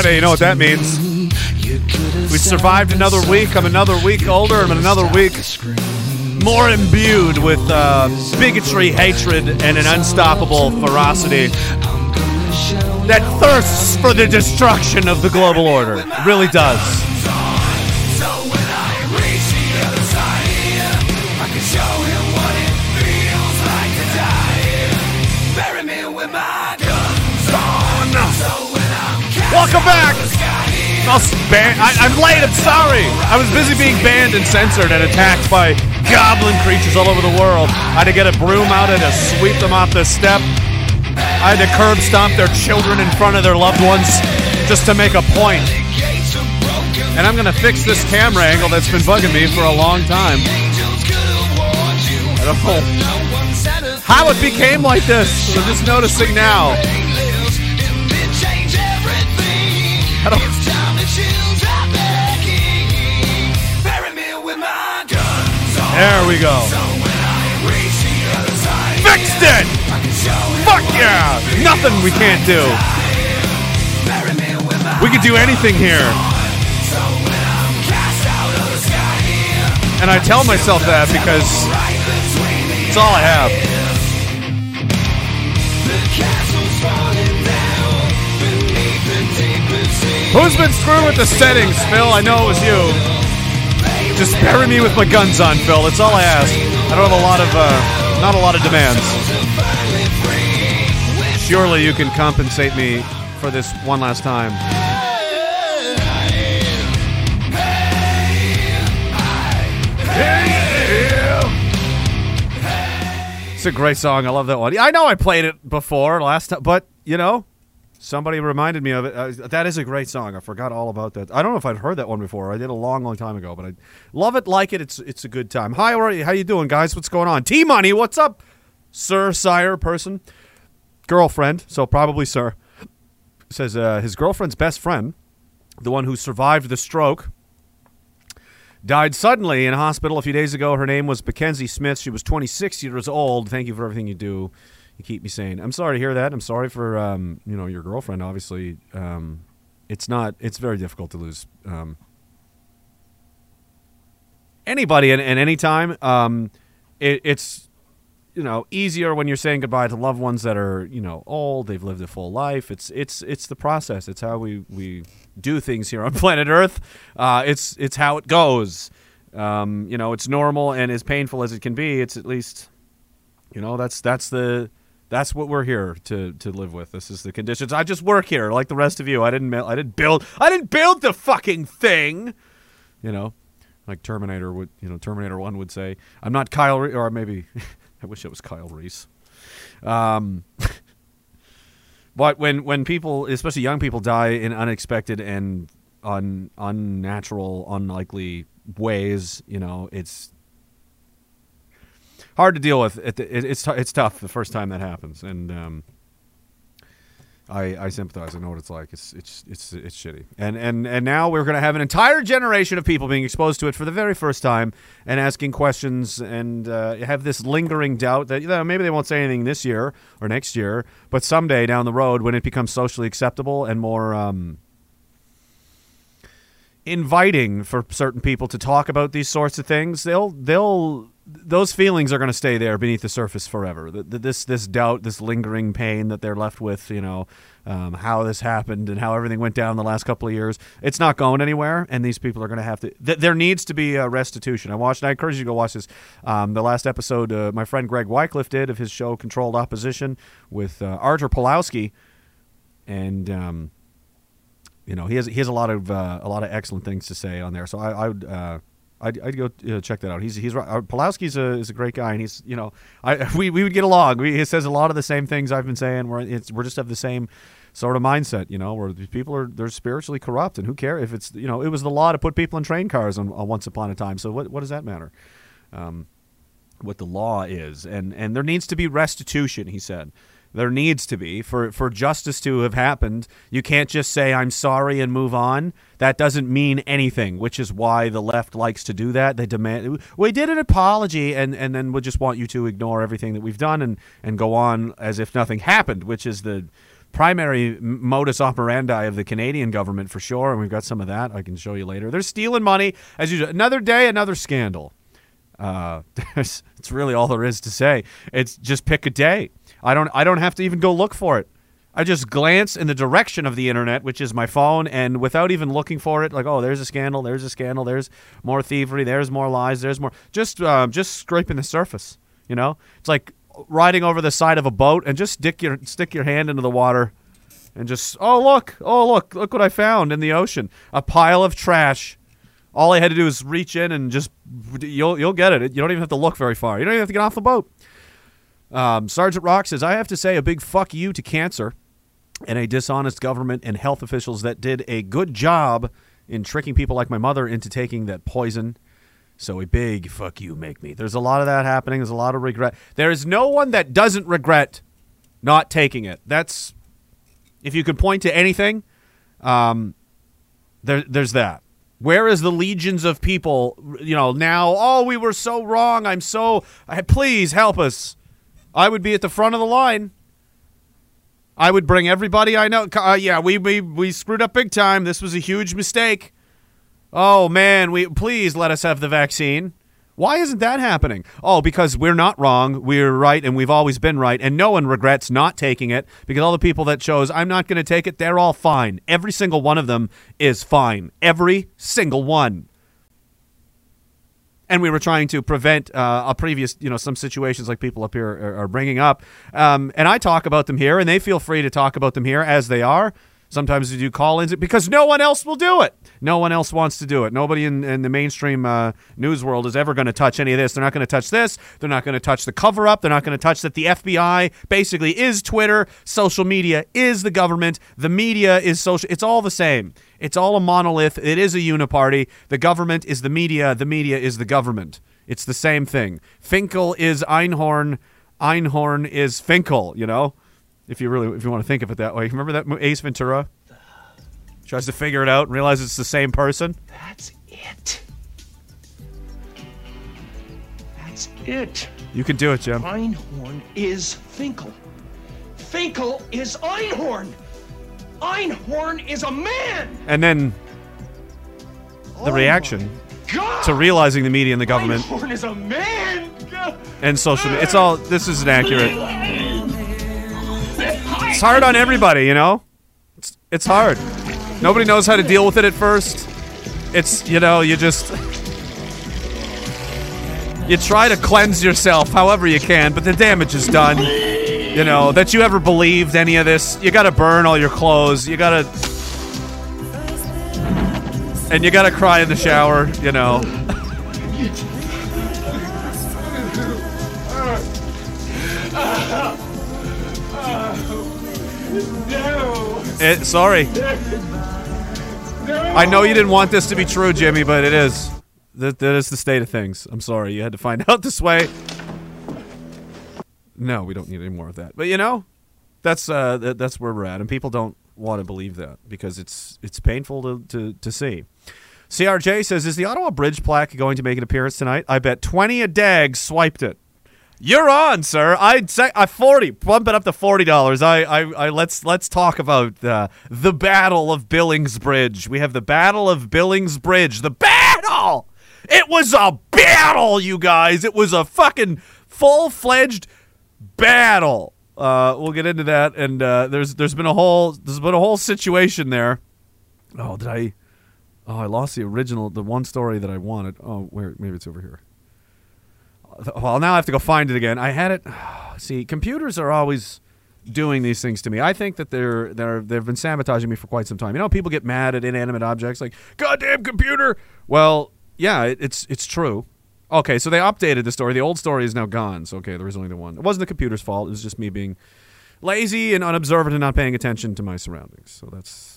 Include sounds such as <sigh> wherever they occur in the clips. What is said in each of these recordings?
Friday. You know what that means. We survived another week. I'm another week older. I'm another week more imbued with uh, bigotry, hatred, and an unstoppable ferocity that thirsts for the destruction of the global order. It really does. Welcome back. I, I'm late. I'm sorry. I was busy being banned and censored and attacked by goblin creatures all over the world. I had to get a broom out and to sweep them off the step. I had to curb stomp their children in front of their loved ones just to make a point. And I'm gonna fix this camera angle that's been bugging me for a long time. I don't know how it became like this. I'm just noticing now. I don't. There we go. Fixed it! Fuck yeah! Nothing we can't do. We can do anything here. And I tell myself that because it's all I have. Who's been screwing with the settings, Phil? I know it was you. Just bury me with my guns on, Phil. That's all I ask. I don't have a lot of, uh, not a lot of demands. Surely you can compensate me for this one last time. It's a great song. I love that one. I know I played it before last time, but you know, somebody reminded me of it. Uh, that is a great song. I forgot all about that. I don't know if I'd heard that one before. I did a long, long time ago, but I love it, like it. It's it's a good time. Hi, how are you? How you doing, guys? What's going on? T Money, what's up, sir, sire, person, girlfriend? So probably sir. Says uh, his girlfriend's best friend, the one who survived the stroke, died suddenly in hospital a few days ago. Her name was Mackenzie Smith. She was 26 years old. Thank you for everything you do. Keep me sane. I'm sorry to hear that. I'm sorry for um, you know your girlfriend. Obviously, um, it's not. It's very difficult to lose um, anybody and, and any time. Um, it, it's you know easier when you're saying goodbye to loved ones that are you know old. They've lived a full life. It's it's it's the process. It's how we we do things here on <laughs> planet Earth. Uh, it's it's how it goes. Um, you know, it's normal and as painful as it can be. It's at least you know that's that's the that's what we're here to to live with. This is the conditions. I just work here like the rest of you. I didn't I didn't build I didn't build the fucking thing. You know, like Terminator would you know Terminator One would say. I'm not Kyle Re- or maybe <laughs> I wish it was Kyle Reese. Um, <laughs> but when when people, especially young people, die in unexpected and un, unnatural, unlikely ways, you know, it's hard to deal with. It, it, it's it's tough the first time that happens, and um, I I sympathize. I know what it's like. It's it's it's it's shitty. And and and now we're going to have an entire generation of people being exposed to it for the very first time and asking questions and uh, have this lingering doubt that you know, maybe they won't say anything this year or next year, but someday down the road when it becomes socially acceptable and more. Um, inviting for certain people to talk about these sorts of things they'll they'll those feelings are going to stay there beneath the surface forever. This this doubt, this lingering pain that they're left with, you know, um, how this happened and how everything went down the last couple of years. It's not going anywhere, and these people are going to have to. Th- there needs to be a restitution. I watched. I encourage you to go watch this. Um, the last episode, uh, my friend Greg Wycliffe did of his show Controlled Opposition with uh, Artur Pawlowski, and. Um, you know, he has he has a lot of uh, a lot of excellent things to say on there. So I, I would uh, I'd, I'd go check that out. He's he's uh, Pawlowski's a is a great guy, and he's you know I <laughs> we, we would get along. We, he says a lot of the same things I've been saying. We're it's, we're just have the same sort of mindset, you know, where people are they're spiritually corrupt, and who cares if it's you know it was the law to put people in train cars on, on once upon a time. So what what does that matter? Um, what the law is, and and there needs to be restitution. He said. There needs to be for for justice to have happened. You can't just say I'm sorry and move on. That doesn't mean anything, which is why the left likes to do that. They demand we did an apology and and then we just want you to ignore everything that we've done and and go on as if nothing happened, which is the primary modus operandi of the Canadian government for sure, and we've got some of that. I can show you later. They're stealing money as usual. Another day, another scandal. Uh, <laughs> it's really all there is to say. It's just pick a day. I don't. I don't have to even go look for it. I just glance in the direction of the internet, which is my phone, and without even looking for it, like, oh, there's a scandal, there's a scandal, there's more thievery, there's more lies, there's more. Just, uh, just scraping the surface. You know, it's like riding over the side of a boat and just stick your stick your hand into the water, and just, oh look, oh look, look what I found in the ocean, a pile of trash. All I had to do is reach in and just, you'll you'll get it. You don't even have to look very far. You don't even have to get off the boat. Um, Sergeant Rock says, I have to say a big fuck you to cancer and a dishonest government and health officials that did a good job in tricking people like my mother into taking that poison. So a big fuck you make me. There's a lot of that happening. There's a lot of regret. There is no one that doesn't regret not taking it. That's if you could point to anything, um, there, there's that. Where is the legions of people? You know now. Oh, we were so wrong. I'm so. Please help us. I would be at the front of the line. I would bring everybody I know. Uh, yeah, we, we we screwed up big time. This was a huge mistake. Oh man, we please let us have the vaccine. Why isn't that happening? Oh, because we're not wrong. We're right, and we've always been right, and no one regrets not taking it because all the people that chose I'm not going to take it, they're all fine. Every single one of them is fine. Every single one and we were trying to prevent uh, a previous, you know, some situations like people up here are, are bringing up. Um, and I talk about them here, and they feel free to talk about them here as they are. Sometimes we do call-ins because no one else will do it. No one else wants to do it. Nobody in, in the mainstream uh, news world is ever going to touch any of this. They're not going to touch this. They're not going to touch the cover-up. They're not going to touch that the FBI basically is Twitter. Social media is the government. The media is social. It's all the same. It's all a monolith. It is a uniparty. The government is the media. The media is the government. It's the same thing. Finkel is Einhorn. Einhorn is Finkel. You know, if you really if you want to think of it that way. Remember that Ace Ventura tries to figure it out and realizes it's the same person. That's it. That's it. You can do it, Jim. Einhorn is Finkel. Finkel is Einhorn. Einhorn is a man! And then the Oh reaction to realizing the media and the government Einhorn is a man! and social media. It's all, this isn't accurate. It's hard on everybody, you know? It's, it's hard. Nobody knows how to deal with it at first. It's, you know, you just. You try to cleanse yourself however you can, but the damage is done. You know, that you ever believed any of this, you gotta burn all your clothes. You gotta. And you gotta cry in the shower, you know. <laughs> It, sorry. I know you didn't want this to be true, Jimmy, but it is. That, that is the state of things. I'm sorry. You had to find <laughs> out this way. No, we don't need any more of that. But you know, that's uh, that, that's where we're at, and people don't want to believe that because it's it's painful to, to, to see. CRJ says, "Is the Ottawa Bridge plaque going to make an appearance tonight?" I bet twenty a dag swiped it. You're on, sir. I'd say I forty. Bump it up to forty dollars. I, I, I let's let's talk about uh, the Battle of Billings Bridge. We have the Battle of Billings Bridge. The battle. It was a battle, you guys. It was a fucking full fledged battle. Uh, we'll get into that. And uh, there's there's been a whole there's been a whole situation there. Oh, did I? Oh, I lost the original, the one story that I wanted. Oh, where? Maybe it's over here. Well, now I have to go find it again. I had it. <sighs> See, computers are always doing these things to me. I think that they're they're they've been sabotaging me for quite some time. You know, people get mad at inanimate objects like "goddamn computer." Well, yeah, it, it's it's true. Okay, so they updated the story. The old story is now gone. So okay, there was only the one. It wasn't the computer's fault. It was just me being lazy and unobservant and not paying attention to my surroundings. So that's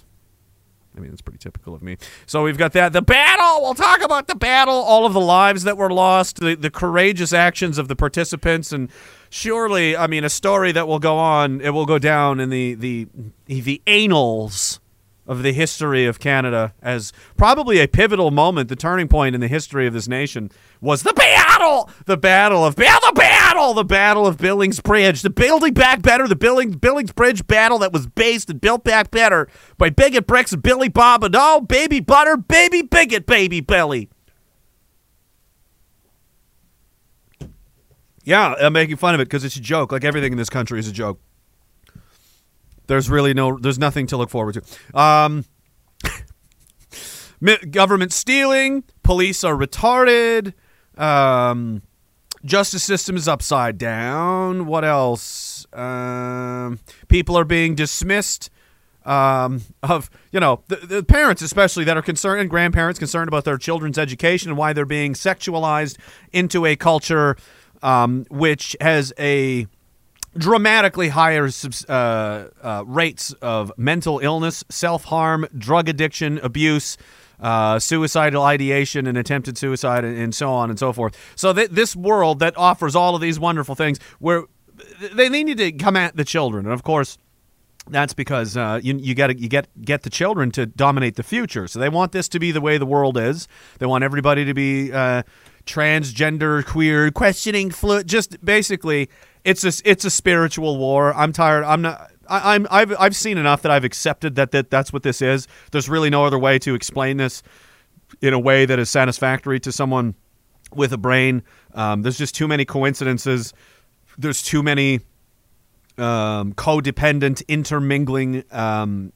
I mean, it's pretty typical of me. So we've got that. The battle. We'll talk about the battle. All of the lives that were lost. The the courageous actions of the participants, and surely, I mean, a story that will go on. It will go down in the the the annals of the history of Canada as probably a pivotal moment, the turning point in the history of this nation was the battle, the battle of the battle, the battle of Billings Bridge, the building back better, the Billings Billings Bridge battle that was based and built back better by Bigot Bricks and Billy Bob and oh baby butter, baby bigot, baby belly. Yeah, I'm making fun of it because it's a joke. Like everything in this country is a joke. There's really no, there's nothing to look forward to. Um, <laughs> government stealing, police are retarded, um, justice system is upside down. What else? Um, people are being dismissed. Um, of you know the, the parents especially that are concerned and grandparents concerned about their children's education and why they're being sexualized into a culture um, which has a dramatically higher uh, uh, rates of mental illness, self harm, drug addiction, abuse. Uh, suicidal ideation and attempted suicide, and, so on and so forth. So th- this world that offers all of these wonderful things, where they, they need to come at the children, and of course, that's because uh, you you got you get get the children to dominate the future. So they want this to be the way the world is. They want everybody to be uh, transgender, queer, questioning, fluid. Just basically, it's a it's a spiritual war. I'm tired. I'm not. I, I'm I've I've seen enough that I've accepted that, that that's what this is. There's really no other way to explain this in a way that is satisfactory to someone with a brain. Um, there's just too many coincidences. There's too many um, codependent, intermingling um,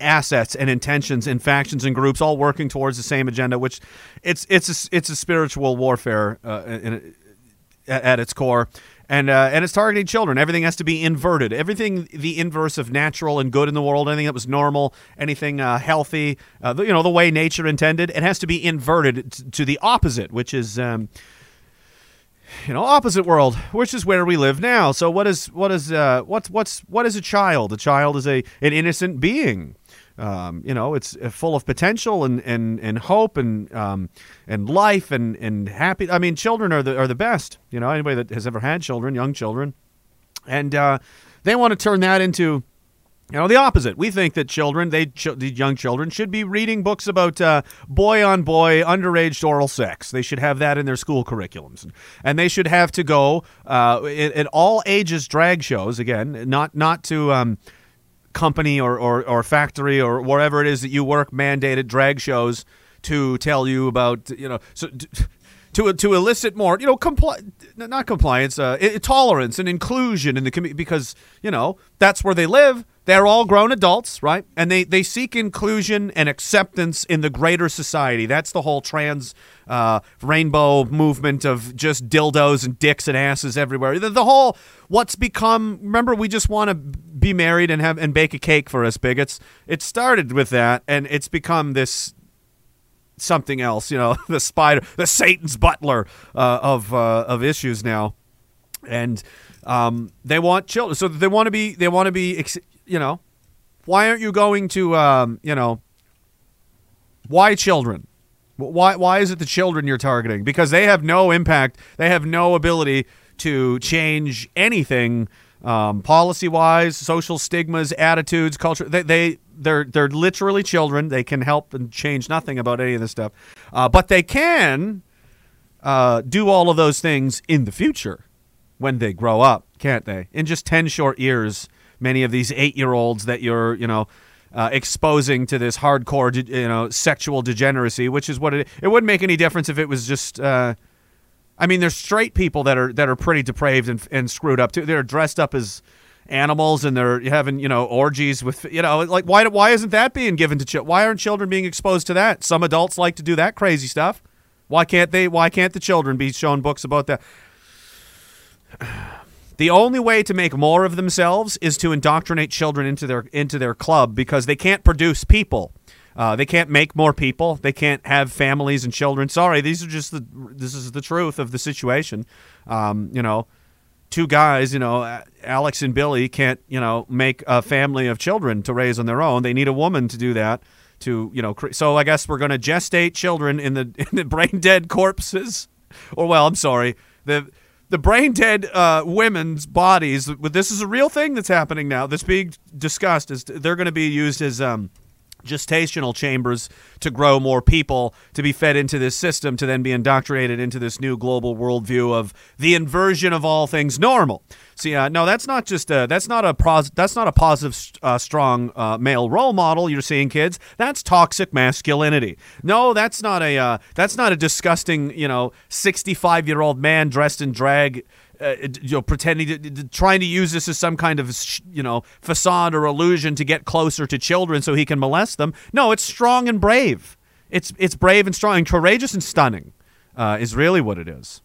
assets and intentions and factions and groups all working towards the same agenda. Which it's it's a, it's a spiritual warfare uh, in, at, at its core. And, uh, and it's targeting children. Everything has to be inverted. Everything the inverse of natural and good in the world. Anything that was normal, anything uh, healthy, uh, you know, the way nature intended. It has to be inverted t- to the opposite, which is um, you know opposite world which is where we live now so what is what is uh what's what's what is a child a child is a an innocent being um, you know it's uh, full of potential and and, and hope and um, and life and and happy i mean children are the are the best you know anybody that has ever had children young children and uh, they want to turn that into you know, the opposite. We think that children, they ch- young children, should be reading books about uh, boy on boy underage oral sex. They should have that in their school curriculums, and they should have to go uh, in all ages drag shows. Again, not not to um, company or, or or factory or wherever it is that you work mandated drag shows to tell you about you know so. to to elicit more, you know, compli- not compliance, uh, tolerance and inclusion in the community because you know that's where they live. They're all grown adults, right? And they they seek inclusion and acceptance in the greater society. That's the whole trans uh, rainbow movement of just dildos and dicks and asses everywhere. The, the whole what's become. Remember, we just want to be married and have and bake a cake for us bigots. It started with that, and it's become this something else. You know, <laughs> the spider, the Satan's butler uh, of uh, of issues now, and um, they want children. So they want to be. They want to be. You know, why aren't you going to? Um, you know, why children? Why why is it the children you're targeting? Because they have no impact. They have no ability to change anything. Um, policy wise, social stigmas, attitudes, culture. They, they they're they're literally children. They can help and change nothing about any of this stuff, uh, but they can uh, do all of those things in the future when they grow up, can't they? In just ten short years, many of these eight-year-olds that you're you know uh, exposing to this hardcore you know sexual degeneracy, which is what it. It wouldn't make any difference if it was just. Uh, I mean, there's straight people that are that are pretty depraved and, and screwed up too. They're dressed up as animals and they're having you know orgies with you know like why why isn't that being given to? Why aren't children being exposed to that? Some adults like to do that crazy stuff. Why can't they? Why can't the children be shown books about that? <sighs> The only way to make more of themselves is to indoctrinate children into their into their club because they can't produce people. Uh, they can't make more people. They can't have families and children. Sorry, these are just the. This is the truth of the situation. Um, you know, two guys. You know, Alex and Billy can't. You know, make a family of children to raise on their own. They need a woman to do that. To you know, cre- so I guess we're going to gestate children in the <laughs> in the brain dead corpses, or well, I'm sorry, the the brain dead uh, women's bodies. This is a real thing that's happening now. That's being discussed. Is they're going to be used as um, gestational chambers to grow more people to be fed into this system to then be indoctrinated into this new global worldview of the inversion of all things normal. See, uh, no, that's not just a, that's not a pros, that's not a positive, uh, strong uh, male role model you're seeing, kids. That's toxic masculinity. No, that's not a uh, that's not a disgusting, you know, 65 year old man dressed in drag uh, you know, pretending to, to- trying to use this as some kind of you know facade or illusion to get closer to children so he can molest them. No, it's strong and brave. It's it's brave and strong and courageous and stunning. Uh, is really what it is.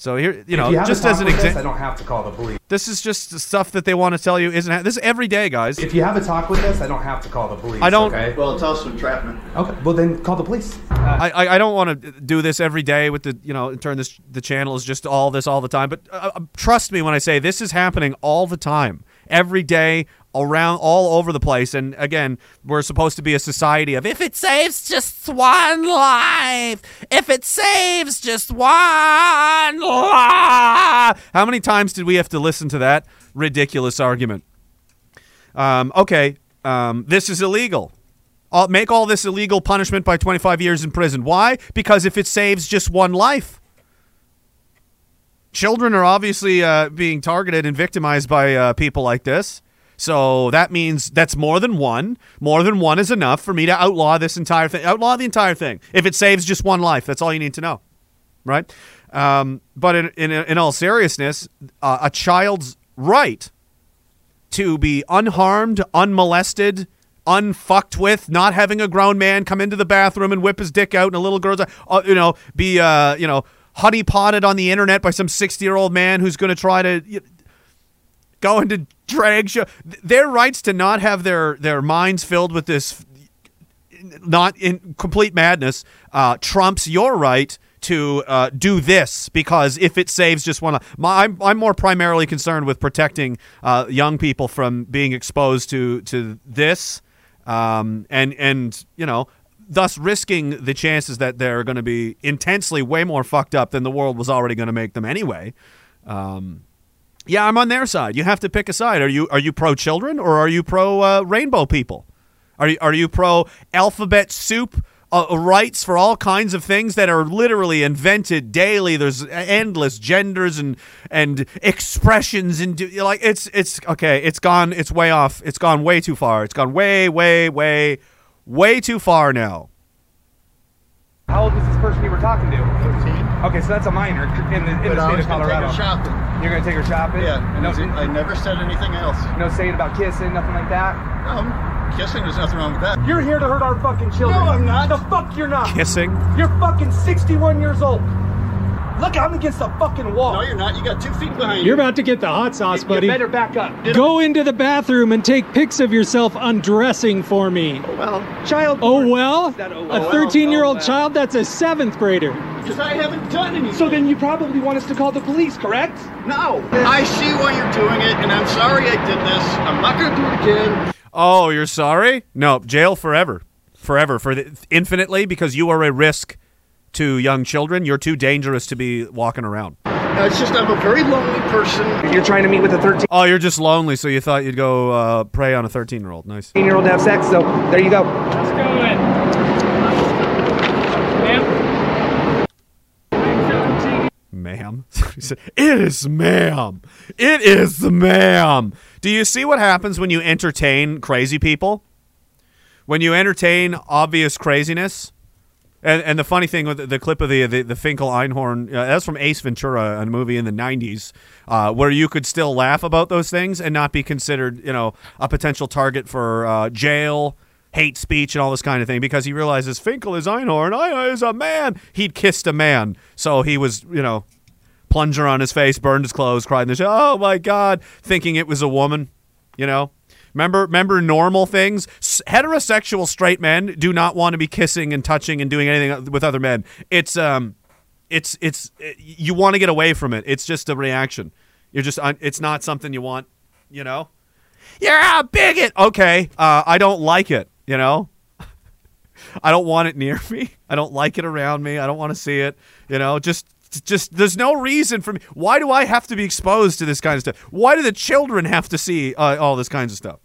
So here, you know, if you just a talk as an with this, I example, don't have to call the police. this is just the stuff that they want to tell you. Isn't ha- this is every day, guys? If you have a talk with us, I don't have to call the police. I don't- Okay. Well, it's also entrapment. Okay. Well, then call the police. I, I, I don't want to do this every day with the you know turn this the channel is just all this all the time. But uh, uh, trust me when I say this is happening all the time, every day, around all over the place. And again, we're supposed to be a society of if it saves just one life, if it saves just one life. How many times did we have to listen to that ridiculous argument? Um, okay, um, this is illegal. I'll make all this illegal punishment by 25 years in prison. Why? Because if it saves just one life. Children are obviously uh, being targeted and victimized by uh, people like this. So that means that's more than one. More than one is enough for me to outlaw this entire thing. Outlaw the entire thing. If it saves just one life, that's all you need to know. Right? Um, but in, in, in all seriousness, uh, a child's right to be unharmed, unmolested, unfucked with, not having a grown man come into the bathroom and whip his dick out, and a little girl's, uh, you know, be, uh, you know, honey potted on the internet by some sixty year old man who's going to try to. Y to drag show. Their rights to not have their their minds filled with this not in complete madness uh, trumps your right to uh, do this because if it saves just one, my, I'm, I'm more primarily concerned with protecting uh, young people from being exposed to to this, um, and and you know, thus risking the chances that they're going to be intensely way more fucked up than the world was already going to make them anyway. Um, yeah, I'm on their side. You have to pick a side. Are you are you pro children or are you pro uh, rainbow people? Are you are you pro alphabet soup uh, rights for all kinds of things that are literally invented daily? There's endless genders and and expressions and do- like it's it's okay. It's gone. It's way off. It's gone way too far. It's gone way way way way too far now. How old was this person you were talking to? 13. Okay, so that's a minor in the, in But the state of going to take Colorado. her shopping. You're gonna take her shopping? Yeah. No, I never said anything else. no saying about kissing, nothing like that. Um, kissing, there's nothing wrong with that. You're here to hurt our fucking children. No, I'm not. The fuck you're not. Kissing. You're fucking 61 years old. Look, I'm against the fucking wall. No, you're not. You got two feet behind you. You're about to get the hot sauce, You buddy. better back up. Go into the bathroom and take pics of yourself undressing for me. Oh, well, Child. Oh porn. well? That- oh, A 13 year oh, old well. child? That's a seventh grader. because I haven't done anything. So then you probably want us to call the police, correct? No. I see why you're doing it, and I'm sorry I did this. I'm not going to do it again. Oh, you're sorry? No, jail forever. Forever for the, infinitely because you are a risk to young children. You're too dangerous to be walking around. No, it's just I'm a very lonely person. You're trying to meet with a 13 Oh, you're just lonely, so you thought you'd go uh, prey on a 13 year old. Nice. 13 year old to have sex, so there you go. Let's go in. Ma'am? Ma'am. <laughs> He said, it is ma'am. It is the ma'am. Do you see what happens when you entertain crazy people? When you entertain obvious craziness? And, and the funny thing with the, clip of the the, the Finkel Einhorn, uh, that's from Ace Ventura, a movie in the '90s, uh, where you could still laugh about those things and not be considered, you know, a potential target for uh, jail, hate speech, and all this kind of thing, because he realizes Finkel is Einhorn, Einhorn is a man. He'd kissed a man, so he was, you know, plunger on his face, burned his clothes, cried in the show. Oh my God, thinking it was a woman. You know, remember, remember normal things. Heterosexual straight men do not want to be kissing and touching and doing anything with other men. It's um, it's it's it, you want to get away from it. It's just a reaction. You're just it's not something you want. You know, you're a bigot. Okay, uh, I don't like it. You know, <laughs> I don't want it near <laughs> me. I don't like it around me. I don't want to see it. You know, just just there's no reason for me. Why do I have to be exposed to this kind of stuff? Why do the children have to see uh, all this kinds of stuff?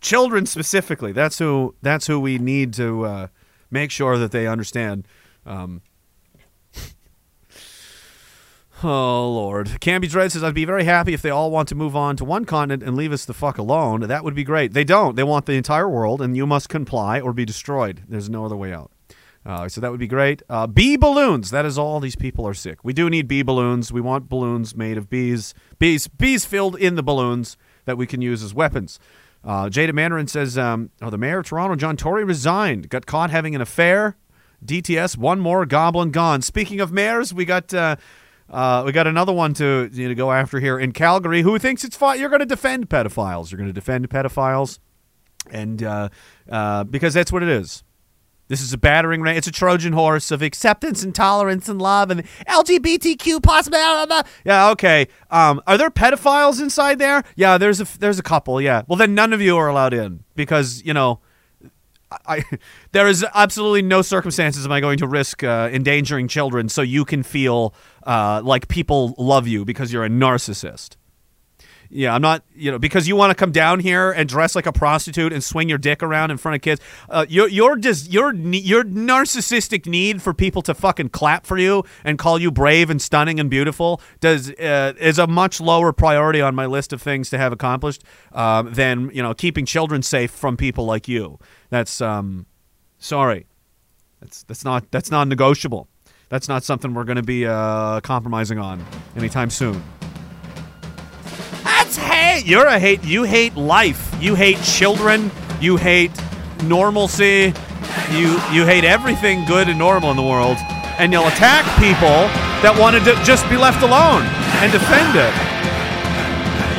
children specifically. That's who. That's who we need to uh, make sure that they understand. Um, <laughs> oh Lord, Camby Dread says I'd be very happy if they all want to move on to one continent and leave us the fuck alone. That would be great. They don't. They want the entire world, and you must comply or be destroyed. There's no other way out. Uh, so that would be great. Uh, bee balloons. That is all these people are sick. We do need bee balloons. We want balloons made of bees. Bees. Bees filled in the balloons that we can use as weapons. Uh, Jada Mandarin says, um, "Oh, the mayor of Toronto, John Tory, resigned. Got caught having an affair. DTS. One more goblin gone. Speaking of mayors, we got." Uh, uh, we got another one to you know, go after here in Calgary. Who thinks it's fine? You're going to defend pedophiles. You're going to defend pedophiles, and uh, uh, because that's what it is. This is a battering ram. It's a Trojan horse of acceptance and tolerance and love and LGBTQ plus. Blah, blah, blah. Yeah, okay. Um, are there pedophiles inside there? Yeah, there's a there's a couple. Yeah. Well, then none of you are allowed in because you know. I, there is absolutely no circumstances am I going to risk uh, endangering children so you can feel uh, like people love you because you're a narcissist. Yeah, I'm not, you know, because you want to come down here and dress like a prostitute and swing your dick around in front of kids. Uh, your your just your your narcissistic need for people to fucking clap for you and call you brave and stunning and beautiful does uh, is a much lower priority on my list of things to have accomplished um, than you know keeping children safe from people like you. That's um, sorry, that's that's not that's not negotiable. That's not something we're going to be uh, compromising on anytime soon. That's hate. You're a hate. You hate life. You hate children. You hate normalcy. You you hate everything good and normal in the world, and you'll attack people that wanted to just be left alone and defend it.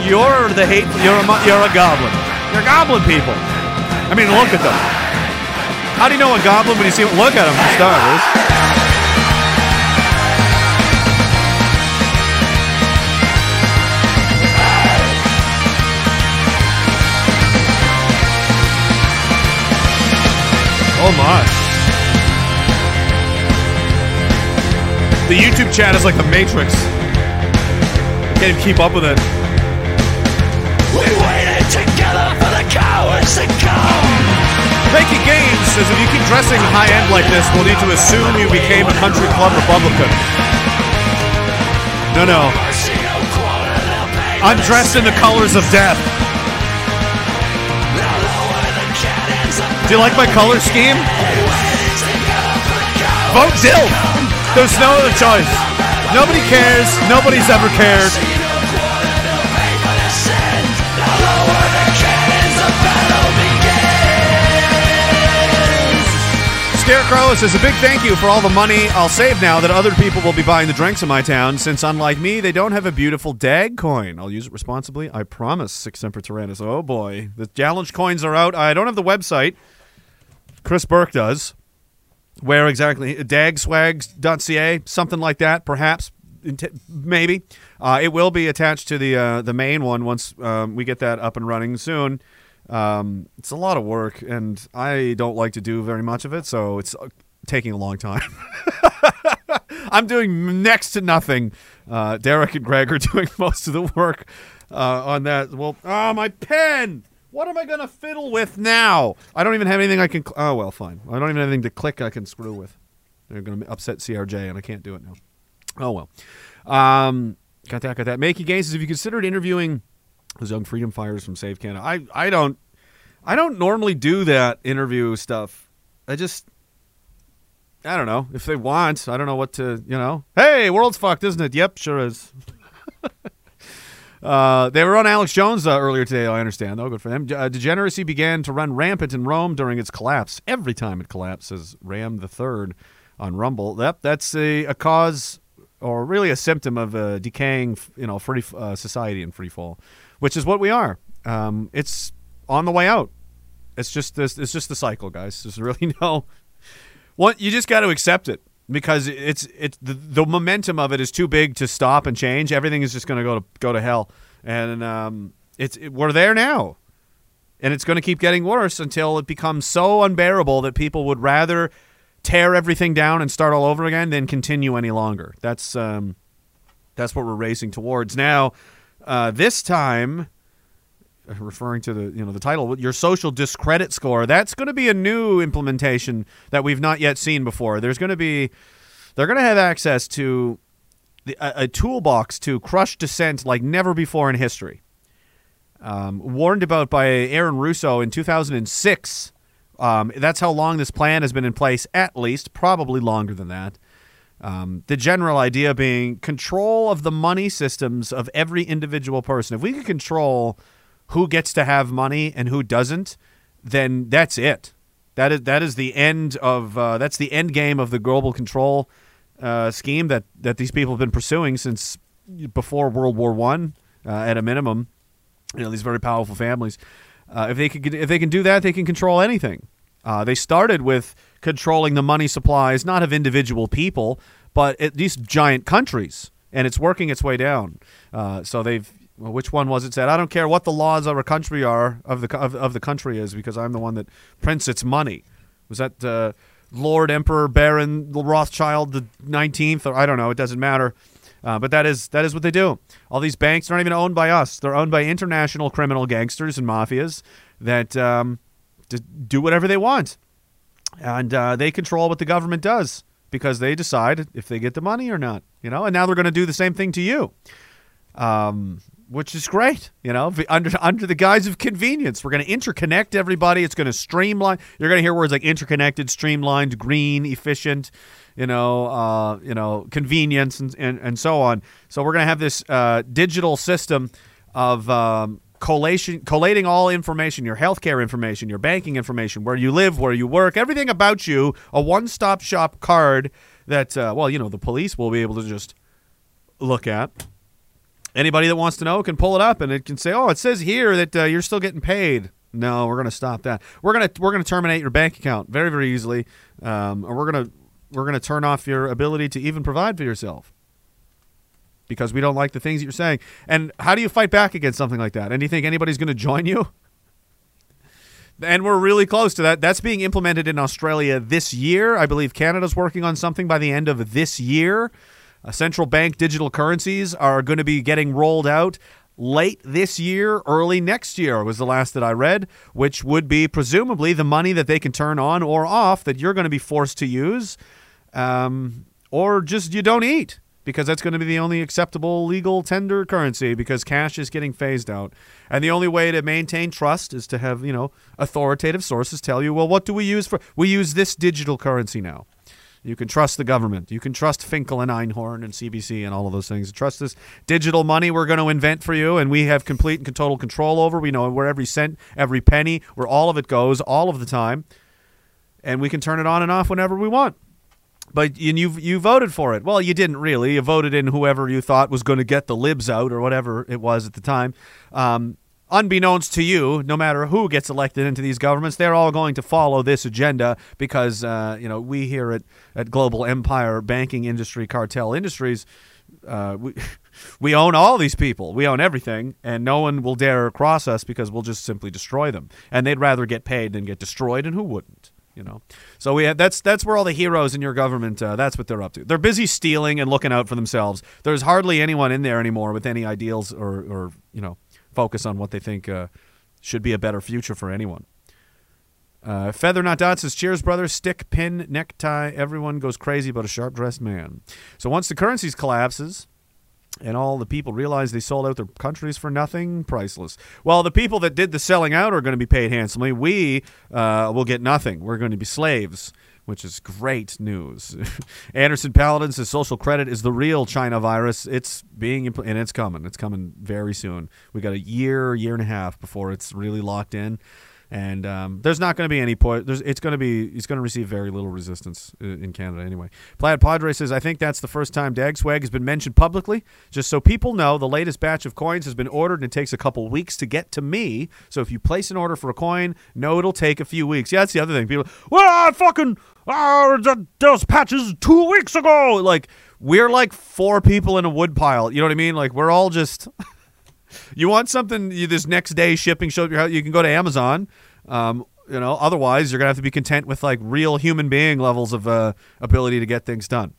You're the hate. You're a you're a goblin. You're goblin people. I mean, look at them. How do you know a goblin when you see? Look at them for starters. Oh my. The YouTube chat is like the Matrix. Can't even keep up with it. We waited together for the cowards to come. Making Games says if you keep dressing high end like this, we'll need to assume you became a country club Republican. No, no. Mercy, no quarter, no pain. I'm dressed in the colors of death. Do you like my color scheme? Vote Dill. There's no other choice. Nobody cares. Nobody's ever cared. Scarecrow says a big thank you for all the money I'll save now that other people will be buying the drinks in my town. Since unlike me, they don't have a beautiful dag coin. I'll use it responsibly. I promise. Sic Semper Tyrannis. Oh boy, the challenge coins are out. I don't have the website. Chris Burke does. Where exactly? Dagswags.ca, something like that, perhaps, maybe. Uh, it will be attached to the uh, the main one once um, we get that up and running soon. Um, it's a lot of work, and I don't like to do very much of it, so it's uh, taking a long time. <laughs> I'm doing next to nothing. Uh, Derek and Greg are <laughs> doing most of the work uh, on that. Well, oh, my pen! What am I to fiddle with now? I don't even have anything I can. Oh, well, fine. I don't even have anything to click I can screw with. They're to upset CRJ, and I can't do it now. Oh, well. Um, got that, got that. Makey Gaines says, if you considered interviewing those young freedom fighters from Save Canada, I, I don't. I don't normally do that interview stuff. I just I don't know if they want. I don't know what to, you know. Hey, world's fucked, isn't it? Yep, sure is. <laughs> uh, they were on Alex Jones uh, earlier today. I understand, though. Good for them. Uh, degeneracy began to run rampant in Rome during its collapse. Every time it collapses, Ram the Third on Rumble. Yep, that's a, a cause or really a symptom of a decaying, you know, free uh, society in free fall, which is what we are. Um, it's on the way out. It's just this. It's just the cycle, guys. There's really <laughs> no. What you just got to accept it because it's it's the, the momentum of it is too big to stop and change. Everything is just going to go to go to hell, and um, it's it, we're there now, and it's going to keep getting worse until it becomes so unbearable that people would rather tear everything down and start all over again than continue any longer. That's um, that's what we're racing towards now. Uh, this time, <laughs> referring to the you know the title, your social discredit score. That's going to be a new implementation that we've not yet seen before. There's going to be they're going to have access to the, a, a toolbox to crush dissent like never before in history. Um, warned about by Aaron Russo in 2006. Um, that's how long this plan has been in place, at least, probably longer than that. Um, the general idea being control of the money systems of every individual person. If we could control who gets to have money and who doesn't, then that's it. That is that is the end of uh, that's the end game of the global control uh, scheme that that these people have been pursuing since before World War One, uh, at a minimum. You know these very powerful families. Uh, if they could, if they can do that, they can control anything. Uh, they started with controlling the money supplies, not of individual people, but at these giant countries, and it's working its way down. Uh, so they've. Well, which one was it said? I don't care what the laws of a country are of the of, of the country is because I'm the one that prints its money. Was that uh, Lord Emperor Baron Rothschild the nineteenth? Or I don't know. It doesn't matter. Uh, but that is that is what they do. All these banks aren't even owned by us; they're owned by international criminal gangsters and mafias that um, do whatever they want, and uh, they control what the government does because they decide if they get the money or not. You know, and now they're going to do the same thing to you, um, which is great. You know, under under the guise of convenience, we're going to interconnect everybody. It's going to streamline. You're going to hear words like interconnected, streamlined, green, efficient you know, uh, you know, convenience and, and, and so on. So we're going to have this uh, digital system of um, collation, collating all information, your healthcare information, your banking information, where you live, where you work, everything about you, a one-stop shop card that, uh, well, you know, the police will be able to just look at. Anybody that wants to know can pull it up, and it can say, "Oh, it says here that uh, you're still getting paid." No, we're going to stop that. We're going to we're going to terminate your bank account very very easily, um, and we're going to we're going to turn off your ability to even provide for yourself because we don't like the things that you're saying. And how do you fight back against something like that? And do you think anybody's going to join you? And we're really close to that. That's being implemented in Australia this year. I believe Canada's working on something by the end of this year. Uh, central bank digital currencies are going to be getting rolled out late this year, early next year was the last that I read, which would be presumably the money that they can turn on or off that you're going to be forced to use um, or just you don't eat because that's going to be the only acceptable legal tender currency because cash is getting phased out. And the only way to maintain trust is to have, you know, authoritative sources tell you, well, what do we use for? We use this digital currency now. You can trust the government. You can trust Finkel and Einhorn and CBC and all of those things. Trust this digital money we're going to invent for you, and we have complete and total control over. We know where every cent, every penny, where all of it goes, all of the time, and we can turn it on and off whenever we want but and you you voted for it. Well, you didn't really. You voted in whoever you thought was going to get the libs out or whatever it was at the time. Um, unbeknownst to you, no matter who gets elected into these governments, they're all going to follow this agenda because uh, you know we here at at Global Empire Banking Industry Cartel Industries. Uh, we <laughs> we own all these people. We own everything, and no one will dare cross us because we'll just simply destroy them. And they'd rather get paid than get destroyed, and who wouldn't? you know. So we have, that's that's where all the heroes in your government. Uh, that's what they're up to. They're busy stealing and looking out for themselves. There's hardly anyone in there anymore with any ideals or or you know focus on what they think uh, should be a better future for anyone. Uh, Feather Not Dot says, Cheers, brother. Stick, pin, necktie. Everyone goes crazy about a sharp dressed man. So once the currencies collapses, and all the people realize they sold out their countries for nothing, priceless. Well, the people that did the selling out are going to be paid handsomely. We uh, will get nothing. We're going to be slaves, which is great news. <laughs> Anderson Paladin says social credit is the real China virus. It's being impl- and it's coming. It's coming very soon. We got a year, year and a half before it's really locked in and um, there's not going to be any point. There's, it's going to be. It's going to receive very little resistance in, in Canada anyway. Plaid Padre says, "I think that's the first time Dag Swag has been mentioned publicly. Just so people know, the latest batch of coins has been ordered, and it takes a couple weeks to get to me. So if you place an order for a coin, no, it'll take a few weeks. Yeah, that's the other thing. People, well, I fucking, uh, those patches two weeks ago. Like we're like four people in a wood pile. You know what I mean? Like we're all just." <laughs> You want something you, this next day shipping show up your house, you can go to Amazon. Um, you know, otherwise you're gonna have to be content with like real human being levels of uh, ability to get things done.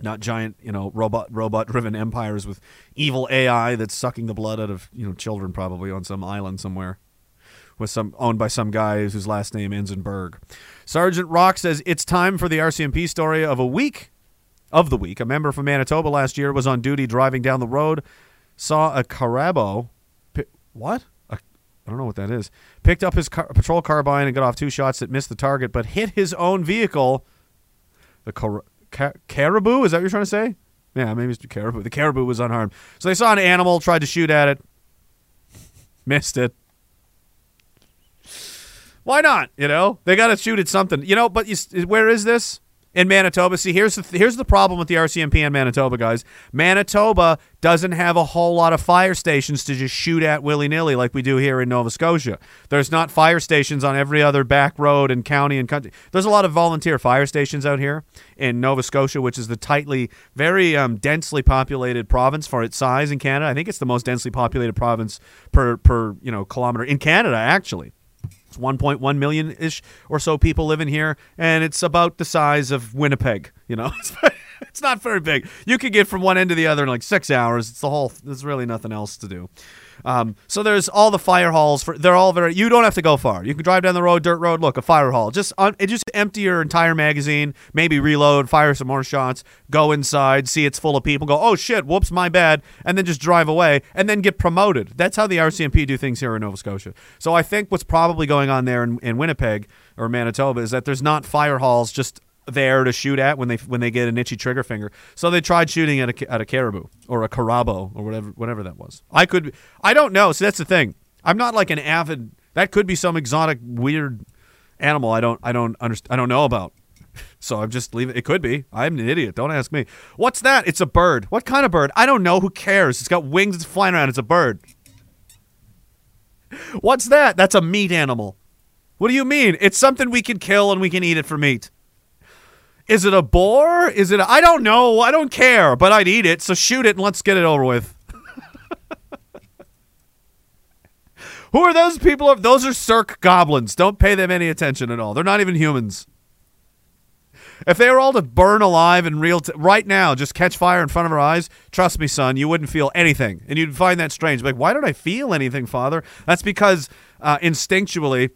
not giant, you know, robot robot driven empires with evil AI that's sucking the blood out of you know children probably on some island somewhere, with some owned by some guy whose last name ends in Berg. Sergeant Rock says it's time for the RCMP story of a week of the week. A member from Manitoba last year was on duty driving down the road, saw a Carabo. What? I don't know what that is. Picked up his car, patrol carbine and got off two shots that missed the target, but hit his own vehicle. The car- ca- caribou? Is that what you're trying to say? Yeah, maybe it's the caribou. The caribou was unharmed. So they saw an animal, tried to shoot at it, missed it. Why not? You know, they got to shoot at something. You know, but you, where is this? In Manitoba. See, here's the here's the problem with the RCMP in Manitoba, guys. Manitoba doesn't have a whole lot of fire stations to just shoot at willy nilly like we do here in Nova Scotia. There's not fire stations on every other back road and county and country. There's a lot of volunteer fire stations out here in Nova Scotia, which is the tightly, very um, densely populated province for its size in Canada. I think it's the most densely populated province per per you know kilometer in Canada, actually. It's 1.1 million ish or so people living here, and it's about the size of Winnipeg. You know, <laughs> it's, not very big. You could get from one end to the other in like six hours. It's the whole. There's really nothing else to do. Um, so there's all the fire halls for. They're all very. You don't have to go far. You can drive down the road, dirt road. Look, a fire hall. Just un, it just empty your entire magazine. Maybe reload, fire some more shots. Go inside, see it's full of people. Go, oh shit, whoops, my bad, and then just drive away, and then get promoted. That's how the RCMP do things here in Nova Scotia. So I think what's probably going on there in, in Winnipeg or Manitoba is that there's not fire halls just there to shoot at when they when they get an itchy trigger finger. So they tried shooting at a at a caribou or a carabo or whatever whatever that was. I could I don't know. So that's the thing. I'm not like an avid. That could be some exotic weird animal I don't I don't understand I don't know about. <laughs> So I'm just leaving. It could be. I'm an idiot. Don't ask me. What's that? It's a bird. What kind of bird? I don't know. Who cares? It's got wings. It's flying around. It's a bird. <laughs> What's that? That's a meat animal. What do you mean? It's something we can kill and we can eat it for meat. Is it a boar? Is it? I I don't know. I don't care, but I'd eat it. So shoot it and let's get it over with. <laughs> Who are those people? Those are Cirque goblins. Don't pay them any attention at all. They're not even humans. If they were all to burn alive in real t- right now, just catch fire in front of our eyes, trust me, son, you wouldn't feel anything, and you'd find that strange. Like, why don't I feel anything, Father? That's because uh, instinctually,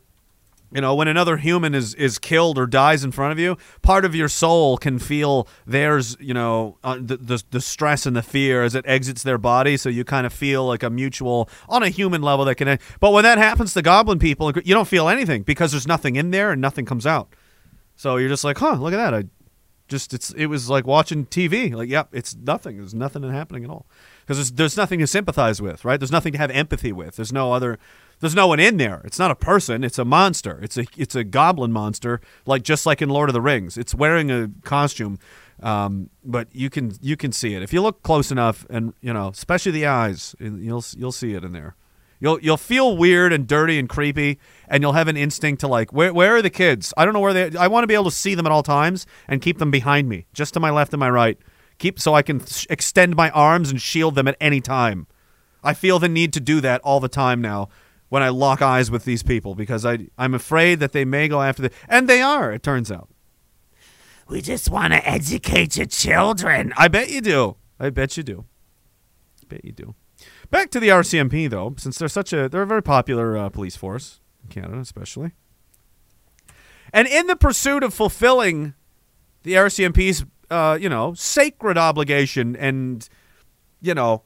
you know, when another human is is killed or dies in front of you, part of your soul can feel theirs, you know, uh, the, the the stress and the fear as it exits their body. So you kind of feel like a mutual on a human level that can. But when that happens to goblin people, you don't feel anything because there's nothing in there and nothing comes out. So you're just like, huh, look at that. I just it's it was like watching TV. Like, yep, it's nothing. There's nothing happening at all because there's there's nothing to sympathize with, right? There's nothing to have empathy with. There's no other. There's no one in there. It's not a person. It's a monster. It's a it's a goblin monster, like just like in Lord of the Rings. It's wearing a costume, um, but you can you can see it if you look close enough, and you know, especially the eyes. You'll you'll see it in there. You'll you'll feel weird and dirty and creepy, and you'll have an instinct to like, where where are the kids? I don't know where they. I want to be able to see them at all times and keep them behind me, just to my left and my right. Keep so I can sh- extend my arms and shield them at any time. I feel the need to do that all the time now when I lock eyes with these people because I I'm afraid that they may go after the and they are. It turns out. We just want to educate your children. I bet you do. I bet you do. I bet you do. Back to the RCMP though, since they're such a they're a very popular uh, police force in Canada, especially. And in the pursuit of fulfilling the RCMP's, uh, you know, sacred obligation and, you know,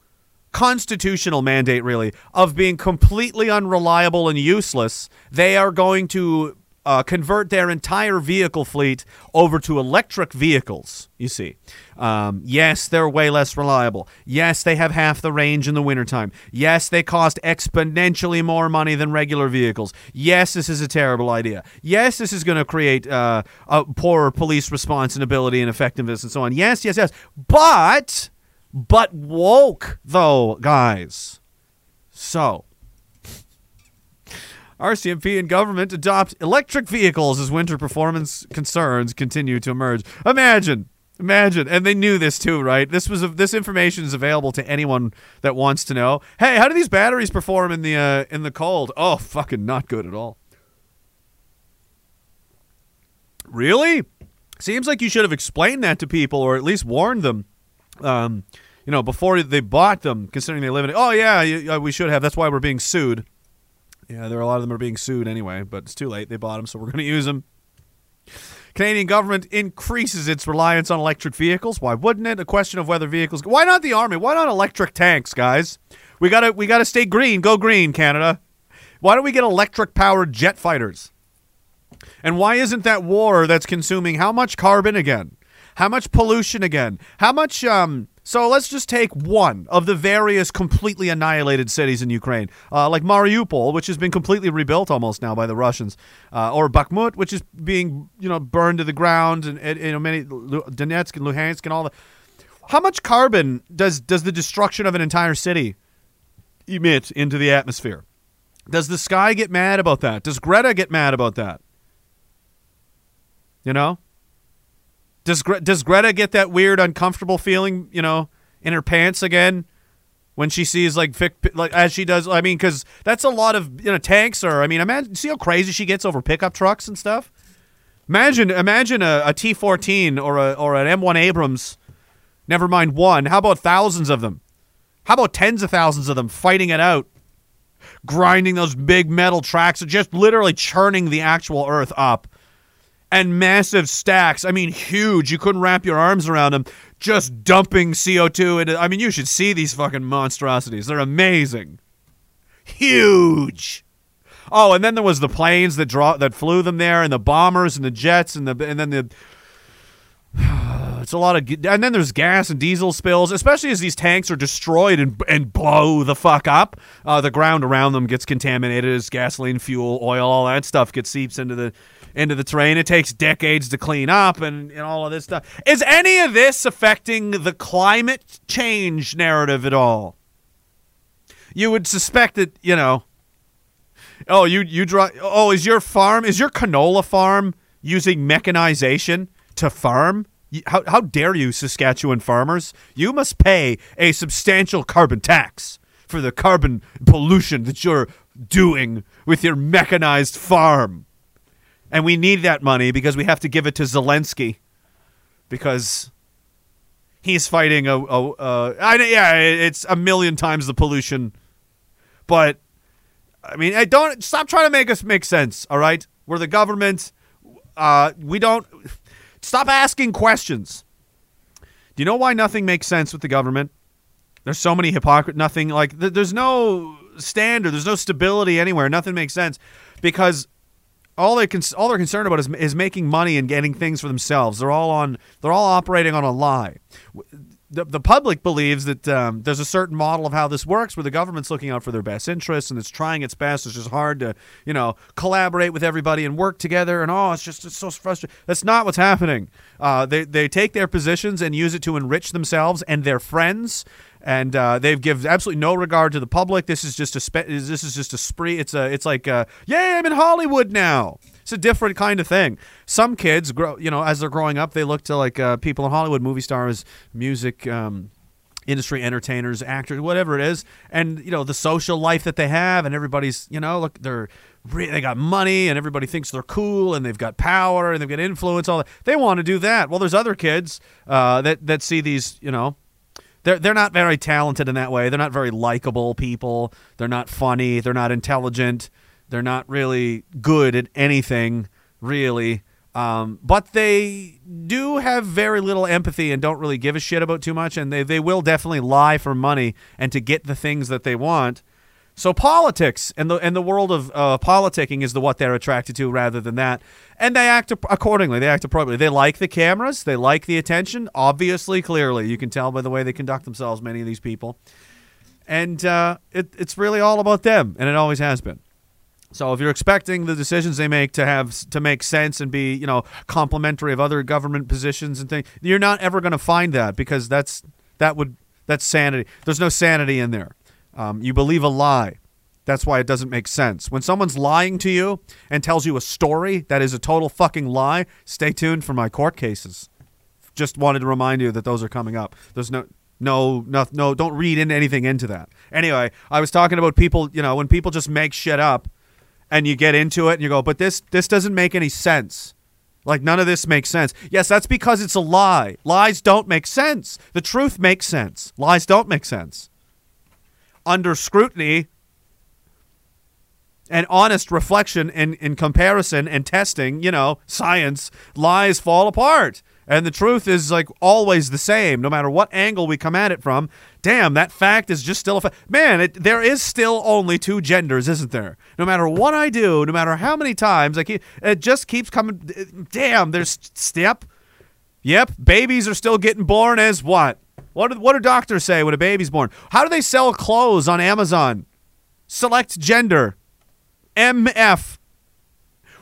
constitutional mandate, really, of being completely unreliable and useless, they are going to uh, convert their entire vehicle fleet over to electric vehicles. You see, um, yes, they're way less reliable. Yes, they have half the range in the wintertime. Yes, they cost exponentially more money than regular vehicles. Yes, this is a terrible idea. Yes, this is going to create uh, a poorer police response and ability and effectiveness and so on. Yes, yes, yes. But, but woke though, guys. So. RCMP and government adopt electric vehicles as winter performance concerns continue to emerge. Imagine, imagine, and they knew this too, right? This was this information is available to anyone that wants to know. Hey, how do these batteries perform in the uh, in the cold? Oh, fucking not good at all. Really? Seems like you should have explained that to people, or at least warned them. Um, you know, before they bought them, considering they live in. Oh yeah, uh, we should have. That's why we're being sued. Yeah, there are a lot of them are being sued anyway, but it's too late. They bought them, so we're going to use them. Canadian government increases its reliance on electric vehicles. Why wouldn't it? A question of whether vehicles. Why not the army? Why not electric tanks, guys? We gotta we gotta stay green. Go green, Canada. Why don't we get electric powered jet fighters? And why isn't that war that's consuming how much carbon again? How much pollution again? How much um so let's just take one of the various completely annihilated cities in Ukraine, uh, like Mariupol, which has been completely rebuilt almost now by the Russians, uh, or Bakhmut, which is being you know burned to the ground, and, and you know many Donetsk and Luhansk and all that. How much carbon does does the destruction of an entire city emit into the atmosphere? Does the sky get mad about that? Does Greta get mad about that? You know? Does Gre- does Greta get that weird uncomfortable feeling, you know, in her pants again when she sees like fic- like as she does I mean cuz that's a lot of, you know, tanks or I mean, imagine see how crazy she gets over pickup trucks and stuff? Imagine imagine a, a T14 or a or an M1 Abrams never mind one. How about thousands of them? How about tens of thousands of them fighting it out? Grinding those big metal tracks, just literally churning the actual earth up. And massive stacks, I mean, huge. You couldn't wrap your arms around them. Just dumping CO2 into. I mean, you should see these fucking monstrosities. They're amazing. Huge. Oh, and then there was the planes that draw that flew them there, and the bombers and the jets, and the and then the <sighs> it's a lot of, and then there's gas and diesel spills, especially as these tanks are destroyed and and blow the fuck up. Uh, the ground around them gets contaminated as gasoline, fuel, oil, all that stuff gets seeps into the into the terrain. It takes decades to clean up and, and all of this stuff. Is any of this affecting the climate change narrative at all? You would suspect that you know. Oh, you you draw. Oh, is your farm is your canola farm using mechanization to farm? How how dare you, Saskatchewan farmers? You must pay a substantial carbon tax for the carbon pollution that you're doing with your mechanized farm. And we need that money because we have to give it to Zelensky because he's fighting a, yeah, it's a million times the pollution, but I mean, I don't stop trying to make us make sense. All right, we're the government. Uh, we don't stop asking questions. Do you know why nothing makes sense with the government? There's so many hypocrisy. Nothing like th- there's no standard. There's no stability anywhere. Nothing makes sense because all they con- all they're concerned about is, is making money and getting things for themselves. They're all on. They're all operating on a lie. The, the public believes that um, there's a certain model of how this works, where the government's looking out for their best interests and it's trying its best. It's just hard to, you know, collaborate with everybody and work together. And oh, it's just it's so frustrating. That's not what's happening. Uh, they they take their positions and use it to enrich themselves and their friends and uh, they've give absolutely no regard to the public. This is just a spe- this is just a spree. It's a it's like uh, yay, I'm in Hollywood now. It's a different kind of thing. Some kids grow, you know, as they're growing up, they look to like uh, people in Hollywood, movie stars, music. Um, industry entertainers actors whatever it is and you know the social life that they have and everybody's you know look they're re- they got money and everybody thinks they're cool and they've got power and they've got influence all that they want to do that well there's other kids uh, that that see these you know they're they're not very talented in that way. They're not very likable people. They're not funny. They're not intelligent. They're not really good at anything, really. Um, but they do have very little empathy and don't really give a shit about too much. And they, they will definitely lie for money and to get the things that they want. So politics and the and the world of uh, politicking is the what they're attracted to rather than that, and they act accordingly. They act appropriately. They like the cameras. They like the attention. Obviously, clearly, you can tell by the way they conduct themselves. Many of these people, and uh, it, it's really all about them, and it always has been. So if you're expecting the decisions they make to have to make sense and be, you know, complementary of other government positions and things, you're not ever going to find that because that's that would that's sanity. There's no sanity in there. Um, you believe a lie. That's why it doesn't make sense. When someone's lying to you and tells you a story that is a total fucking lie, stay tuned for my court cases. Just wanted to remind you that those are coming up. There's no no no no don't read into anything into that. Anyway, I was talking about people, you know, when people just make shit up and you get into it and you go, "But this this doesn't make any sense." Like none of this makes sense. Yes, that's because it's a lie. Lies don't make sense. The truth makes sense. Lies don't make sense. Under scrutiny and honest reflection and, and comparison and testing, you know, science, lies fall apart. And the truth is like always the same, no matter what angle we come at it from. Damn, that fact is just still a fact. Man, it, there is still only two genders, isn't there? No matter what I do, no matter how many times I keep, it just keeps coming. Damn, there's step. Yep, babies are still getting born as what? What do, what do doctors say when a baby's born? How do they sell clothes on Amazon? Select gender. MF.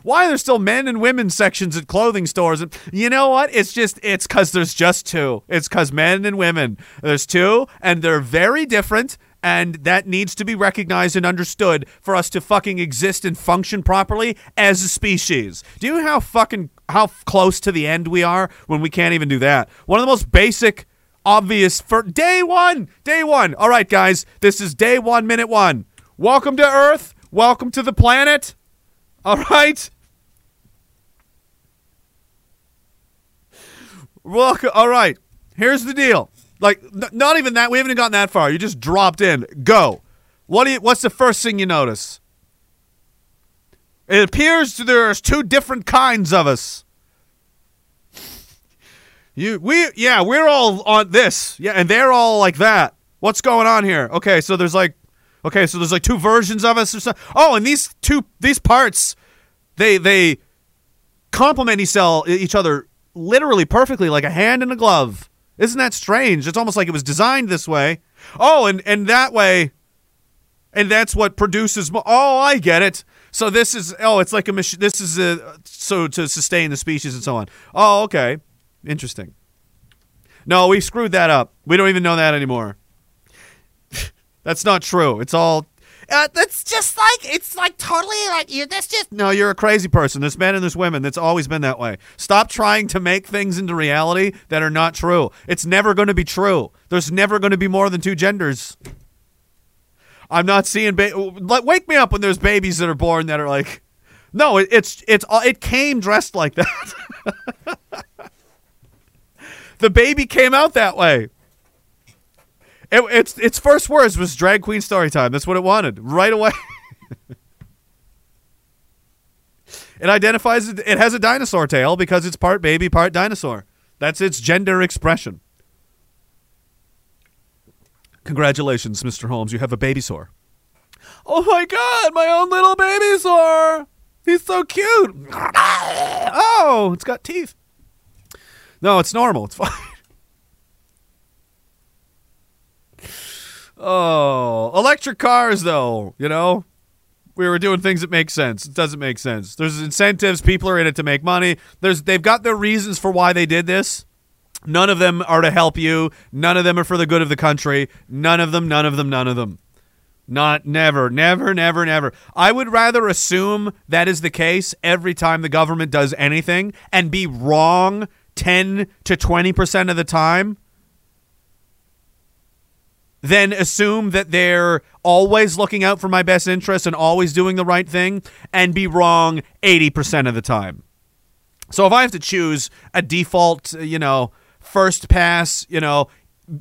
Why are there still men and women sections at clothing stores? And you know what? It's just it's because there's just two. It's because men and women. There's two, and they're very different. And that needs to be recognized and understood for us to fucking exist and function properly as a species. Do you know how fucking how close to the end we are when we can't even do that? One of the most basic, obvious for day one. Day one. All right, guys. This is day one, minute one. Welcome to Earth. Welcome to the planet. All right. Welcome. All right. Here's the deal. Like, not even that. We haven't even gotten that far. You just dropped in. Go. What do you? What's the first thing you notice? It appears there's two different kinds of us. You, we, yeah, we're all on this. Yeah, and they're all like that. What's going on here? Okay, so there's like, okay, so there's like two versions of us or something. Oh, and these two, these parts, they they complement each other literally perfectly, like a hand and a glove. Isn't that strange? It's almost like it was designed this way. Oh, and and that way, and that's what produces. Mo- oh, I get it. So this is oh, it's like a machine. This is a so to sustain the species and so on. Oh, okay, interesting. No, we screwed that up. We don't even know that anymore. <laughs> that's not true. It's all. Uh, that's just like it's like totally like you. That's just no. You're a crazy person. There's men and there's women. That's always been that way. Stop trying to make things into reality that are not true. It's never going to be true. There's never going to be more than two genders. I'm not seeing. Ba- wake me up when there's babies that are born that are like, no, it, it's it's it came dressed like that. <laughs> the baby came out that way. It, its its first words was drag queen story time. That's what it wanted right away. <laughs> it identifies it, it has a dinosaur tail because it's part baby, part dinosaur. That's its gender expression. Congratulations, Mr. Holmes. You have a baby sore. Oh my god, my own little baby sore. He's so cute. <laughs> Oh, it's got teeth. No, it's normal. It's fine. <laughs> Oh, electric cars, though, you know? We were doing things that make sense. It doesn't make sense. There's incentives. People are in it to make money. There's they've got their reasons for why they did this. None of them are to help you. None of them are for the good of the country. None of them, none of them, none of them. Not never, never, never, never. I would rather assume that is the case every time the government does anything and be wrong 10 to 20% of the time than assume that they're always looking out for my best interest and always doing the right thing and be wrong 80% of the time. So if I have to choose a default, uh, you know, first pass, you know,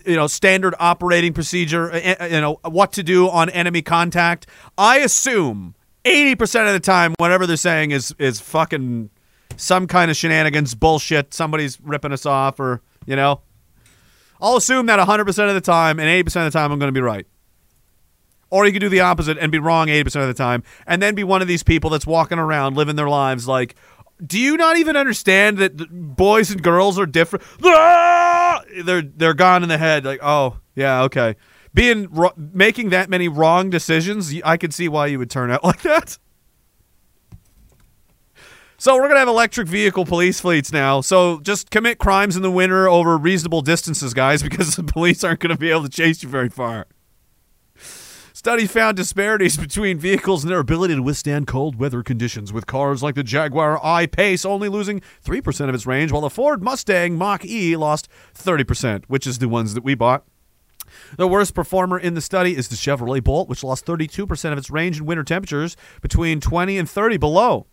you know, standard operating procedure, uh, uh, you know, what to do on enemy contact, I assume 80% of the time whatever they're saying is is fucking some kind of shenanigans, bullshit, somebody's ripping us off or, you know, I'll assume that 100% of the time and 80% of the time I'm going to be right. Or you could do the opposite and be wrong 80% of the time and then be one of these people that's walking around living their lives like, do you not even understand that boys and girls are different? <laughs> They're they're gone in the head. Like, oh yeah, okay. Being making that many wrong decisions, I could see why you would turn out <laughs> like that. So we're gonna have electric vehicle police fleets now. So just commit crimes in the winter over reasonable distances, guys, <laughs> because the police aren't gonna be able to chase you very far. Study found disparities <laughs> between vehicles and their ability to withstand cold weather conditions, with cars like the Jaguar I-Pace only losing 3% of its range, while the Ford Mustang Mach-E lost 30%, which is the ones that we bought. The worst performer in the study is the Chevrolet Bolt, which lost 32% of its range in winter temperatures between 20 and 30 below.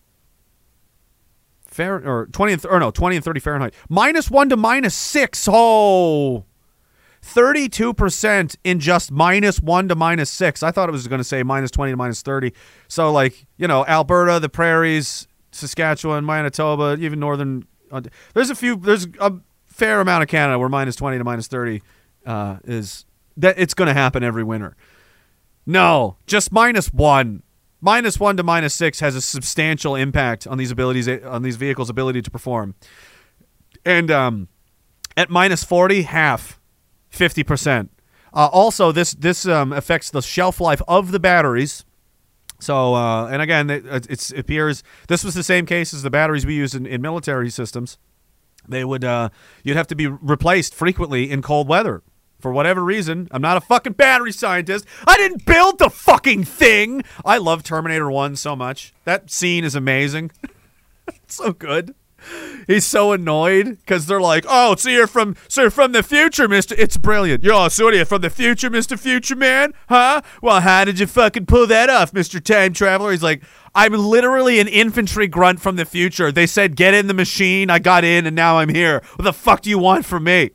Fair or 20 and th- or no 20 and 30 Fahrenheit. Minus 1 to minus 6. Oh. 32% in just minus 1 to minus 6. I thought it was going to say minus 20 to minus 30. So like, you know, Alberta, the prairies, Saskatchewan, Manitoba, even northern There's a few there's a fair amount of Canada where minus 20 to minus 30 uh, is that it's going to happen every winter. No, just minus 1 minus one to minus six has a substantial impact on these abilities on these vehicles' ability to perform. And um, at minus forty, half, fifty percent. Uh, also, this this um, affects the shelf life of the batteries. So, uh, and again, it, appears this was the same case as the batteries we use in, in military systems. They would uh, you'd have to be replaced frequently in cold weather for whatever reason. I'm not a fucking battery scientist. I didn't build the fucking thing. I love Terminator 1 so much. That scene is amazing. <laughs> so good. He's so annoyed because they're like, "Oh, so you're from so you're from the future, Mister." It's brilliant. Yo, so are from the future, Mister Future Man? Huh? Well, how did you fucking pull that off, Mister Time Traveler? He's like, "I'm literally an infantry grunt from the future. They said get in the machine. I got in, and now I'm here. What the fuck do you want from me?"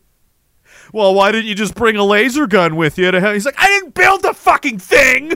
Well, why didn't you just bring a laser gun with you? To He's like, I didn't build the fucking thing.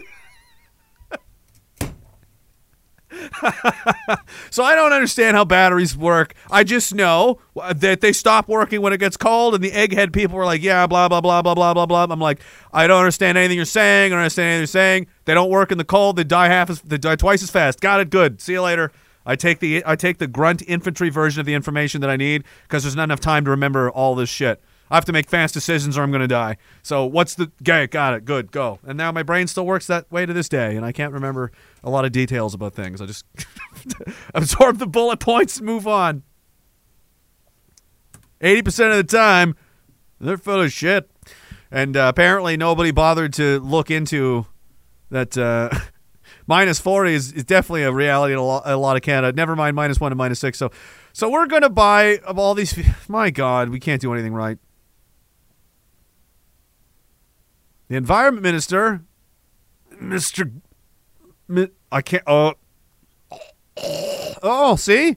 <laughs> so I don't understand how batteries work. I just know that they stop working when it gets cold, and the egghead people were like, "Yeah, blah blah blah blah blah blah blah." I'm like, I don't understand anything you're saying. I don't understand anything you're saying. They don't work in the cold. They die half as they die twice as fast. Got it. Good. See you later. I take the I take the grunt infantry version of the information that I need because there's not enough time to remember all this shit. I have to make fast decisions or I'm going to die. So what's the okay, got it. Good. Go. And now my brain still works that way to this day and I can't remember a lot of details about things. I just <laughs> absorb the bullet points and move on. 80% of the time they're full of shit. And uh, apparently nobody bothered to look into that uh, <laughs> minus 40 is, is definitely a reality in a lot, a lot of Canada. Never mind minus 1 and minus 6. So so we're going to buy of all these <laughs> my god, we can't do anything right. The environment minister, Mr. Mi- I can't. Oh, oh, see,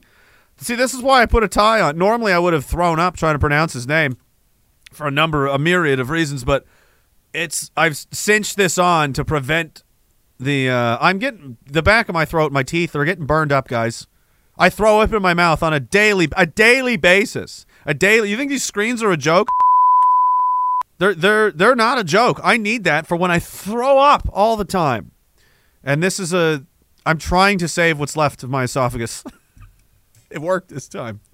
see, this is why I put a tie on. Normally, I would have thrown up trying to pronounce his name for a number, a myriad of reasons, but it's I've cinched this on to prevent the. Uh, I'm getting the back of my throat, my teeth are getting burned up, guys. I throw up in my mouth on a daily, a daily basis. A daily. You think these screens are a joke? They're they're they're not a joke. I need that for when I throw up all the time. And this is a I'm trying to save what's left of my esophagus. <laughs> it worked this time. <laughs>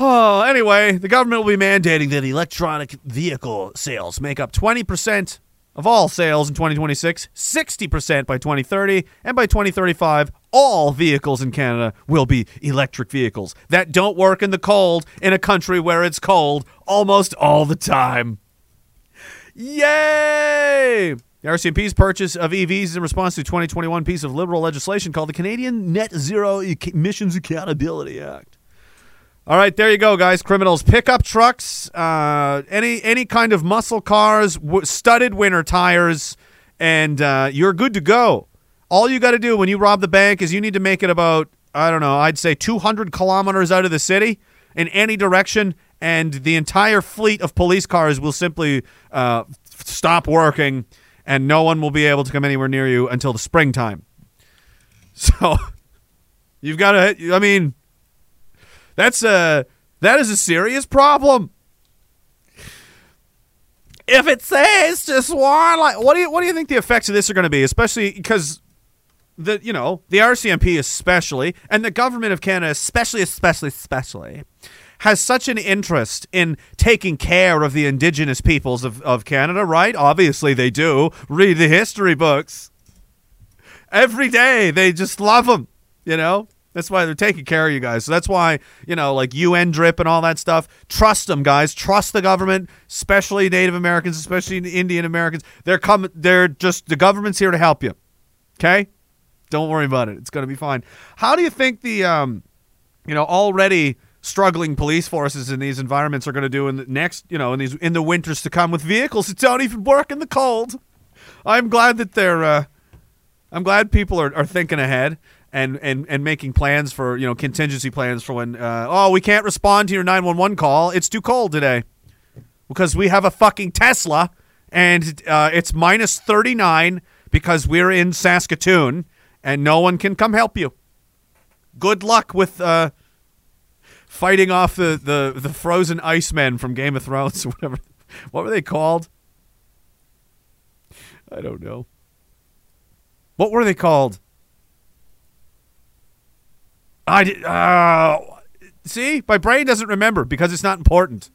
Oh, anyway, the government will be mandating that electronic vehicle sales make up 20% of all sales in 2026, 60% by 2030, and by 2035, all vehicles in Canada will be electric vehicles that don't work in the cold in a country where it's cold almost all the time. Yay! The RCMP's purchase of EVs is in response to a 2021 piece of liberal legislation called the Canadian Net Zero Emissions Accountability Act. All right, there you go, guys. Criminals, pickup trucks, uh, any any kind of muscle cars, studded winter tires, and uh, you're good to go. All you got to do when you rob the bank is you need to make it about I don't know, I'd say 200 kilometers out of the city in any direction, and the entire fleet of police cars will simply uh, stop working, and no one will be able to come anywhere near you until the springtime. <laughs> So you've got to. I mean. That's a that is a serious problem. If it says just one, like, what do you what do you think the effects of this are going to be? Especially because the you know the RCMP especially and the government of Canada especially especially especially has such an interest in taking care of the indigenous peoples of, of Canada, right? Obviously they do. Read the history books. Every day they just love them, you know? That's why they're taking care of you guys. So that's why, you know, like UNDRIP and all that stuff. Trust them, guys. Trust the government, especially Native Americans, especially Indian Americans. They're coming they're just the government's here to help you. Okay? Don't worry about it. It's going to be fine. How do you think the um you know, already struggling police forces in these environments are going to do in the next, you know, in these in the winters to come with vehicles that don't even work in the cold? I'm glad that they're uh I'm glad people are, are thinking ahead. And and and making plans for you know contingency plans for when uh, oh we can't respond to your 911 call it's too cold today because we have a fucking Tesla and uh, it's minus 39 because we're in Saskatoon and no one can come help you. Good luck with uh, fighting off the, the, the frozen icemen from Game of Thrones or whatever. <laughs> What were they called? I don't know. What were they called? I did. Uh, see, my brain doesn't remember because it's not important.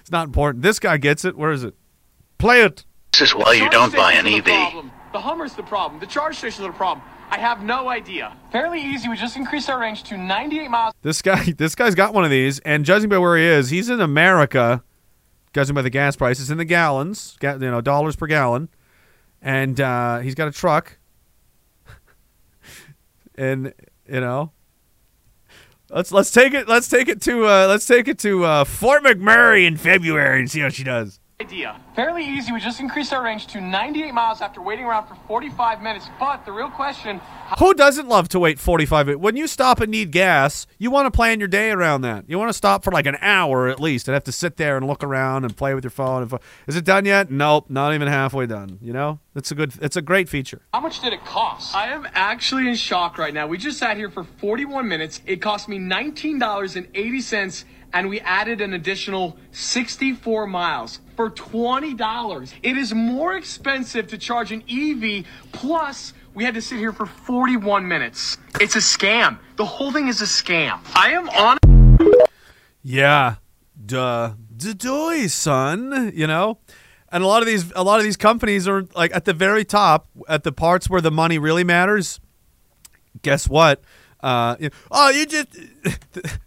It's not important. This guy gets it. Where is it? Play it. This is why you don't buy an The EV. problem. The Hummer's the problem. The charge station's the problem. I have no idea. Fairly easy. We just increased our range to 98 miles. This guy, <laughs> this guy's got one of these, and judging by where he is, he's in America. Judging by the gas prices in the gallons, you know, dollars per gallon, and uh, he's got a truck, <laughs> and you know, let's let's take it let's take it to uh, let's take it to uh, Fort McMurray in February and see how she does. Idea. Fairly easy. We just increased our range to 98 miles after waiting around for 45 minutes. But the real question Who doesn't love to wait 45 minutes? When you stop and need gas, you want to plan your day around that. You want to stop for like an hour at least and have to sit there and look around and play with your phone. And fo- Is it done yet? Nope, not even halfway done. You know? It's a good it's a great feature. How much did it cost? I am actually in shock right now. We just sat here for 41 minutes. It cost me $19.80, and we added an additional 64 miles for $20. It is more expensive to charge an EV, plus, we had to sit here for 41 minutes. It's a scam. The whole thing is a scam. I am on. Yeah. Duh. Doy, son, you know? And a lot of these a lot of these companies are like at the very top, at the parts where the money really matters. Guess what? Uh, you- oh, you just <laughs>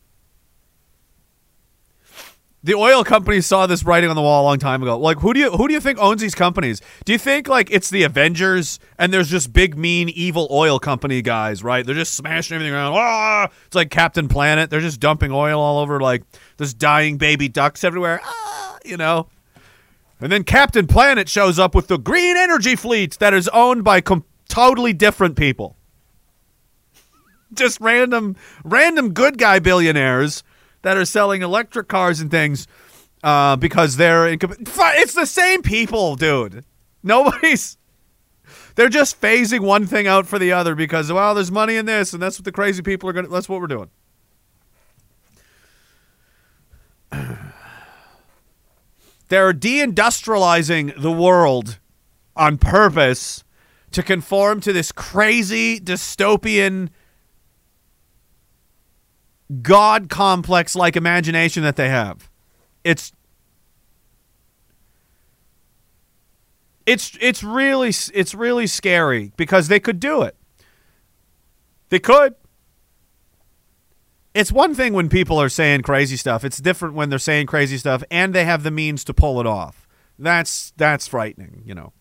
the oil companies saw this writing on the wall a long time ago. Like, who do you who do you think owns these companies? Do you think like it's the Avengers and there's just big mean evil oil company guys, right? They're just smashing everything around. Ah! It's like Captain Planet. They're just dumping oil all over. Like there's dying baby ducks everywhere. Ah, you know. And then Captain Planet shows up with the green energy fleet that is owned by com- totally different people. Just random, random good guy billionaires that are selling electric cars and things uh, because they're in. It's the same people, dude. Nobody's. They're just phasing one thing out for the other because well, there's money in this, and that's what the crazy people are gonna. That's what we're doing. <clears throat> They're deindustrializing the world on purpose to conform to this crazy dystopian god complex like imagination that they have. It's it's it's really it's really scary because they could do it. They could. It's one thing when people are saying crazy stuff. It's different when they're saying crazy stuff and they have the means to pull it off. That's that's frightening, you know.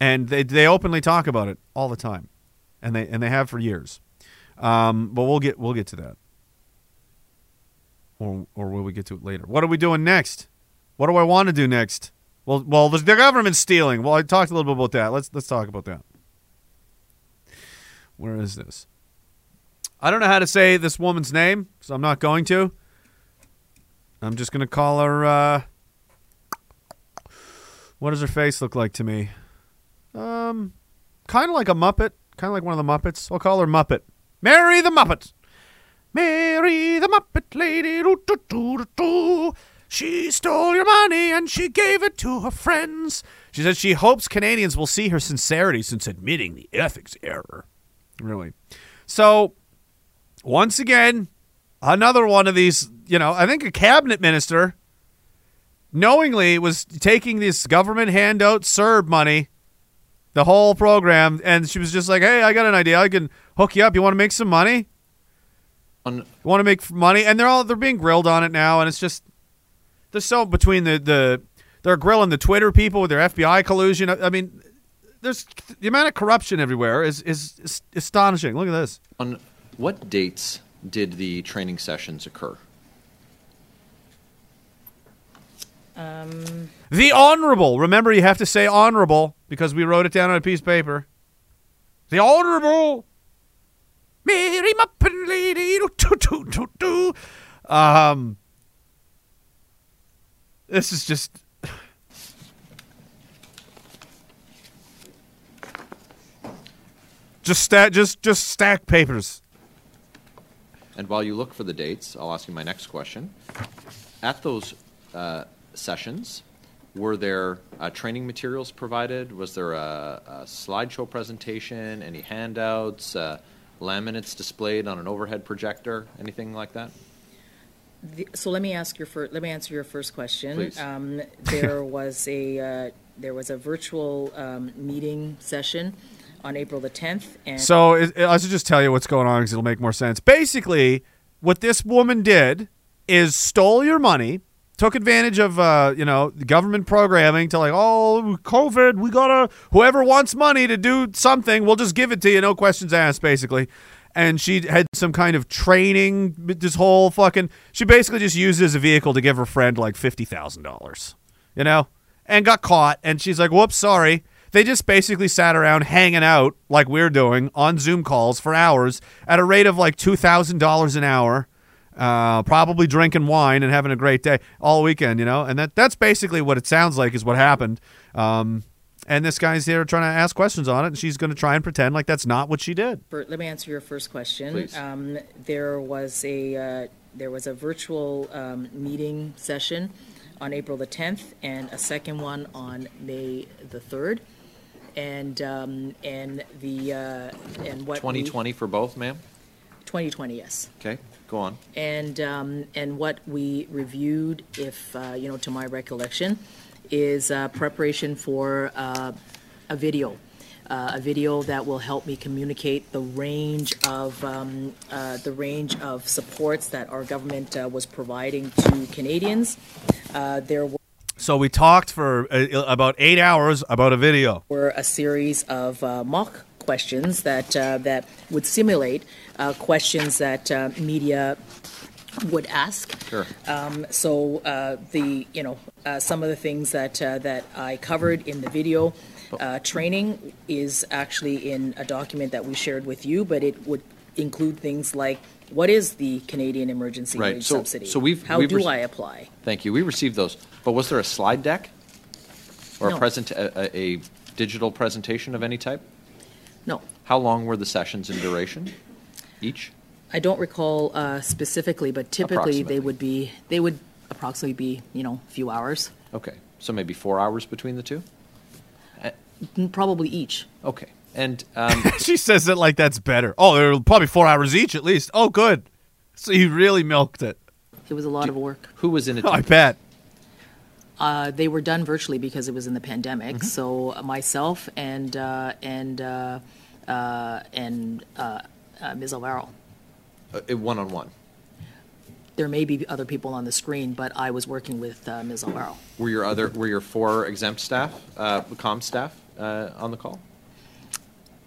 And they they openly talk about it all the time. And they and they have for years. Um, but we'll get we'll get to that. Or or will we get to it later? What are we doing next? What do I want to do next? Well, well, the government's stealing. Well, I talked a little bit about that. Let's let's talk about that. Where is this? I don't know how to say this woman's name, so I'm not going to. I'm just to call her. Uh, what does her face look like to me? Um, kind of like a Muppet, kind of like one of the Muppets. I'll call her Muppet. Mary the Muppet. Mary the Muppet Lady. Doo, doo, doo, doo. She stole your money and she gave it to her friends. She said she hopes Canadians will see her sincerity since admitting the ethics error. Really. So, once again, another one of these, you know, I think a cabinet minister knowingly was taking this government handout CERB money, the whole program, and she was just like, hey, I got an idea. I can hook you up. You want to make some money? On You want to make money? And they're all they're being grilled on it now, and it's just there's so between the the they're grilling the Twitter people with their FBI collusion. I I mean, there's the amount of corruption everywhere is is, is astonishing. Look at this. on what dates did the training sessions occur? Um. The honorable. Remember, you have to say honorable because we wrote it down on a piece of paper. The Honorable Mary Muppin Lady. Um, this is just. Just stack, just just stack papers. And while you look for the dates, I'll ask you my next question. At those uh, sessions, were there uh, training materials provided? Was there a, a slideshow presentation? Any handouts? Uh, laminates displayed on an overhead projector? Anything like that? The- So let me ask your fir- let me answer your first question. Please. Um, there <laughs> was a uh, there was a virtual um, meeting session on April the 10th, and So it, it- I should just tell you what's going on because it'll make more sense. Basically, what this woman did is stole your money, took advantage of uh, you know government programming to like, oh, COVID, we gotta whoever wants money to do something, we'll just give it to you, no questions asked, basically. And she had some kind of training, this whole fucking. She basically just used it as a vehicle to give her friend like fifty thousand dollars, you know, and got caught. And she's like, "Whoops, sorry." They just basically sat around hanging out like we're doing on Zoom calls for hours at a rate of like two thousand dollars an hour, uh, probably drinking wine and having a great day all weekend, you know. And that that's basically what it sounds like is what happened. Um, and this guy's here trying to ask questions on it, and she's going to try and pretend like that's not what she did. for, let me answer your first question. Um, there was a uh, there was a virtual um, meeting session on April the 10th, and a second one on May the 3rd. And um, and the uh, and what we- 2020 for both, ma'am? 2020, yes. Okay, go on. And um, and what we reviewed, if uh, you know, to my recollection, is uh, preparation for uh, a video, uh, a video that will help me communicate the range of um, uh, the range of supports that our government uh, was providing to Canadians. Uh, there So we talked for uh, about eight hours about a video. were a series of uh, mock questions that uh, that would simulate uh, questions that uh, media would ask. Sure. Um, so uh, the you know uh, some of the things that uh, that I covered in the video uh, training is actually in a document that we shared with you, but it would include things like what is the Canadian Emergency Right, Wage so- Subsidy? so we've- how we've do rec- I apply? Thank you. We received those. But was there a slide deck? Or a present, a- a digital presentation of any type? No. How long were the sessions in duration each? I don't recall uh, specifically, but typically they would be they would approximately be you know a few hours, Okay, so maybe four hours between the two? Probably each. Okay, and um, <laughs> she says it like that's better. Oh, they're probably four hours each at least. Oh, good. So you really milked it. It was a lot of work. who was in <laughs> it? I bet. Uh, they were done virtually because it was in the pandemic. Mm-hmm. So uh, myself and uh, and uh, uh, and uh, uh, Ms. Alvaro. Uh, One-on-one. There may be other people on the screen, but I was working with uh, Ms. Alvaro. Were your other, were your four exempt staff, uh, com staff, uh, on the call?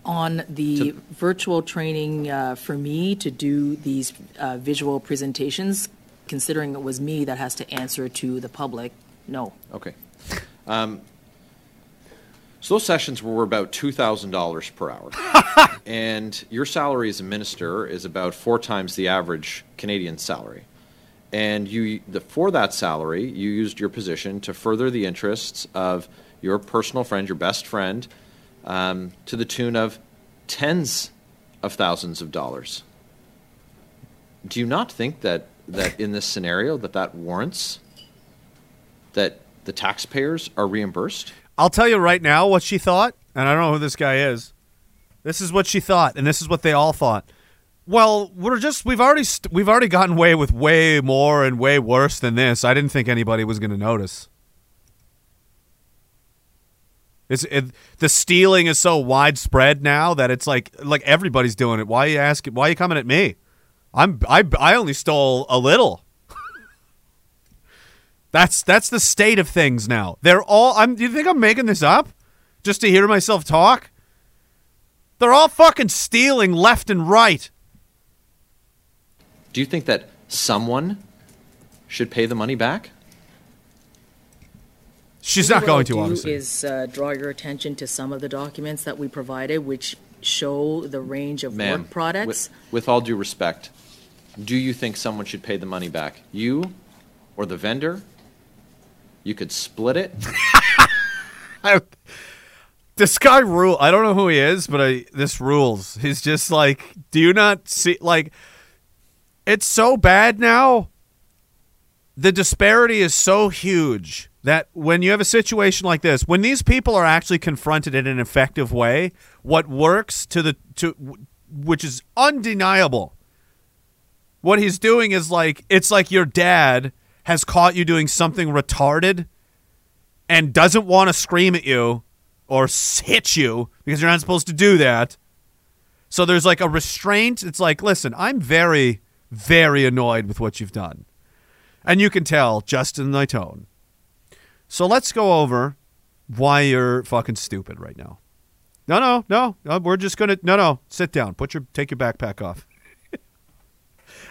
On the To- virtual training uh, for me to do these uh, visual presentations, considering it was me that has to answer to the public, no. Okay. Um, so those sessions were about two thousand dollars per hour, <laughs> and your salary as a minister is about four times the average Canadian salary. And you, the, for that salary, you used your position to further the interests of your personal friend, your best friend, um, to the tune of tens of thousands of dollars. Do you not think that that in this scenario that that warrants that the taxpayers are reimbursed? I'll tell you right now what she thought, and I don't know who this guy is. This is what she thought, and this is what they all thought. Well, we're just we've already st- we've already gotten away with way more and way worse than this. I didn't think anybody was going to notice. It's it, the stealing is so widespread now that it's like like everybody's doing it. Why are you asking? Why are you coming at me? I'm I I only stole a little. That's that's the state of things now. They're all. I'm. Do you think I'm making this up just to hear myself talk? They're all fucking stealing left and right. Do you think that someone should pay the money back? She's not going to, do obviously. Is uh, draw your attention to some of the documents that we provided, which show the range of Ma'am, work products. With, with all due respect, do you think someone should pay the money back? You or the vendor? You could split it. <laughs> This guy rule. I don't know who he is, but I this rules. He's just like, do you not see? Like, it's so bad now. The disparity is so huge that when you have a situation like this, when these people are actually confronted in an effective way, what works to the to which is undeniable. What he's doing is like it's like your dad has caught you doing something retarded and doesn't want to scream at you or hit you because you're not supposed to do that. So there's like a restraint. It's like, listen, I'm very, very annoyed with what you've done. And you can tell just in my tone. So let's go over why you're fucking stupid right now. No, no, no. no we're just going to, no, no. Sit down. Put your, take your backpack off.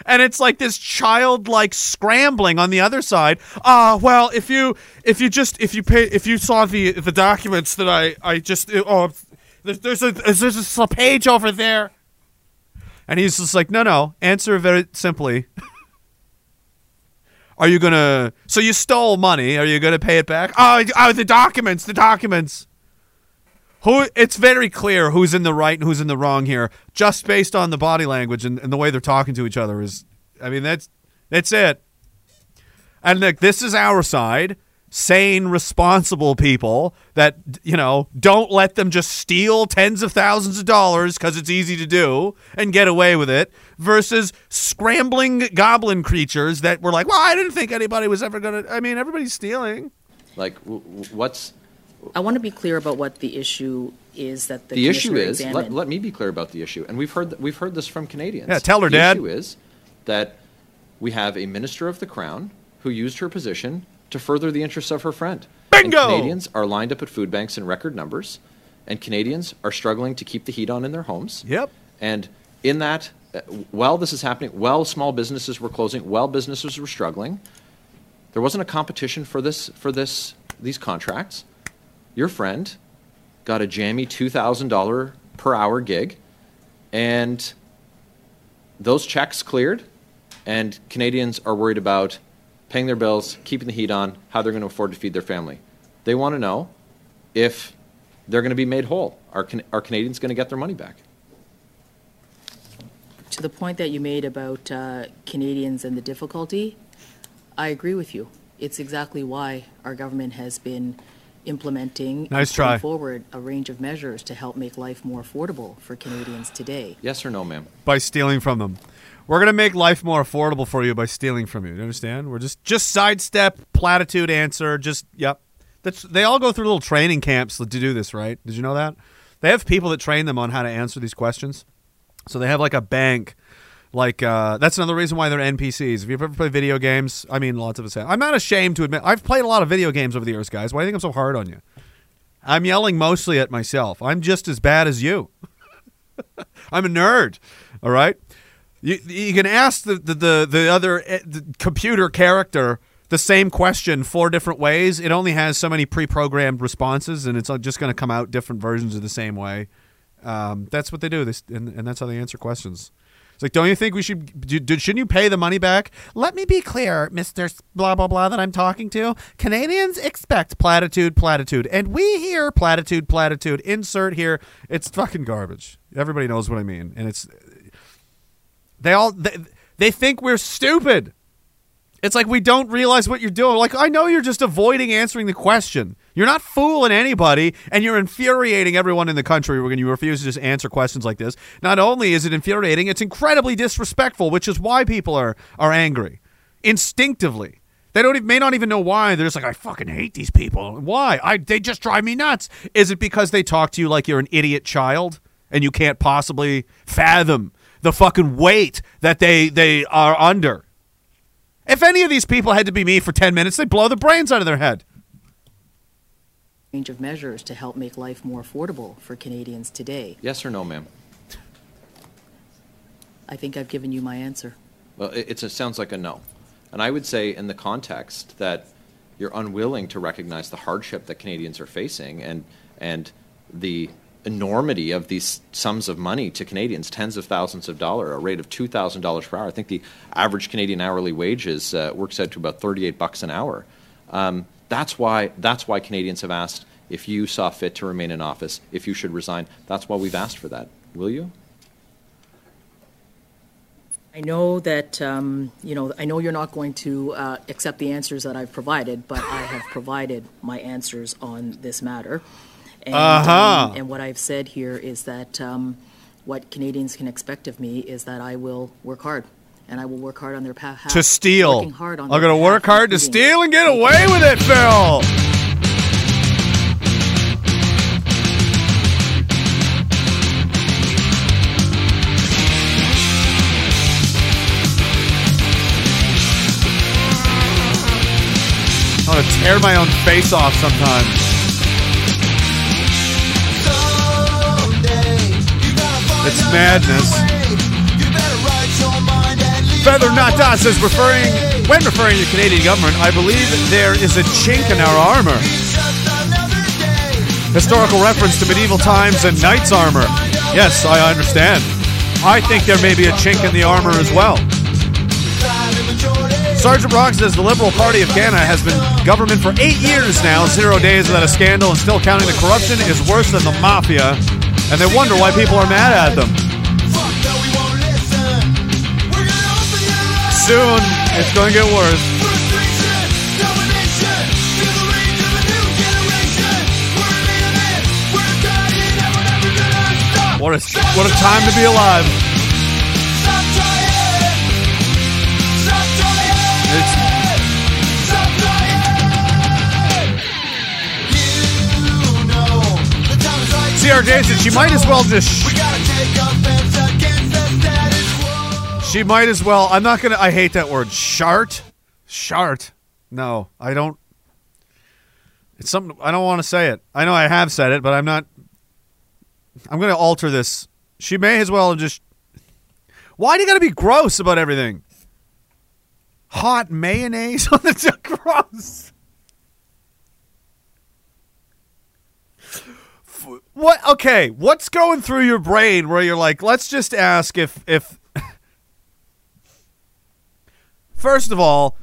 And it's like this childlike scrambling on the other side. Ah, well, if you if you just if you pay if you saw the the documents that I I just uh, oh there's there's a there's a page over there, and he's just like no no answer very simply. <laughs> Are you gonna? So you stole money. Are you gonna pay it back? Oh, oh, the documents, the documents. Who? It's very clear who's in the right and who's in the wrong here, just based on the body language and, and the way they're talking to each other. Is I mean that's that's it. And like this is our side, sane, responsible people that you know don't let them just steal tens of thousands of dollars because it's easy to do and get away with it. Versus scrambling goblin creatures that were like, well, I didn't think anybody was ever gonna. I mean, everybody's stealing. Like, what's I want to be clear about what the issue is that the the issue is? Let, let me be clear about the issue, and we've heard th- we've heard this from Canadians. Yeah, tell her, the Dad. The issue is that we have a minister of the crown who used her position to further the interests of her friend. And Bingo! Canadians are lined up at food banks in record numbers, and Canadians are struggling to keep the heat on in their homes. Yep. And in that, uh, while this is happening, while small businesses were closing, while businesses were struggling, there wasn't a competition for this for this these contracts. Your friend got a jammy two thousand dollar per hour gig, and those checks cleared, and Canadians are worried about paying their bills, keeping the heat on, how they're going to afford to feed their family. They want to know if they're going to be made whole. Are, Can- are Canadians going to get their money back? to the point that you made about uh, Canadians and the difficulty, I agree with you. It's exactly why our government has been implementing Nice putting try. forward a range of measures to help make life more affordable for Canadians today. Yes or no, ma'am? by stealing from them. We're gonna make life more affordable for you by stealing from you. You understand? We're just just sidestep platitude answer. Just yep. That's they all go through little training camps to do this, right? Did you know that? They have people that train them on how to answer these questions. So they have like a bank. Like uh, that's another reason why they're NPCs. If you've ever played video games, I mean, lots of us have. I'm not ashamed to admit I've played a lot of video games over the years, guys. Why do you think I'm so hard on you? I'm yelling mostly at myself. I'm just as bad as you. <laughs> I'm a nerd. All right. You, you can ask the the the, the other eh, the computer character the same question four different ways. It only has so many pre-programmed responses, and it's just going to come out different versions of the same way. Um, that's what they do. This and, and that's how they answer questions. It's like, don't you think we should? Do, shouldn't you pay the money back? Let me be clear, Mister Blah blah blah that I'm talking to. Canadians expect platitude, platitude, and we hear platitude, platitude. Insert here. It's fucking garbage. Everybody knows what I mean, and it's they all they, they think we're stupid. It's like we don't realize what you're doing. Like I know you're just avoiding answering the question. You're not fooling anybody, and you're infuriating everyone in the country when you refuse to just answer questions like this. Not only is it infuriating, it's incredibly disrespectful, which is why people are are angry instinctively. They don't even, may not even know why. They're just like, I fucking hate these people. Why? I they just drive me nuts. Is it because they talk to you like you're an idiot child and you can't possibly fathom the fucking weight that they they are under? If any of these people had to be me for 10 minutes, they'd blow the brains out of their head. Range of measures to help make life more affordable for Canadians today. Yes or no, ma'am? I think I've given you my answer. Well, it, it's, it sounds like a no. And I would say, in the context that you're unwilling to recognize the hardship that Canadians are facing and, and the enormity of these sums of money to Canadians, tens of thousands of dollars, a rate of two thousand dollars per hour. I think the average Canadian hourly wage is uh, works out to about thirty-eight bucks an hour. Um, that's why that's why Canadians have asked if you saw fit to remain in office, if you should resign. That's why we've asked for that. Will you? I know that, um, you know, I know you're not going to uh, accept the answers that I've provided, but I have provided my answers on this matter. And, Uh-huh. um, and what I've said here is that um, what Canadians can expect of me is that I will work hard, and I will work hard on their behalf. to steal. Hard on I'm gonna work hard to steal and get away with it, Phil. I want to tear my own face off sometimes. It's madness. Feather Not says, referring when referring to Canadian government, I believe there is a chink in our armor. Historical reference to medieval times and knights' armor. Yes, I understand. I think there may be a chink in the armor as well. Sergeant Rock says the Liberal Party of Canada has been government for eight years now, zero days without a scandal, and still counting the corruption is worse than the mafia, and they wonder why people are mad at them. Soon, it's going to get worse. What a what a time to be alive! It's CRJ said she might as well just. She might as well. I'm not gonna. I hate that word. Shart. Shart. No, I don't. It's something. I don't want to say it. I know I have said it, but I'm not. I'm gonna alter this. She may as well just. Why do you gotta be gross about everything? Hot mayonnaise <laughs> on the gross. What? Okay, what's going through your brain where you're like, let's just ask if if. First of all,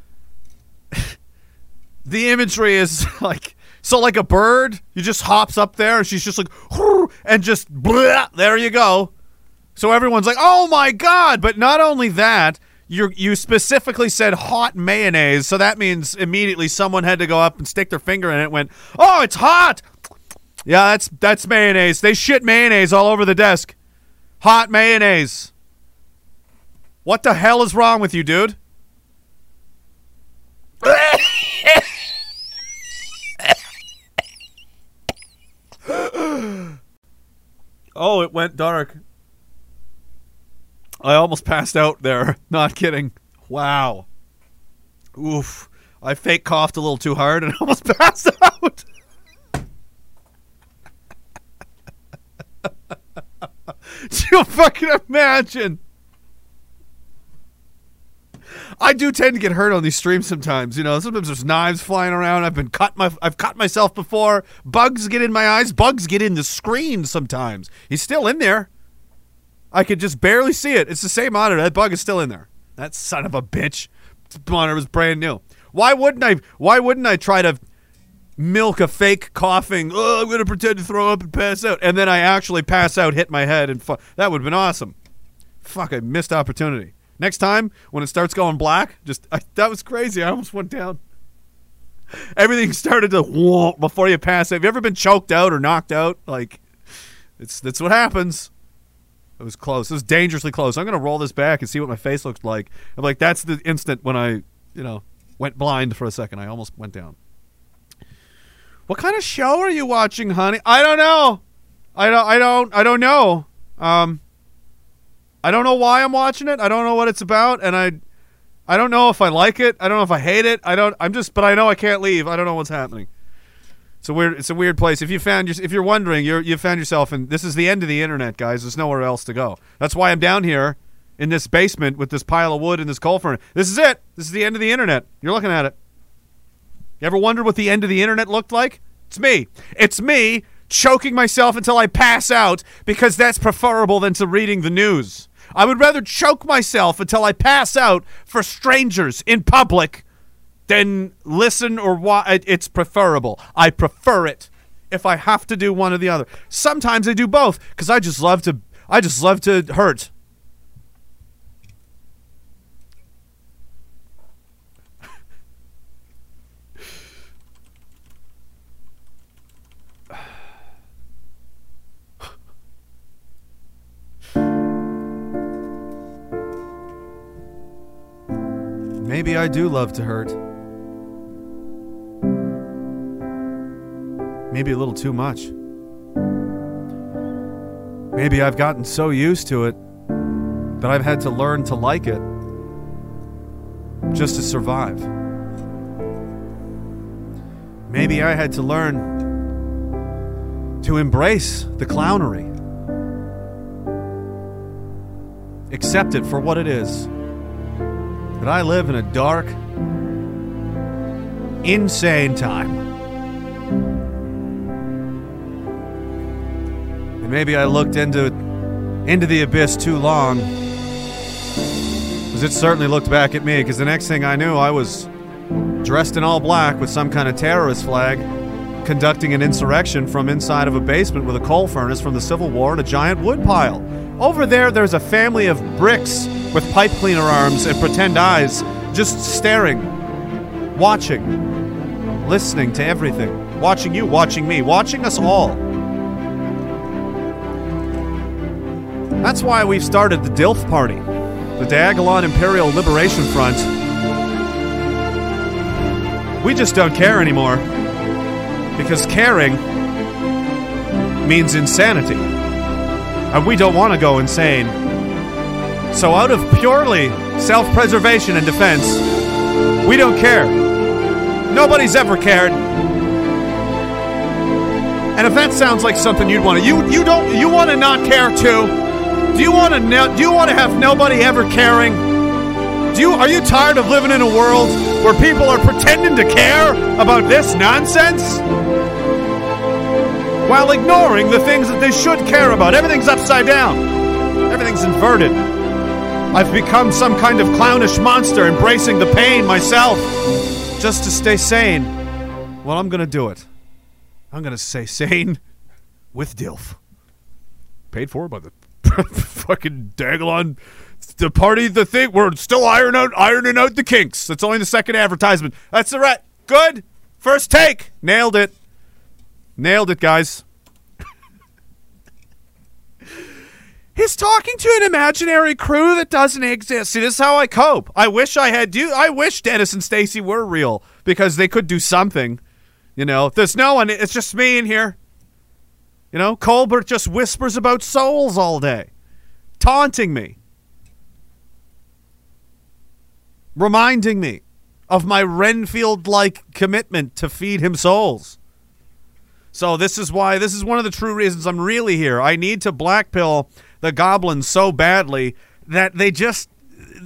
<laughs> the imagery is <laughs> like so like a bird. You just hops up there and she's just like, and just blah, there you go. So everyone's like, oh my god! But not only that, you you specifically said hot mayonnaise, so that means immediately someone had to go up and stick their finger in it. and Went, oh, it's hot. Yeah, that's that's mayonnaise. They shit mayonnaise all over the desk. Hot mayonnaise. What the hell is wrong with you, dude? <laughs> oh, it went dark. I almost passed out there. <laughs> Not kidding. Wow. Oof. I fake coughed a little too hard and <laughs> almost passed out. You fucking imagine? I do tend to get hurt on these streams sometimes. You know, sometimes there's knives flying around. I've been cut my I've cut myself before. Bugs get in my eyes. Bugs get in the screen sometimes. He's still in there. I could just barely see it. It's the same monitor. That bug is still in there. That son of a bitch. This monitor was brand new. Why wouldn't I why wouldn't I try to milk a fake coughing, oh, I'm to pretend to throw up and pass out. And then I actually pass out, hit my head, and fu- that would have been awesome. Fuck, I missed opportunity. Next time, when it starts going black, just I, that was crazy. I almost went down. Everything <laughs> started to before you pass out. Have you ever been choked out or knocked out? Like, it's that's what happens. It was close. It was dangerously close. I'm gonna roll this back and see what my face looks like. I'm like, that's the instant when I, you know, went blind for a second. I almost went down. What kind of show are you watching, honey? I don't know. I don't. I don't. I don't know. Um. I don't know why I'm watching it. I don't know what it's about, and I, I don't know if I like it. I don't know if I hate it. I don't. I'm just. But I know I can't leave. I don't know what's happening. It's a weird. It's a weird place. If you found your, if you're wondering, you're you found yourself, and this is the end of the internet, guys. There's nowhere else to go. That's why I'm down here in this basement with this pile of wood and this coal furnace. This is it. This is the end of the internet. You're looking at it. You ever wondered what the end of the internet looked like? It's me. It's me choking myself until I pass out because that's preferable than to reading the news. I would rather choke myself until I pass out for strangers in public than listen or watch. It's preferable. I prefer it if I have to do one or the other. Sometimes I do both because I just love to. I just love to hurt. Maybe I do love to hurt. Maybe a little too much. Maybe I've gotten so used to it that I've had to learn to like it just to survive. Maybe I had to learn to embrace the clownery, accept it for what it is. That I live in a dark, insane time. And maybe I looked into into the abyss too long. Because it certainly looked back at me, because the next thing I knew, I was dressed in all black with some kind of terrorist flag, conducting an insurrection from inside of a basement with a coal furnace from the Civil War and a giant wood pile. Over there, there's a family of bricks with pipe cleaner arms and pretend eyes, just staring, watching, listening to everything. Watching you, watching me, watching us all. That's why we've started the DILF Party, the Diagolon Imperial Liberation Front. We just don't care anymore. Because caring means insanity. And we don't want to go insane. So, out of purely self preservation and defense, we don't care. Nobody's ever cared. And if that sounds like something you'd want to, you you don't you want to not care too? Do you want to no, do you want to have nobody ever caring? Do you are you tired of living in a world where people are pretending to care about this nonsense? While ignoring the things that they should care about. Everything's upside down. Everything's inverted. I've become some kind of clownish monster embracing the pain myself just to stay sane. Well, I'm to do it. I'm to stay sane with DILF. Paid for by the <laughs> fucking Diagolon. The party, the thing. We're still iron out, ironing out the kinks. That's only the second advertisement. That's the right. Good. First take. Nailed it. Nailed it, guys. He's talking to an imaginary crew that doesn't exist. See, this is how I cope. I wish I had you. I wish Dennis and Stacy were real because they could do something. You know, there's no one. It's just me in here. You know, Colbert just whispers about souls all day, taunting me, reminding me of my Renfield-like commitment to feed him souls. So this is why this is one of the true reasons I'm really here. I need to blackpill the goblins so badly that they just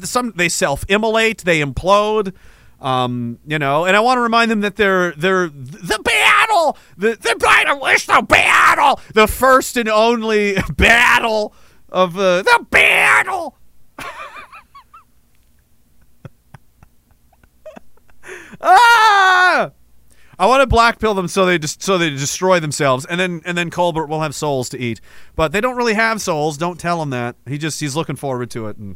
some they self-immolate, they implode. Um, you know, and I want to remind them that they're they're the battle, the the battle is the battle, the first and only <laughs> battle of uh, the battle. <laughs> ah! I want to black pill them so they just so they destroy themselves, and then and then Colbert will have souls to eat. But they don't really have souls. Don't tell him that. He just he's looking forward to it, and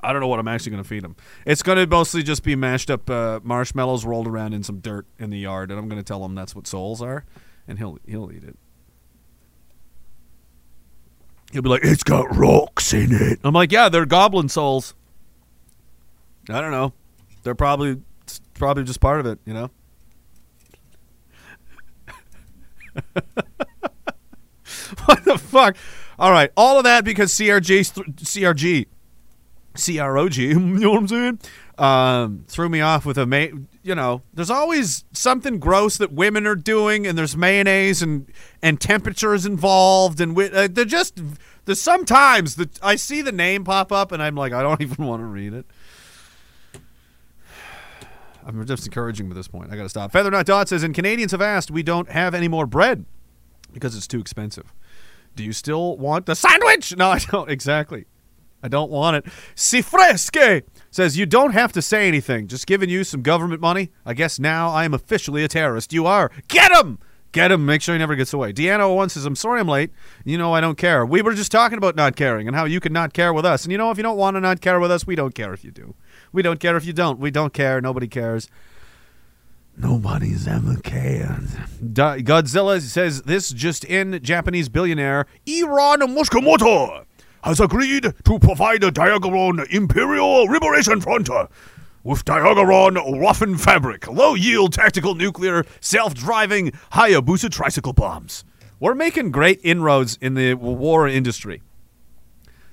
I don't know what I'm actually going to feed him. It's going to mostly just be mashed up uh, marshmallows rolled around in some dirt in the yard, and I'm going to tell him that's what souls are, and he'll he'll eat it. He'll be like, "It's got rocks in it." I'm like, "Yeah, they're goblin souls." I don't know. They're probably probably just part of it, you know. <laughs> what the fuck? All right, all of that because CRG, CRG, CROG, <laughs> you know what I'm saying? Um, threw me off with a ma- you know, there's always something gross that women are doing, and there's mayonnaise and and temperatures involved, and wi- uh, they're just there's sometimes that I see the name pop up, and I'm like, I don't <laughs> even want to read it. I'm just encouraging at this point. I got to stop. Feather Not Dot says, and Canadians have asked, we don't have any more bread. because it's too expensive. Do you still want the sandwich? No, <laughs> I don't. Exactly. I don't want it. Si fresque says you don't have to say anything. Just giving you some government money. I guess now I am officially a terrorist. You are. Get him. Get him. Make sure he never gets away. Deanna one says, I'm sorry I'm late. You know I don't care. We were just talking about not caring and how you can not care with us. And you know, if you don't want to not care with us, we don't care if you do. We don't care if you don't. We don't care. Nobody cares. Nobody's ever cared. Godzilla says this just in Japanese billionaire Iran Mushimoto has agreed to provide a Diagolon Imperial Liberation Front with Diagolon Waffen fabric, low yield tactical nuclear self driving Hayabusa tricycle bombs. We're making great inroads in the war industry.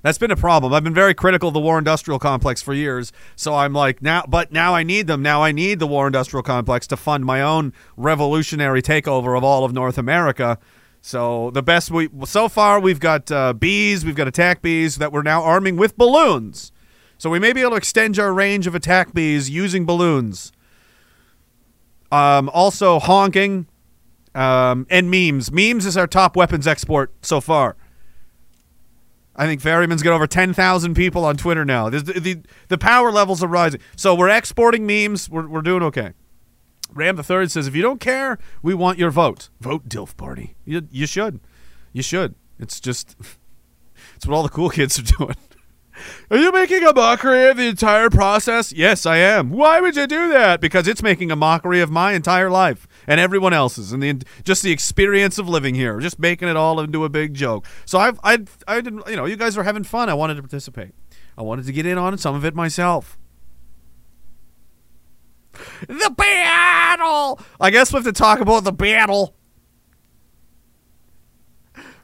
That's been a problem. I've been very critical of the war industrial complex for years. So I'm like, now, but now I need them. Now I need the war industrial complex to fund my own revolutionary takeover of all of North America. So the best we, so far, we've got uh, bees, we've got attack bees that we're now arming with balloons. So we may be able to extend our range of attack bees using balloons. Um, also, honking um, and memes. Memes is our top weapons export so far. I think Ferryman's got over 10,000 people on Twitter now. The, the, the power levels are rising. So we're exporting memes. We're, we're doing okay. Ram the Third says, if you don't care, we want your vote. Vote DILF Party. You, you should. You should. It's just, <laughs> it's what all the cool kids are <laughs> doing. Are you making a mockery of the entire process? Yes, I am. Why would you do that? Because it's making a mockery of my entire life and everyone else's, and the just the experience of living here, just making it all into a big joke. So I've, I, I didn't, you know, you guys are having fun. I wanted to participate. I wanted to get in on some of it myself. The battle. I guess we have to talk about the battle.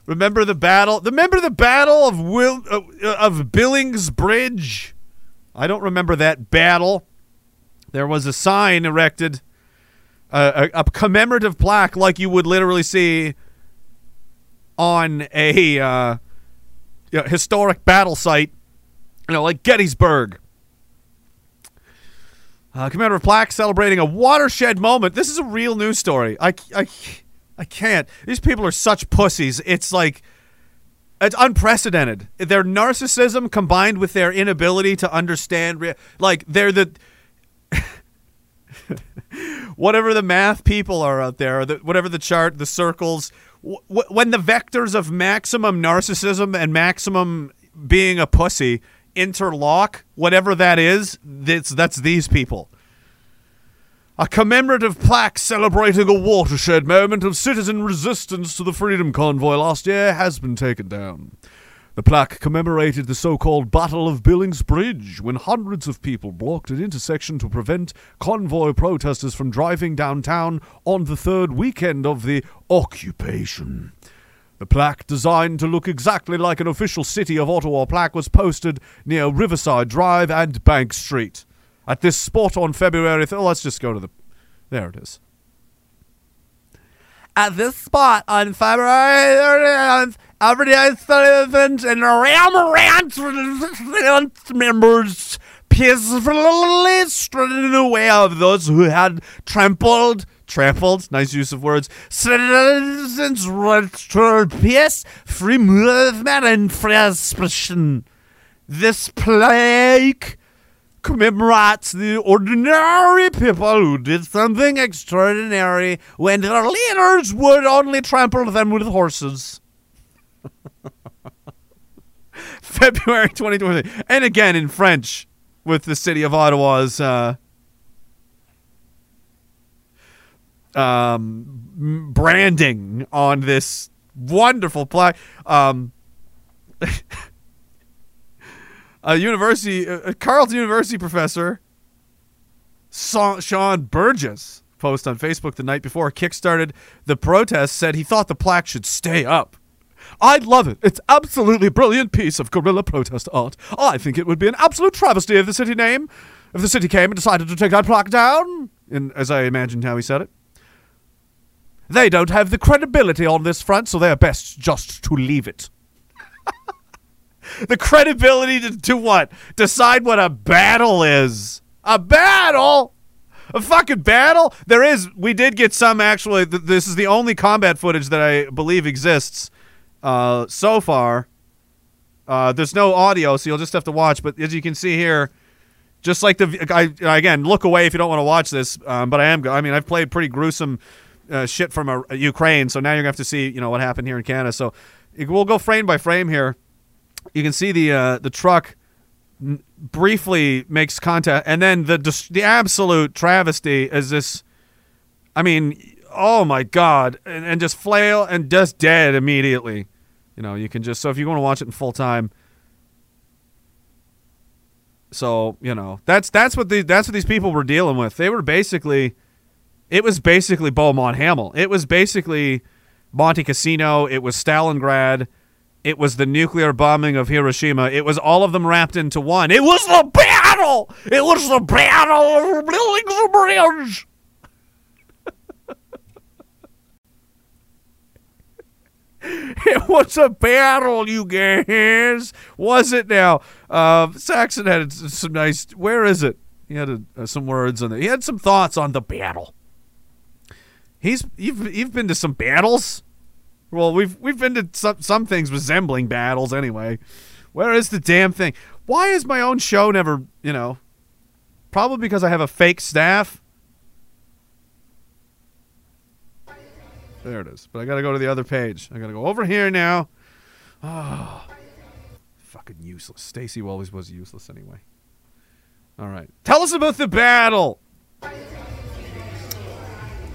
Remember the battle? Remember the battle of Will uh, of Billings Bridge? I don't remember that battle. There was a sign erected, uh, a, a commemorative plaque, like you would literally see on a uh, you know, historic battle site, you know, like Gettysburg. Uh, commemorative plaque celebrating a watershed moment. This is a real news story. I, I, I can't. These people are such pussies. It's like it's unprecedented. Their narcissism combined with their inability to understand, rea- like they're the <laughs> whatever the math people are out there, the, whatever the chart, the circles. W- when the vectors of maximum narcissism and maximum being a pussy interlock, whatever that is, that's that's these people. A commemorative plaque celebrating a watershed moment of citizen resistance to the Freedom Convoy last year has been taken down. The plaque commemorated the so called Battle of Billings Bridge, when hundreds of people blocked an intersection to prevent convoy protesters from driving downtown on the third weekend of the occupation. The plaque, designed to look exactly like an official City of Ottawa plaque, was posted near Riverside Drive and Bank Street. At this spot on February 3rd, let's just go to the. There it is. At this spot on February 30th, everyday citizens and Ram Ranch members peacefully strutted away of those who had trampled, trampled, nice use of words, citizens' rights to peace, free movement, and free expression. This plague commemorates the ordinary people who did something extraordinary when their leaders would only trample them with horses. <laughs> February 2020. And again in French with the city of Ottawa's uh, um, branding on this wonderful plaque. Um, <laughs> a university, a Carleton University professor, Sean Burges, post on Facebook the night before kickstarted the protest, said he thought the plaque should stay up. I'd love it. It's absolutely brilliant piece of guerrilla protest art. I think it would be an absolute travesty if the city name, if the city came and decided to take that plaque down. In, as I imagined how he said it. They don't have the credibility on this front, so they're best just to leave it. The credibility to, to what? Decide what a battle is. A battle? A fucking battle? There is. We did get some actually. Th- this is the only combat footage that I believe exists uh, so far. Uh, there's no audio, so you'll just have to watch. But as you can see here, just like the I, again, look away if you don't want to watch this. Um, but I am. I mean, I've played pretty gruesome uh, shit from uh, Ukraine, so now you're gonna have to see you know what happened here in Canada. So we'll go frame by frame here. You can see the uh, the truck n- briefly makes contact, and then the dis- the absolute travesty is this. I mean, oh my god, and, and just flail and just dead immediately. You know, you can just so if you want to watch it in full time. So you know that's that's what the that's what these people were dealing with. They were basically, it was basically Beaumont Hamel. It was basically Monte Cassino. It was Stalingrad. It was the nuclear bombing of Hiroshima. It was all of them wrapped into one. It was the battle. It was the battle of building the Bridge. <laughs> It was a battle, you guys. Was it now? Uh, Saxon had some nice. Where is it? He had a, uh, some words on there. He had some thoughts on the battle. He's you've you've been to some battles. Well, we've we've been to some some things resembling battles anyway. Where is the damn thing? Why is my own show never? You know, probably because I have a fake staff. There it is. But I got to go to the other page. I got to go over here now. Oh, fucking useless. Stacy always was useless anyway. All right. Tell us about the battle.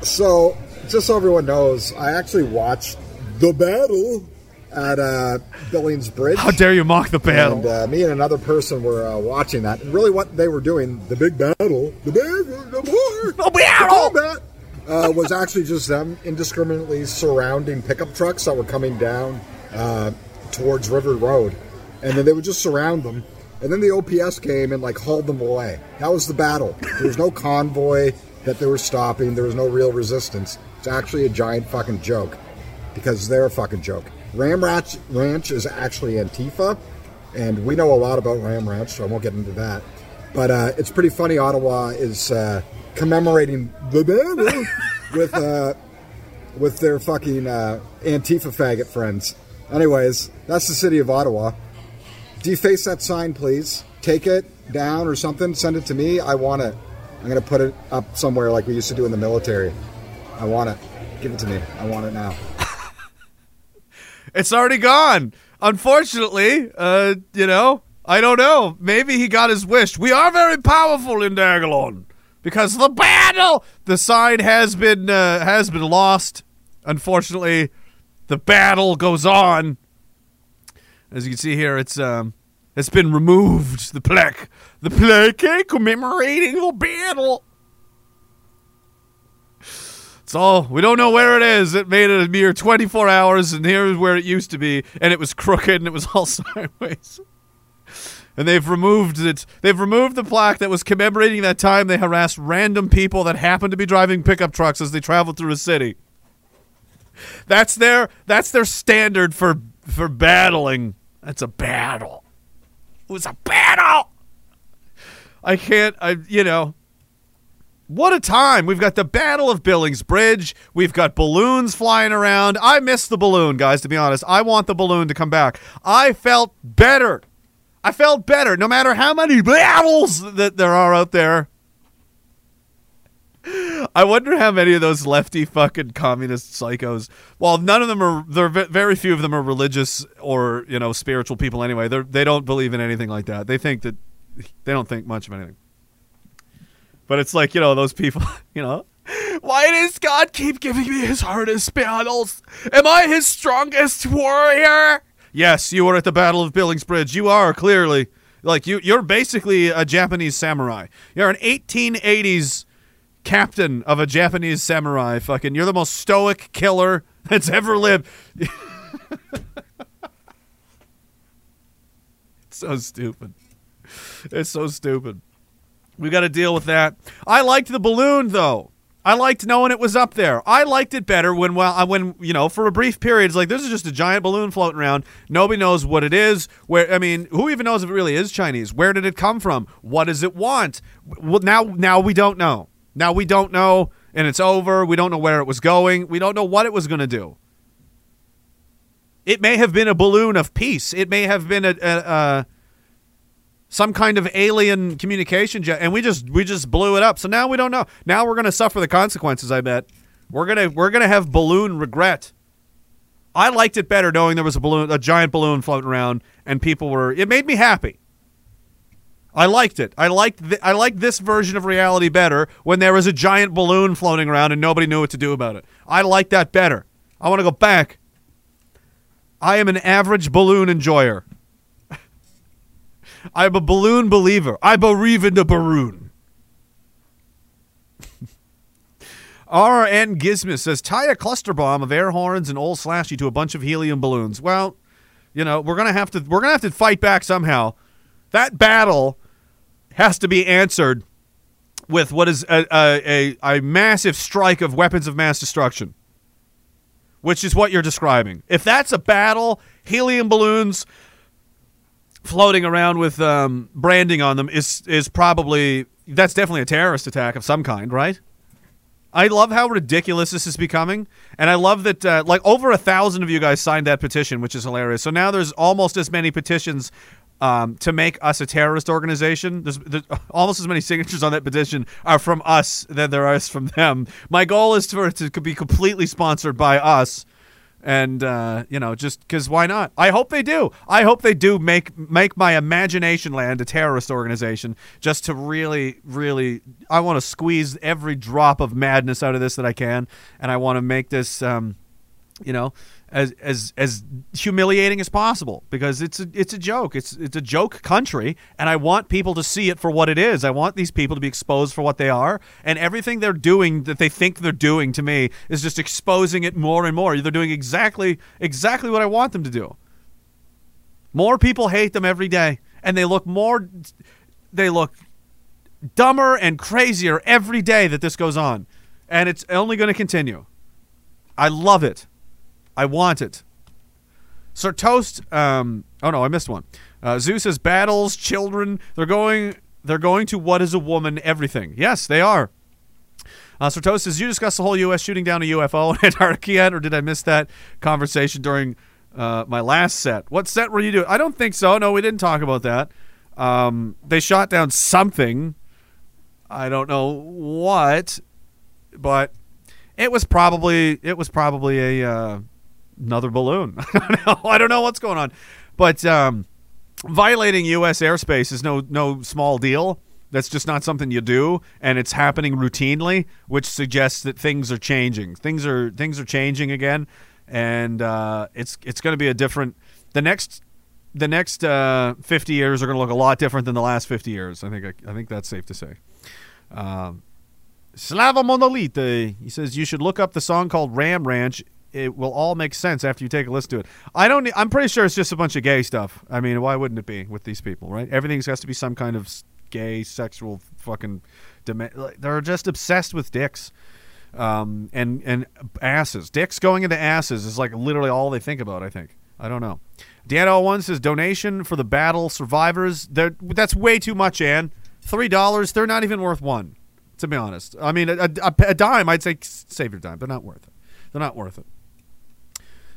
So, just so everyone knows, I actually watched the battle at uh, Billings Bridge. How dare you mock the battle? And uh, me and another person were uh, watching that. And really, what they were doing, the big battle, the battle, the war, the battle, the combat, uh, was actually just them indiscriminately surrounding pickup trucks that were coming down uh, towards River Road, and then they would just surround them. And then the OPS came and like hauled them away. That was the battle. There was no convoy that they were stopping. There was no real resistance. It's actually a giant fucking joke because they're a fucking joke. Ram Ranch, Ranch is actually Antifa, and we know a lot about Ram Ranch, so I won't get into that. But uh, it's pretty funny. Ottawa is uh, commemorating the <laughs> with uh, with their fucking uh, Antifa faggot friends. Anyways, that's the city of Ottawa. Deface that sign, please. Take it down or something. Send it to me. I want it. I'm gonna put it up somewhere like we used to do in the military. I want it. Give it to me. I want it now. It's already gone. Unfortunately, uh, you know, I don't know. Maybe he got his wish. We are very powerful in Diagolon because the battle, the sign has been uh, has been lost. Unfortunately, the battle goes on. As you can see here, it's um, it's been removed. The plaque, the plaque commemorating the battle. It's all we don't know where it is. It made it a mere 24 hours, and here's where it used to be, and it was crooked and it was all <laughs> sideways. And they've removed it. They've removed the plaque that was commemorating that time they harassed random people that happened to be driving pickup trucks as they traveled through a city. That's their that's their standard for for battling. That's a battle. It was a battle. I can't. I you know. What a time! We've got the Battle of Billings Bridge. We've got balloons flying around. I miss the balloon, guys, to be honest. I want the balloon to come back. I felt better. I felt better no matter how many battles that there are out there. I wonder how many of those lefty fucking communist psychos. Well, none of them are. There, very few of them are religious or you know spiritual people. Anyway, they they don't believe in anything like that. They think that they don't think much of anything. But it's like, you know, those people, <laughs> you know, why does God keep giving me his hardest battles? Am I his strongest warrior? Yes, you were at the Battle of Billings Bridge. You are, clearly. Like, you, you're basically a Japanese samurai. You're an 1880s captain of a Japanese samurai. Fucking, you're the most stoic killer <laughs> that's ever lived. <laughs> it's so stupid. It's so stupid. We got to deal with that. I liked the balloon though. I liked knowing it was up there. I liked it better when well I- when you know for a brief period it's like this is just a giant balloon floating around. Nobody knows what it is. Where I mean, who even knows if it really is Chinese? Where did it come from? What does it want? Well, now now we don't know. Now we don't know, and it's over. We don't know where it was going. We don't know what it was going to do. It may have been a balloon of peace. It may have been a, a, a some kind of alien communication jet, and we just we just blew it up. So now we don't know. Now we're to suffer the consequences. I bet we're gonna we're gonna have balloon regret. I liked it better knowing there was a balloon, a giant balloon floating around, and people were. It made me happy. I liked it. I liked th- I liked this version of reality better when there was a giant balloon floating around and nobody knew what to do about it. I like that better. I want to go back. I am an average balloon enjoyer. I'm a balloon believer. I believe in the balloon. <laughs> RN Gizmus says tie a cluster bomb of air horns and old slashy to a bunch of helium balloons. Well, you know, we're gonna have to we're gonna have to fight back somehow. That battle has to be answered with what is a, a, a, a massive strike of weapons of mass destruction, which is what you're describing. If that's a battle, helium balloons floating around with um, branding on them is is probably that's definitely a terrorist attack of some kind, right? I love how ridiculous this is becoming, and I love that uh, like over a thousand of you guys signed that petition, which is hilarious. So now there's almost as many petitions um, to make us a terrorist organization. There's, there's <laughs> almost as many signatures on that petition are from us than there are from them. My goal is for it to be completely sponsored by us and uh, you know just because why not? I hope they do. I hope they do make make my imagination land a terrorist organization just to really really i want to squeeze every drop of madness out of this that i can. And i want to make this um, you know as as as humiliating as possible because it's a it's a joke. It's it's a joke country and I want people to see it for what it is. I want these people to be exposed for what they are and everything they're doing that they think they're doing to me is just exposing it more and more. They're doing exactly exactly what I want them to do. More people hate them every day and they look more they look dumber and crazier every day that this goes on and it's only going to continue. I love it I want it. Sir Toast. Um, oh no, I missed one. Uh, Zeus battles, children. They're going. They're going to what is a woman? Everything. Yes, they are. Uh, Sir Toast you discussed the whole U.S. shooting down a UFO in <laughs> Antarctica yet, or did I miss that conversation during uh, my last set? What set were you doing? I don't think so. No, we didn't talk about that. Um, they shot down something. I don't know what, but it was probably it was probably a uh, another balloon. <laughs> I don't know. What's going on, but um, violating U.S. airspace is no no small deal. That's just not something you do, and it's happening routinely, which suggests that things are changing. Things are things are changing again, and uh, it's it's going to be a different. The next the next uh, 50 years are going to look a lot different than the last 50 years. I think I, I think that's safe to say. Um, Slava Monolite. he says you should look up the song called Ram Ranch it will all make sense after you take a listen to it. I don't. I'm pretty sure it's just a bunch of gay stuff. I mean, why wouldn't it be with these people, right? Everything has to be some kind of gay, sexual, fucking. They're just obsessed with dicks, um, and and asses. Dicks going into asses is like literally all they think about. I think. I don't know. Dan one says donation for the battle survivors. They're, that's way too much, Ann. Three dollars. They're not even worth one. To be honest, I mean, a, a, a dime. I'd say save your dime. They're not worth it. They're not worth it.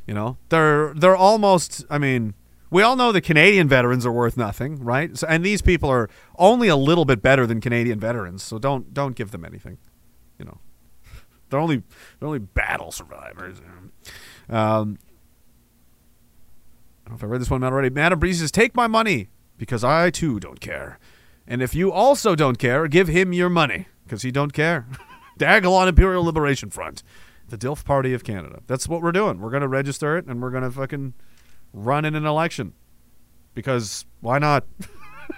You know, they're they're almost. I mean, we all know the Canadian veterans are worth nothing, right? So, and these people are only a little bit better than Canadian veterans, so don't don't give them anything. You know, <laughs> they're only they're only battle survivors. Um, I don't know if I read this one already. Madam Breeze says, "Take my money because I too don't care, and if you also don't care, give him your money because he don't care." <laughs> Diagolon Imperial Liberation Front the DILF Party of Canada. That's what we're doing. We're going to register it and we're going to fucking run in an election. Because why not?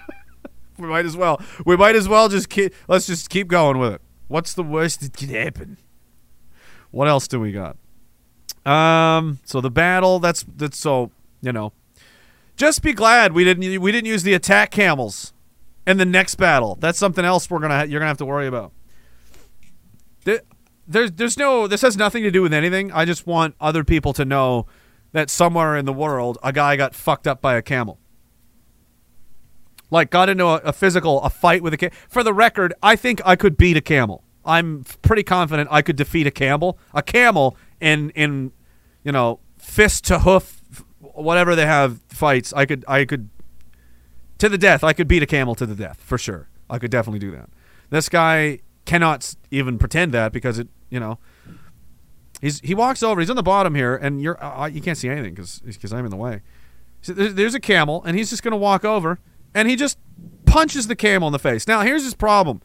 <laughs> we might as well. We might as well just keep, let's just keep going with it. What's the worst that could happen? What else do we got? Um, so the battle, that's that's so, you know. Just be glad we didn't we didn't use the attack camels in the next battle. That's something else we're to you're going to have to worry about there's there's no this has nothing to do with anything. I just want other people to know that somewhere in the world a guy got fucked up by a camel. Like got into a, a physical a fight with a camel. For the record, I think I could beat a camel. I'm pretty confident I could defeat a camel. A camel in in you know fist to hoof, whatever they have fights. I could I could to the death. I could beat a camel to the death for sure. I could definitely do that. This guy cannot even pretend that because it you know he's he walks over. He's on the bottom here, and you're uh, you can't see anything because because I'm in the way. So there's, there's a camel, and he's just gonna walk over, and he just punches the camel in the face. Now here's his problem.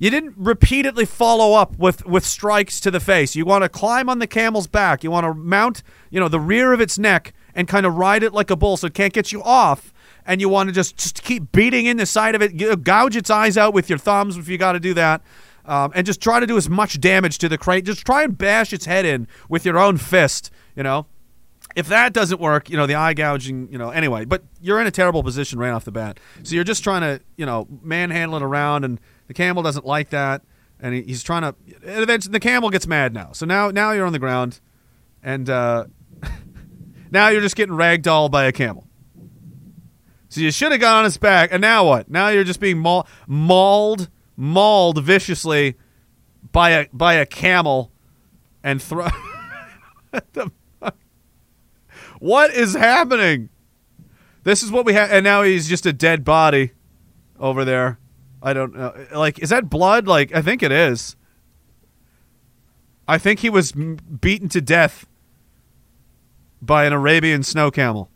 You didn't repeatedly follow up with, with strikes to the face. You want to climb on the camel's back. You want to mount, you know, the rear of its neck and kind of ride it like a bull so it can't get you off. And you want to just, just keep beating in the side of it, gouge its eyes out with your thumbs if you got to do that. Um, and just try to do as much damage to the crate. Just try and bash its head in with your own fist, you know. If that doesn't work, you know, the eye gouging, you know, anyway, but you're in a terrible position right off the bat. So you're just trying to, you know, manhandle it around and the camel doesn't like that and he, he's trying to and eventually the camel gets mad now. So now now you're on the ground and uh <laughs> now you're just getting ragdolled by a camel. So you should have got on his back and now what? Now you're just being maul- mauled mauled viciously by a by a camel and throw <laughs> What is happening? This is what we have, and now he's just a dead body over there. I don't know. Like, is that blood? Like, I think it is. I think he was beaten to death by an Arabian snow camel,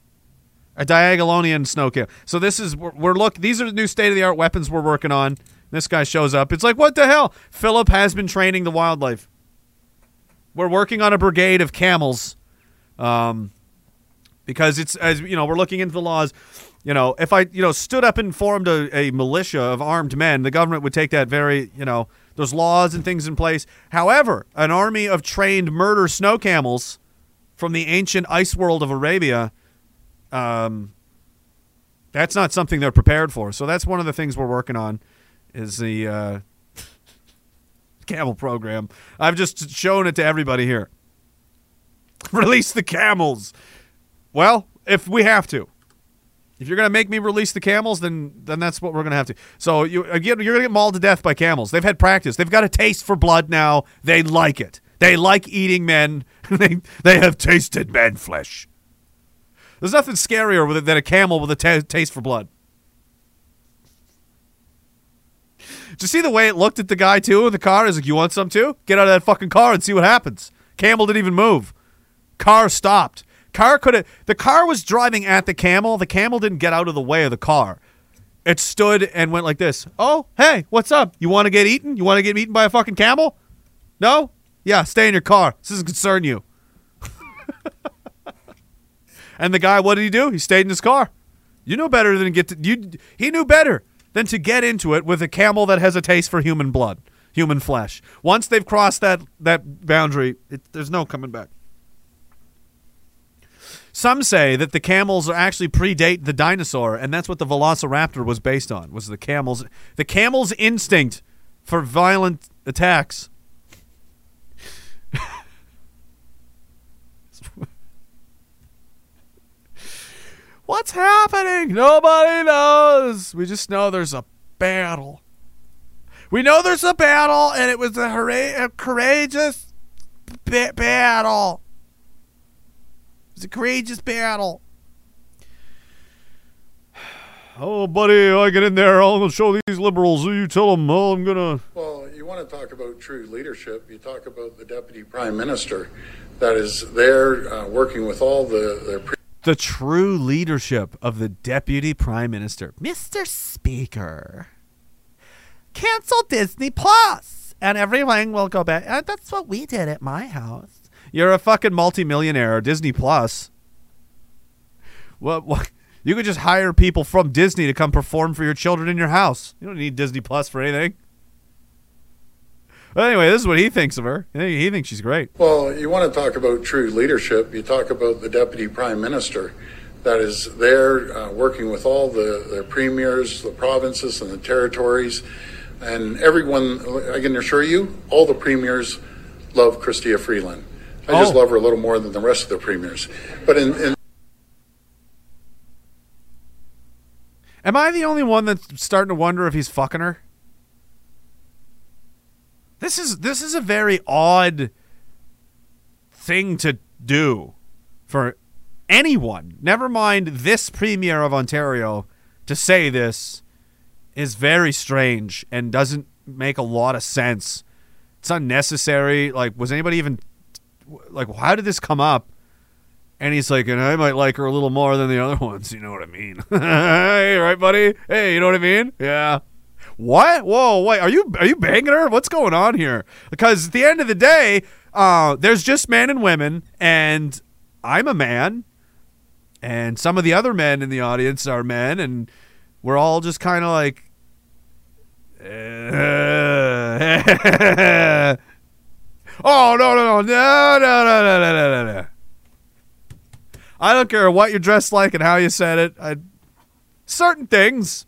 a Diagolonian snow camel. So this is we're, we're look. These are the new state of the art weapons we're working on. This guy shows up. It's like, what the hell? Philip has been training the wildlife. We're working on a brigade of camels. Um, because it's as you know we're looking into the laws you know if i you know stood up and formed a, a militia of armed men the government would take that very you know there's laws and things in place however an army of trained murder snow camels from the ancient ice world of arabia um, that's not something they're prepared for so that's one of the things we're working on is the uh, <laughs> camel program i've just shown it to everybody here <laughs> release the camels well, if we have to, if you're gonna make me release the camels, then then that's what we're gonna have to. So you again, you're gonna get mauled to death by camels. They've had practice. They've got a taste for blood now. They like it. They like eating men. <laughs> they they have tasted man flesh. There's nothing scarier than a camel with a taste for blood. Did you see the way it looked at the guy too in the car? He's like, "You want some too? Get out of that fucking car and see what happens." Camel didn't even move. Car stopped. Car could have. The car was driving at the camel. The camel didn't get out of the way of the car. It stood and went like this. Oh, hey, what's up? You want to get eaten? You want to get eaten by a fucking camel? No? Yeah, stay in your car. This doesn't concern you. <laughs> and the guy, what did he do? He stayed in his car. You know better than get to you. He knew better than to get into it with a camel that has a taste for human blood, human flesh. Once they've crossed that that boundary, it, there's no coming back. Some say that the camels actually predate the dinosaur, and that's what the Velociraptor was based on. Was the camels the camel's instinct for violent attacks? What's happening? Nobody knows. We just know there's a battle. We know there's a battle, and it was a, hooray, a courageous ba- battle. It was a courageous battle. <sighs> Oh, buddy, I get in there. I'm going to show these liberals. You tell them, oh, I'm going to. Well, you want to talk about true leadership. You talk about the deputy prime minister that is there uh, working with all the, the pre- The true leadership of the deputy prime minister. Mr. Speaker, cancel Disney Plus and everything will go back. Uh, that's what we did at my house. You're a fucking multimillionaire. Disney Plus. What? What? You could just hire people from Disney to come perform for your children in your house. You don't need Disney Plus for anything. Anyway, this is what he thinks of her. He he thinks she's great. Well, you want to talk about true leadership. You talk about the deputy prime minister that is there uh, working with all the, the premiers, the provinces, and the territories. And everyone, I can assure you, all the premiers love Chrystia Freeland. I just Oh. love her a little more than the rest of the premiers. But in, in Am I the only one that's starting to wonder if he's fucking her? This is this is a very odd thing to do for anyone. Never mind this premier of Ontario to say this is very strange and doesn't make a lot of sense. It's unnecessary. Like, was anybody even like? How did this come up? And he's like, and I might like her a little more than the other <laughs> ones. You know what I mean? <laughs> hey, right, buddy? Hey, you know what I mean? Yeah. What? Whoa, wait. Are you are you banging her? What's going on here? Because at the end of the day, uh, there's just men and women, and I'm a man, and some of the other men in the audience are men, and we're all just kind of like. oh no no no no no no no no no no! I don't care what you're dressed like and how you said it. I, certain things.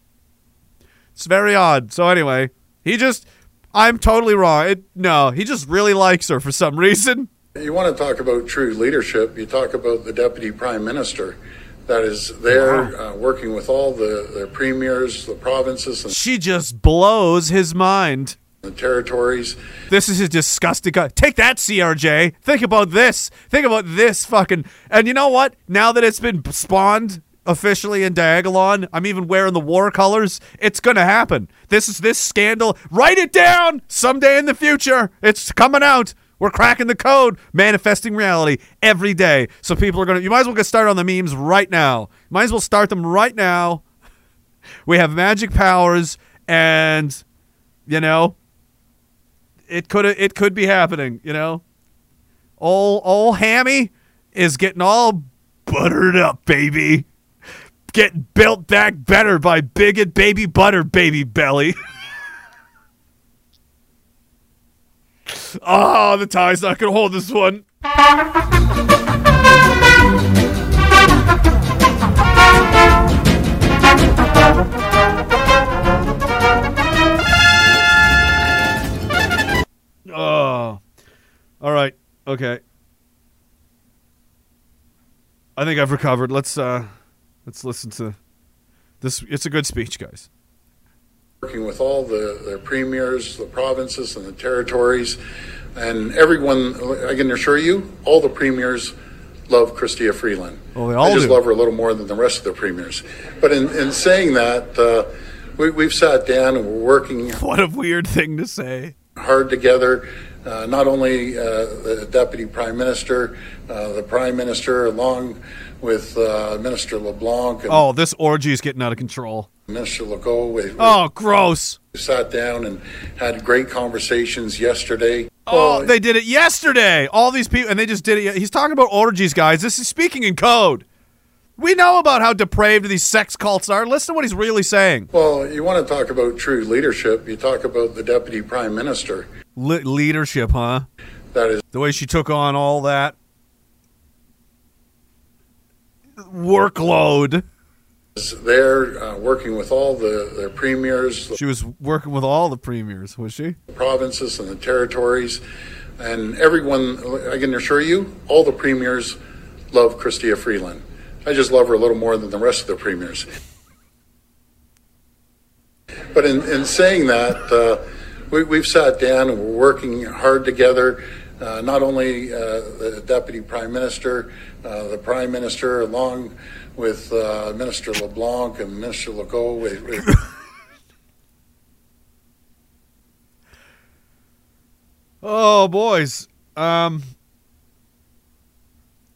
It's very odd. So anyway, he just I'm totally wrong. It, no, he just really likes her for some reason. You want to talk about true leadership, you talk about the deputy prime minister that is there uh, working with all the, the premiers, the provinces, and She just blows his mind. the territories. This is a disgusting guy. Take that, CRJ. Think about this. Think about this fucking. And you know what? Now that it's been spawned officially in Diagolon, I'm even wearing the war colors. It's gonna happen. This is this scandal. Write it down. Someday in the future, it's coming out. We're cracking the code, manifesting reality every day. So people are gonna. You might as well get started on the memes right now. Might as well start them right now. <laughs> We have magic powers, and you know, it could it could be happening. You know, old old Hammy is getting all buttered up, baby. Getting built back better by bigot baby butter baby belly. oh, <laughs> the tie's not gonna hold this one. Oh. All right. Okay. I think I've recovered. Let's uh let's listen to this it's a good speech, guys. working with all the, the premiers, the provinces, and the territories. And everyone, I can assure you, all the premiers love Chrystia Freeland. Oh, they all I just do. love her a little more than the rest of the premiers. But in, in saying that, uh, we, we've sat down and we're working <laughs> What a weird thing to say. hard together. Uh, not only uh, the deputy prime minister, uh, the prime minister, along with uh, Minister LeBlanc and Oh, this orgy is getting out of control. Minister Legault. We, Oh, gross. We sat down and had great conversations yesterday. Oh, they did it yesterday. All these people, and they just did it. He's talking about orgies, guys. This is speaking in code. We know about how depraved these sex cults are. Listen to what he's really saying. Well, you want to talk about true leadership, you talk about the deputy prime minister. Le- leadership, huh? That is The way she took on all that workload. there uh, working with all the, the premiers, She was working with all the premiers, was she? provinces, and the territories. And everyone, I can assure you, all the premiers love Chrystia Freeland. I just love her a little more than the rest of the premiers. But in, in saying that, uh, we, we've sat down and we're working hard together. Uh, not only uh, the deputy prime minister, uh, the prime minister, along with uh, Minister LeBlanc and Minister Legault. We, we, <laughs> Oh, boys. Um,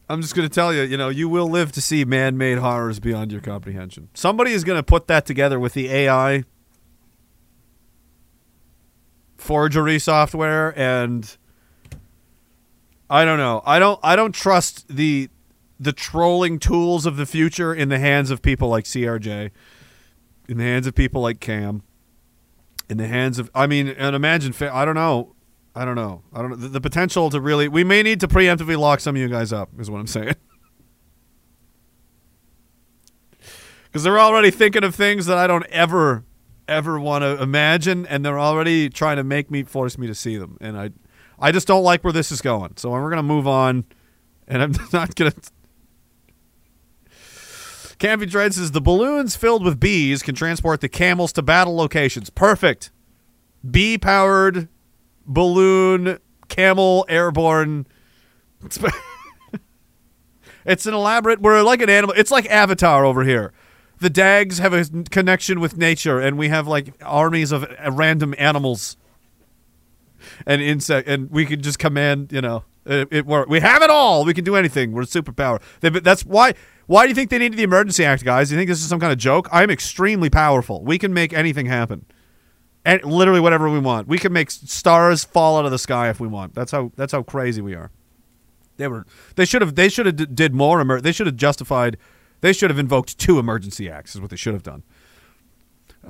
I'm just going to tell you, you know, you will live to see man made horrors beyond your comprehension. Somebody is going to put that together with the AI forgery software and I don't know. I don't I don't trust the the trolling tools of the future in the hands of people like CRJ, in the hands of people like Cam, in the hands of I mean, and imagine I don't know. I don't know. I don't know. The, the potential to really we may need to preemptively lock some of you guys up is what I'm saying. <laughs> Cuz they're already thinking of things that I don't ever ever want to imagine and they're already trying to make me force me to see them and I I just don't like where this is going. So we're going to move on and I'm <laughs> not going to Campy Dread says the balloons filled with bees can transport the camels to battle locations. Perfect. Bee powered balloon camel airborne. <laughs> It's an elaborate. We're like an animal. It's like Avatar over here. The Dags have a connection with nature, and we have like armies of random animals and insect, and we can just command. You know, it, it work. We have it all. We can do anything. We're a superpower. They, that's why. Why do you think they needed the emergency act, guys? Do you think this is some kind of joke? I'm extremely powerful. We can make anything happen, and literally whatever we want. We can make stars fall out of the sky if we want. That's how. That's how crazy we are. They were. They should have. They should have did more. They should have justified. They should have invoked two emergency acts. Is what they should have done.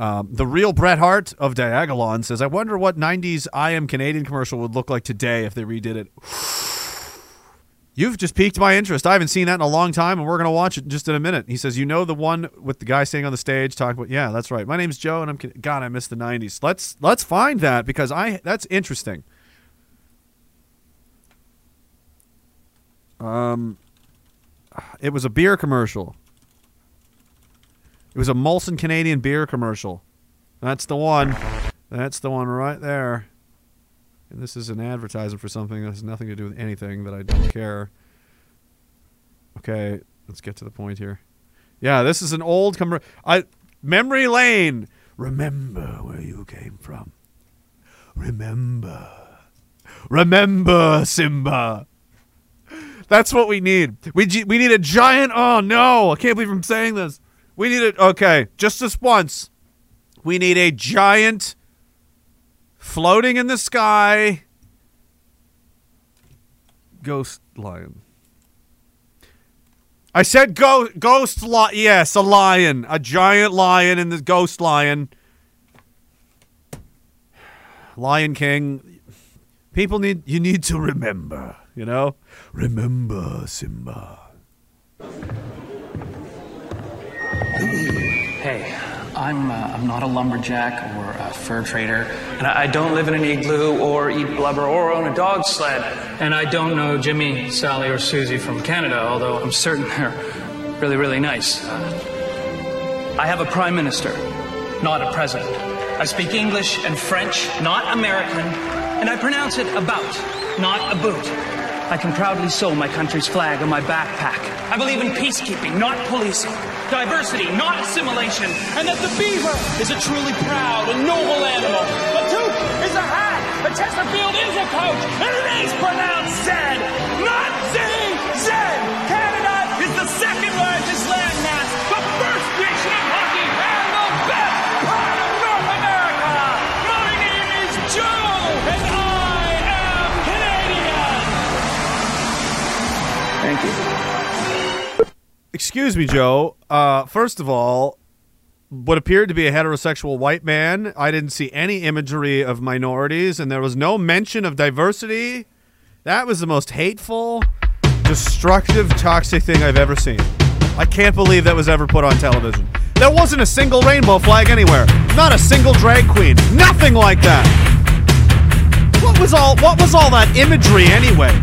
Um, the real Bret Hart of Diagolon says, "I wonder what '90s I Am Canadian commercial would look like today if they redid it." <sighs> You've just piqued my interest. I haven't seen that in a long time, and we're going to watch it just in a minute. He says, "You know the one with the guy staying on the stage talking about, yeah, that's right. My name's Joe, and I'm God. I miss the '90s. Let's let's find that because I that's interesting." Um, it was a beer commercial. It was a Molson Canadian beer commercial. That's the one. That's the one right there. And this is an advertisement for something that has nothing to do with anything that I don't care. Okay, let's get to the point here. Yeah, this is an old commercial. I memory lane. Remember where you came from. Remember. Remember, Simba. That's what we need. We we need a giant. Oh no! I can't believe I'm saying this. We need it. Okay, just this once. We need a giant, floating in the sky, ghost lion. I said go ghost lion. Yes, a lion, a giant lion, and the ghost lion. Lion King. People need you need to remember. You know, remember Simba. Hey, I'm uh, I'm not a lumberjack or a fur trader, and I, I don't live in an igloo or eat blubber or own a dog sled. And I don't know Jimmy, Sally, or Susie from Canada, although I'm certain they're really, really nice. I have a prime minister, not a president. I speak English and French, not American, and I pronounce it about, not a boot. I can proudly sew my country's flag on my backpack. I believe in peacekeeping, not policing. Diversity, not assimilation. And that the beaver is a truly proud and noble animal. A toque is a hat. A Chesterfield is a coach. And it is pronounced Zed, not Z-Z. Canada is Excuse me, Joe. Uh, first of all, what appeared to be a heterosexual white man, I didn't see any imagery of minorities, and there was no mention of diversity. That was the most hateful, destructive, toxic thing I've ever seen. I can't believe that was ever put on television. There wasn't a single rainbow flag anywhere. Not a single drag queen. Nothing like that. What was all what was all that imagery anyway?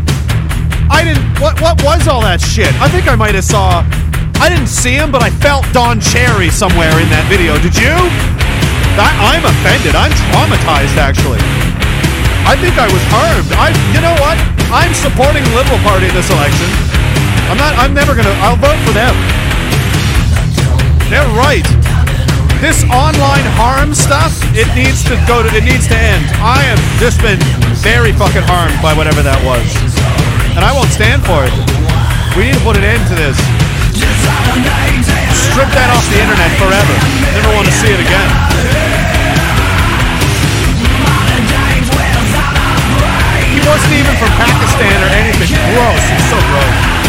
I didn't. What what was all that shit? I think I might have saw. I didn't see him, but I felt Don Cherry somewhere in that video. Did you? I, I'm offended. I'm traumatized, actually. I think I was harmed. I. You know what? I'm supporting the Liberal Party this election. I'm not. I'm never gonna. I'll vote for them. They're right. This online harm stuff, it needs to go to. It needs to end. I have just been very fucking harmed by whatever that was and I won't stand for it. We need to put an end to this. Strip that off the internet forever. Never want to see it again. He wasn't even from Pakistan or anything. Gross. He's so gross.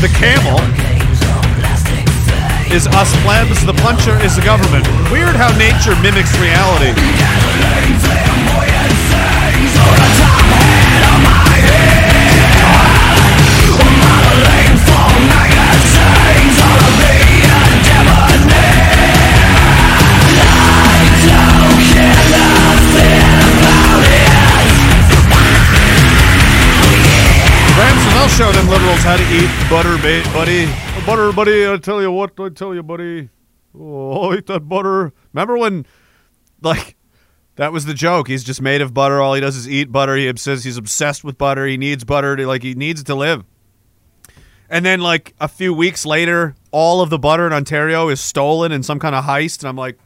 The camel is us plebs, the puncher is the government. Weird how nature mimics reality. I'll show them liberals how to eat butter, ba- buddy. Butter, buddy. I tell you what. I tell you, buddy. Oh, eat that butter. Remember when, like, that was the joke. He's just made of butter. All he does is eat butter. He says he's obsessed with butter. He needs butter. To, like, he needs to live. And then, like, a few weeks later, all of the butter in Ontario is stolen in some kind of heist. And I'm like,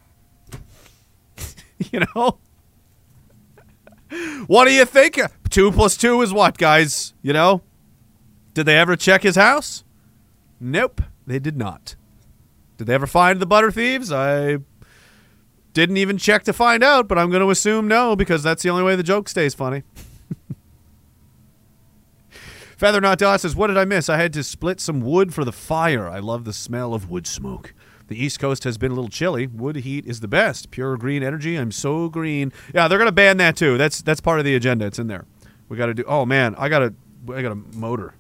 <laughs> you know? What do you think? Two plus two is what, guys? You know? Did they ever check his house? Nope, they did not. Did they ever find the butter thieves? I didn't even check to find out, but I'm going to assume no because that's the only way the joke stays funny. <laughs> Feather Not Dot says, What did I miss? I had to split some wood for the fire. I love the smell of wood smoke. The East Coast has been a little chilly. Wood heat is the best. Pure green energy. I'm so green. Yeah, they're gonna ban that too. That's that's part of the agenda. It's in there. We got to do. Oh man, I got a I got a motor.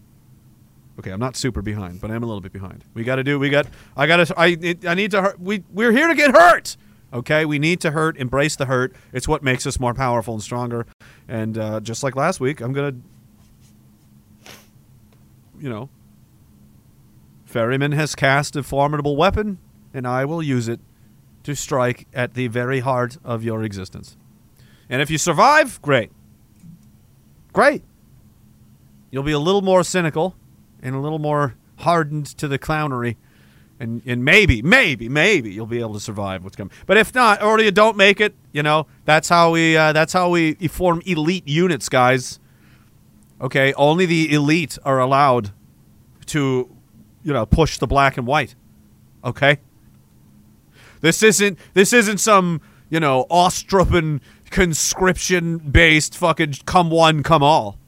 Okay, I'm not super behind, but I'm a little bit behind. We got to do. We got. I got to. I. It, I need to hurt. We. We're here to get hurt. Okay, we need to hurt. Embrace the hurt. It's what makes us more powerful and stronger. And uh, just like last week, I'm gonna. You know. Ferryman has cast a formidable weapon, and I will use it to strike at the very heart of your existence. And if you survive, great. Great. You'll be a little more cynical and a little more hardened to the clownery. And, and maybe, maybe, maybe you'll be able to survive what's coming. But if not, or you don't make it, you know, that's how we uh, that's how we form elite units, guys. Okay, only the elite are allowed to, you know, push the black and white. Okay. This isn't this isn't some you know Austrupan conscription based fucking come one come all.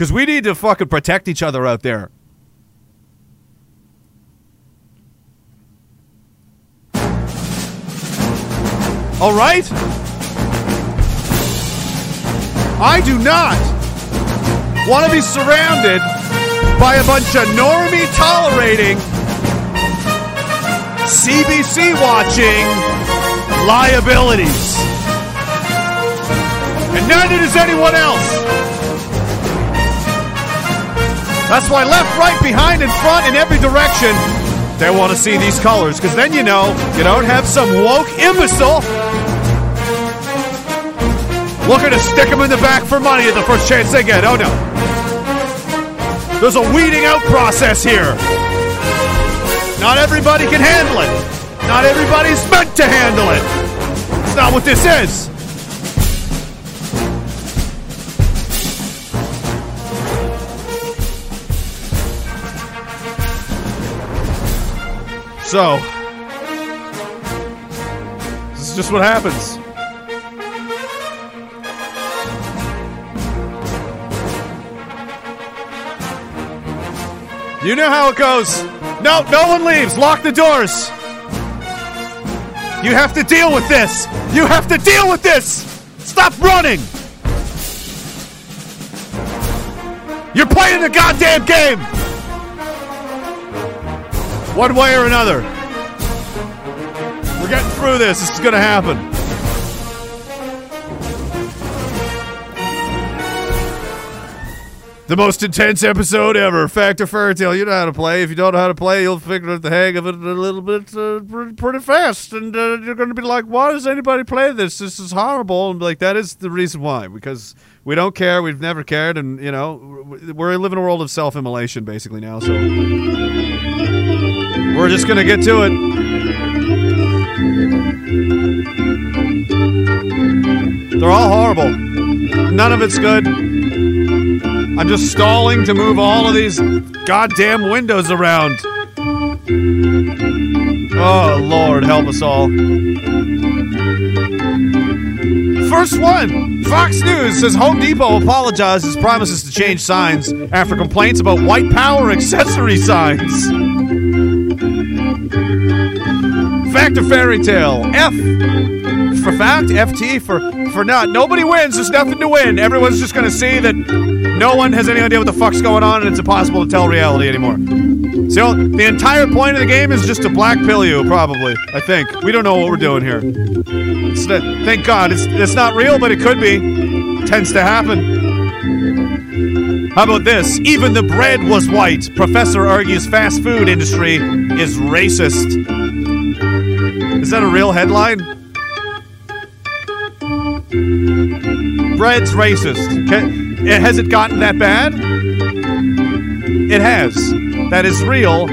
Because we need to fucking protect each other out there. All right? I do not want to be surrounded by a bunch of normie tolerating, CBC watching liabilities. And neither does anyone else. That's why left, right, behind, and front, in every direction, they want to see these colors, because then you know you don't have some woke imbecile looking to stick them in the back for money at the first chance they get. Oh no. There's a weeding out process here. Not everybody can handle it. Not everybody's meant to handle it. It's not what this is. So, this is just what happens. You know how it goes. No, no one leaves. Lock the doors. You have to deal with this. You have to deal with this. Stop running. You're playing the goddamn game. One way or another. We're getting through this. This is going to happen. The most intense episode ever. Fact or Fairy Tale. You know how to play. If you don't know how to play, you'll figure out the hang of it a little bit uh, pretty, fast. And uh, you're going to be like, why does anybody play this? This is horrible. And like, that is the reason why. Because we don't care. We've never cared. And, you know, we're living a world of self immolation basically now. So we're just going to get to it. They're all horrible. None of it's good. I'm just stalling to move all of these goddamn windows around. Oh, Lord, help us all. First one Fox News says Home Depot apologizes, promises to change signs after complaints about white power accessory signs. Fact or fairy tale? F for fact, FT for for not. Nobody wins. There's nothing to win. Everyone's just to see that no one has any idea what the fuck's going on, and it's impossible to tell reality anymore. So the entire point of the game is just to black pill you, probably. I think we don't know what we're doing here. It's thank God it's it's not real, but it could be. Tends to happen. How about this? Even the bread was white. Professor argues fast food industry is racist. Is that a real headline? Bread's racist. Can, has it gotten that bad? It has. That is real.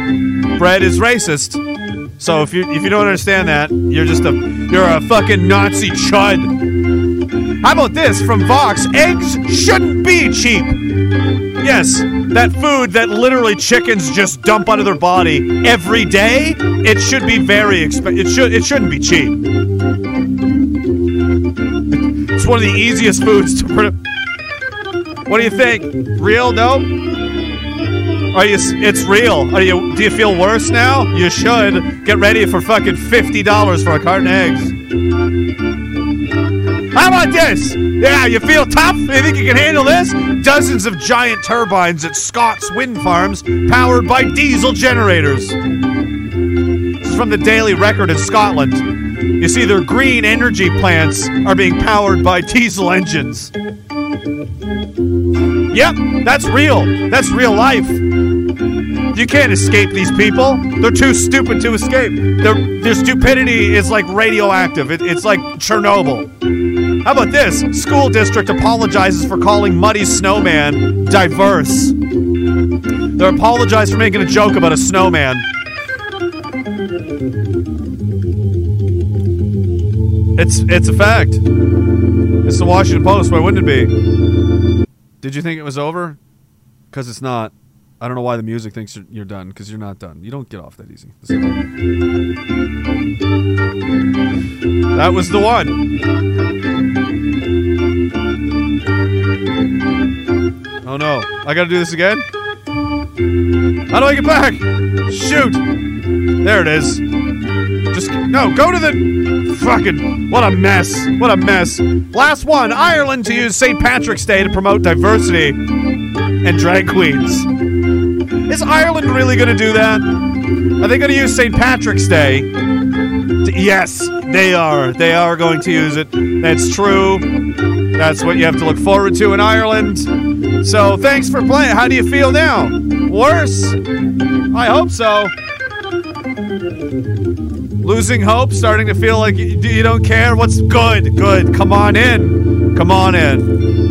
Bread is racist. So if you if you don't understand that, you're just a you're a fucking Nazi chud. How about this from Vox? Eggs shouldn't be cheap. Yes, that food that literally chickens just dump out of their body every day, it should be very expensive. It should it shouldn't be cheap. It's one of the easiest foods to produce. What do you think? Real? No? Are you? It's real. Are you? Do you feel worse now? You should get ready for fucking fifty dollars for a carton of eggs. About this? Yeah, you feel tough? You think you can handle this? Dozens of giant turbines at Scott's wind farms powered by diesel generators. This is from the Daily Record in Scotland. You see, their green energy plants are being powered by diesel engines. Yep, that's real. That's real life. You can't escape these people. They're too stupid to escape. Their, their stupidity is like radioactive. It, it's like Chernobyl. How about this? School district apologizes for calling Muddy Snowman diverse. They apologize for making a joke about a snowman. It's it's a fact. It's the Washington Post. Why wouldn't it be? Did you think it was over? Because it's not. I don't know why the music thinks you're, you're done. Because you're not done. You don't get off that easy. That was the one. Oh no! I gotta do this again. How do I get back? Shoot! There it is. Just no. Go to the fucking. What a mess! What a mess! Last one. Ireland to use St. Patrick's Day to promote diversity and drag queens. Is Ireland really to do that? Are they to use St. Patrick's Day? to- yes, they are. They are going to use it. That's true. That's what you have to look forward to in Ireland. So thanks for playing. How do you feel now? Worse? I hope so. Losing hope, starting to feel like you, don't care. What's good? Good. Come on in. Come on in.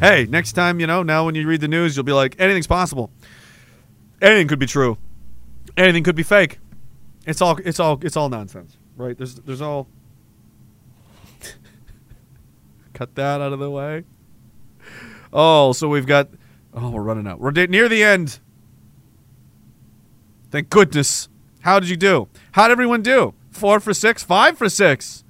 Hey, next time, you know, now when you read the news, you'll be like, anything's possible. Anything could be true. Anything could be fake. It's all it's all it's all nonsense. Right? There's there's all Cut that out of the way. Oh, so we've got Oh, we're running out. We're near the end. Thank goodness. How did you do? How did everyone do? Four for six? Five for six?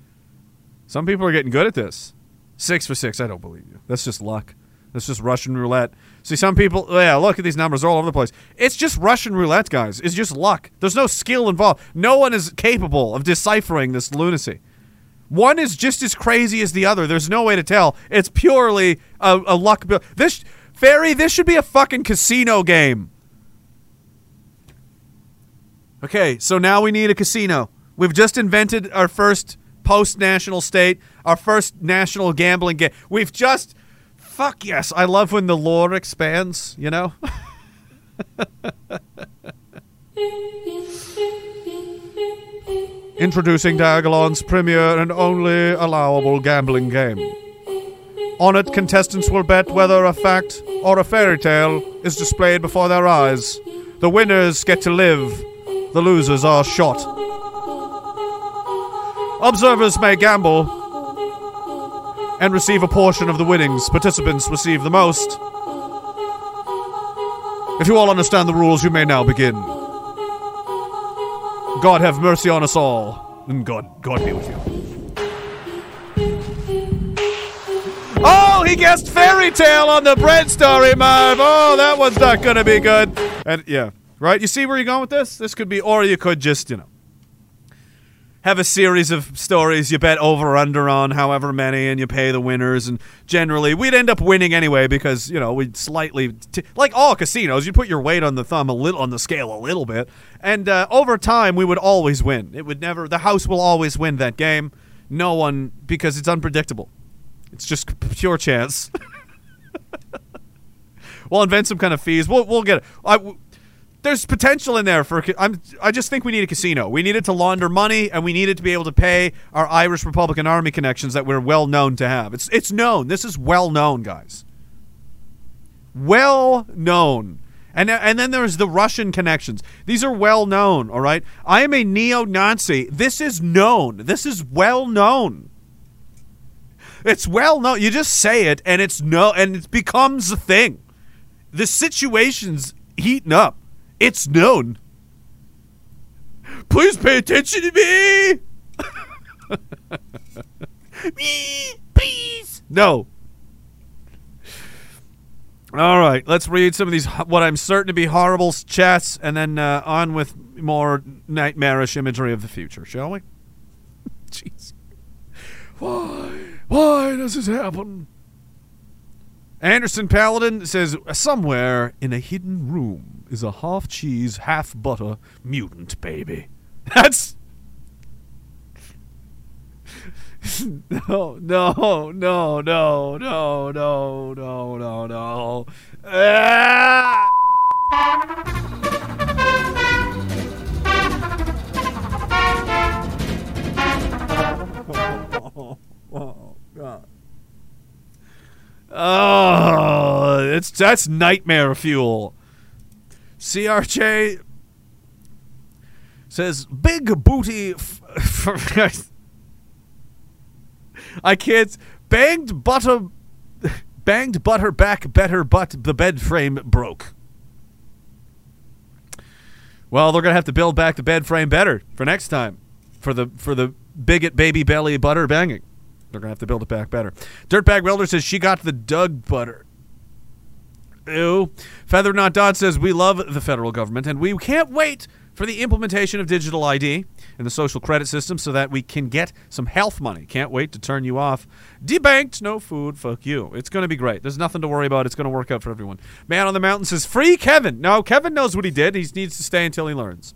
Some people are getting good at this. Six for six. I don't believe you. That's just luck. That's just Russian roulette. See, some people, yeah, look at these numbers. They're all over the place. It's just Russian roulette, guys. It's just luck. There's no skill involved. No one is capable of deciphering this lunacy. One is just as crazy as the other. There's no way to tell. It's purely a, a luck. bu- This, Fairy, this should be a fucking casino game. Okay, so now we need a casino. We've just invented our first post national state, our first national gambling game. We've just. Fuck yes. I love when the lore expands, you know? <laughs> Introducing Diagolon's premier and only allowable gambling game. On it, contestants will bet whether a fact or a fairy tale is displayed before their eyes. The winners get to live, the losers are shot. Observers may gamble and receive a portion of the winnings. Participants receive the most. If you all understand the rules, you may now begin. God have mercy on us all, and God, God be with you. Oh, he guessed fairy tale on the bread story, Marv. Oh, that one's not gonna be good. And yeah, right. You see where you're going with this? This could be, or you could just, you know, have a series of stories you bet over or under on however many and you pay the winners and generally we'd end up winning anyway because you know we'd slightly t- like all casinos you put your weight on the thumb a little on the scale a little bit and uh, over time we would always win it would never the house will always win that game no one because it's unpredictable it's just pure chance <laughs> we'll invent some kind of fees. We'll we'll get it. I, there's potential in there for. I'm. I just think we need a casino. We need it to launder money, and we need it to be able to pay our Irish Republican Army connections that we're well known to have. It's it's known. This is well known, guys. Well known. And, and then there's the Russian connections. These are well known, all right? I am a neo Nazi. This is known. This is well known. It's well known. You just say it and it's no and it becomes a thing. The situation's heating up. It's known. Please pay attention to me. <laughs> me, please. No. All right, let's read some of these what I'm certain to be horrible chats, and then uh, on with more nightmarish imagery of the future, shall we? <laughs> Jeez, why? Why does this happen? Anderson Paladin says somewhere in a hidden room is a half cheese, half butter mutant baby. <laughs> That's <laughs> no, no, no, no, no, no, no, no, no. Ah! Oh, <laughs> God. Oh, it's that's nightmare fuel. CRJ says big booty. F- <laughs> I can't. Banged butter. <laughs> Banged butter back better, but the bed frame broke. Well, they're gonna have to build back the bed frame better for next time, for the for the bigot baby belly butter banging. They're gonna have to build it back better. Dirtbag Welder says she got the Doug butter. Ew. Feather Not Dot says we love the federal government and we can't wait for the implementation of digital ID and the social credit system so that we can get some health money. Can't wait to turn you off. Debanked, no food, fuck you. It's going to be great. There's nothing to worry about. It's going to work out for everyone. Man on the Mountain says free Kevin. No, Kevin knows what he did. He needs to stay until he learns.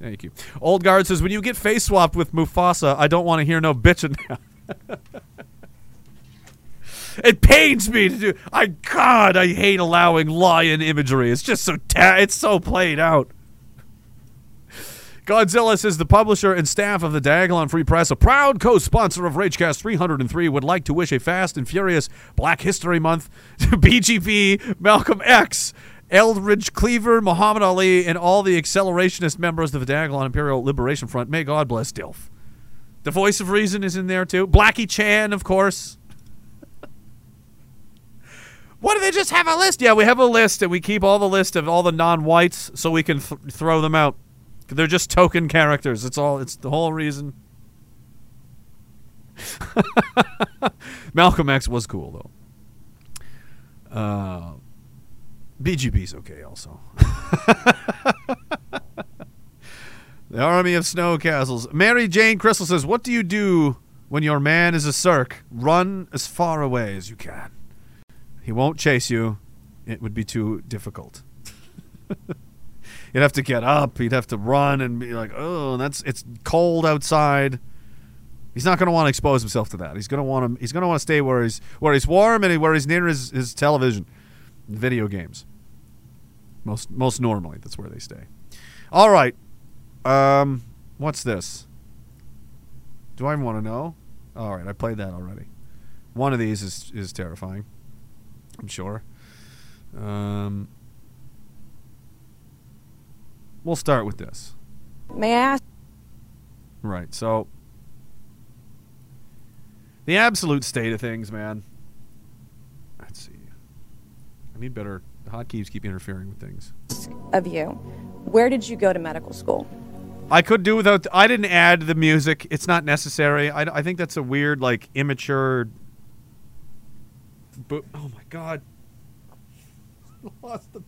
Thank you. Old Guard says when you get face swapped with Mufasa, I don't want to hear no bitching now. <laughs> It pains me to do. I God, I hate allowing lion imagery. It's just so ta- it's so played out. Godzilla says the publisher and staff of the Diagolon Free Press, a proud co-sponsor of Ragecast 303, would like to wish a fast and furious Black History Month to <laughs> BGP, Malcolm X, Eldridge Cleaver, Muhammad Ali, and all the accelerationist members of the Diagolon Imperial Liberation Front. May God bless Dilf. The voice of reason is in there too. Blackie Chan, of course. Why do they just have a list? Yeah, we have a list, and we keep all the list of all the non-whites so we can th- throw them out. They're just token characters. It's all. It's the whole reason. <laughs> Malcolm X was cool though. Uh, BGB's okay also. <laughs> the Army of Snow Castles. Mary Jane Crystal says, "What do you do when your man is a circ? Run as far away as you can. He won't chase you. It would be too difficult." <laughs> You'd have to get up. He'd have to run and be like, "Oh, that's it's cold outside." He's not going to want to expose himself to that. He's going to want him. He's going to want to stay where he's where he's warm and where he's near his, his television, video games. Most most normally, that's where they stay. All right. Um, what's this? Do I even want to know? All right, I played that already. One of these is is terrifying. I'm sure. Um, we'll start with this. May I ask? Right. So the absolute state of things, man. Let's see. I need better the hotkeys keep interfering with things. of you. Where did you go to medical school? I could do without I didn't add the music. It's not necessary. I, I think that's a weird like immature oh my god. <laughs> Lost the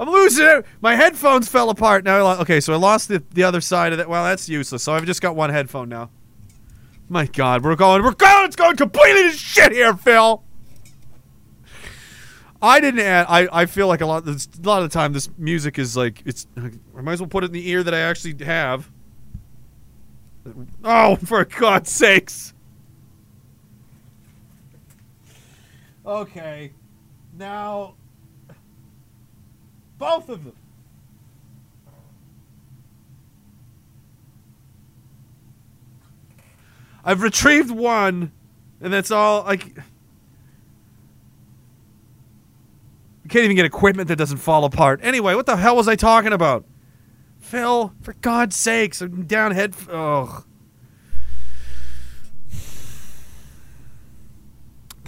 I'm losing it. My headphones fell apart now. Okay, so I lost the, the other side of that. Well, that's useless. So I've just got one headphone now. My God, we're going. We're going. It's going completely to shit here, Phil. I didn't add. I, I feel like a lot. A lot of the time, this music is like it's. I might as well put it in the ear that I actually have. Oh, for God's sakes! Okay, now Both of them. I've retrieved one, and that's all. Like, you can't even get equipment that doesn't fall apart. Anyway, what the hell was I talking about? Phil, for God's sakes, I'm down head. Oh.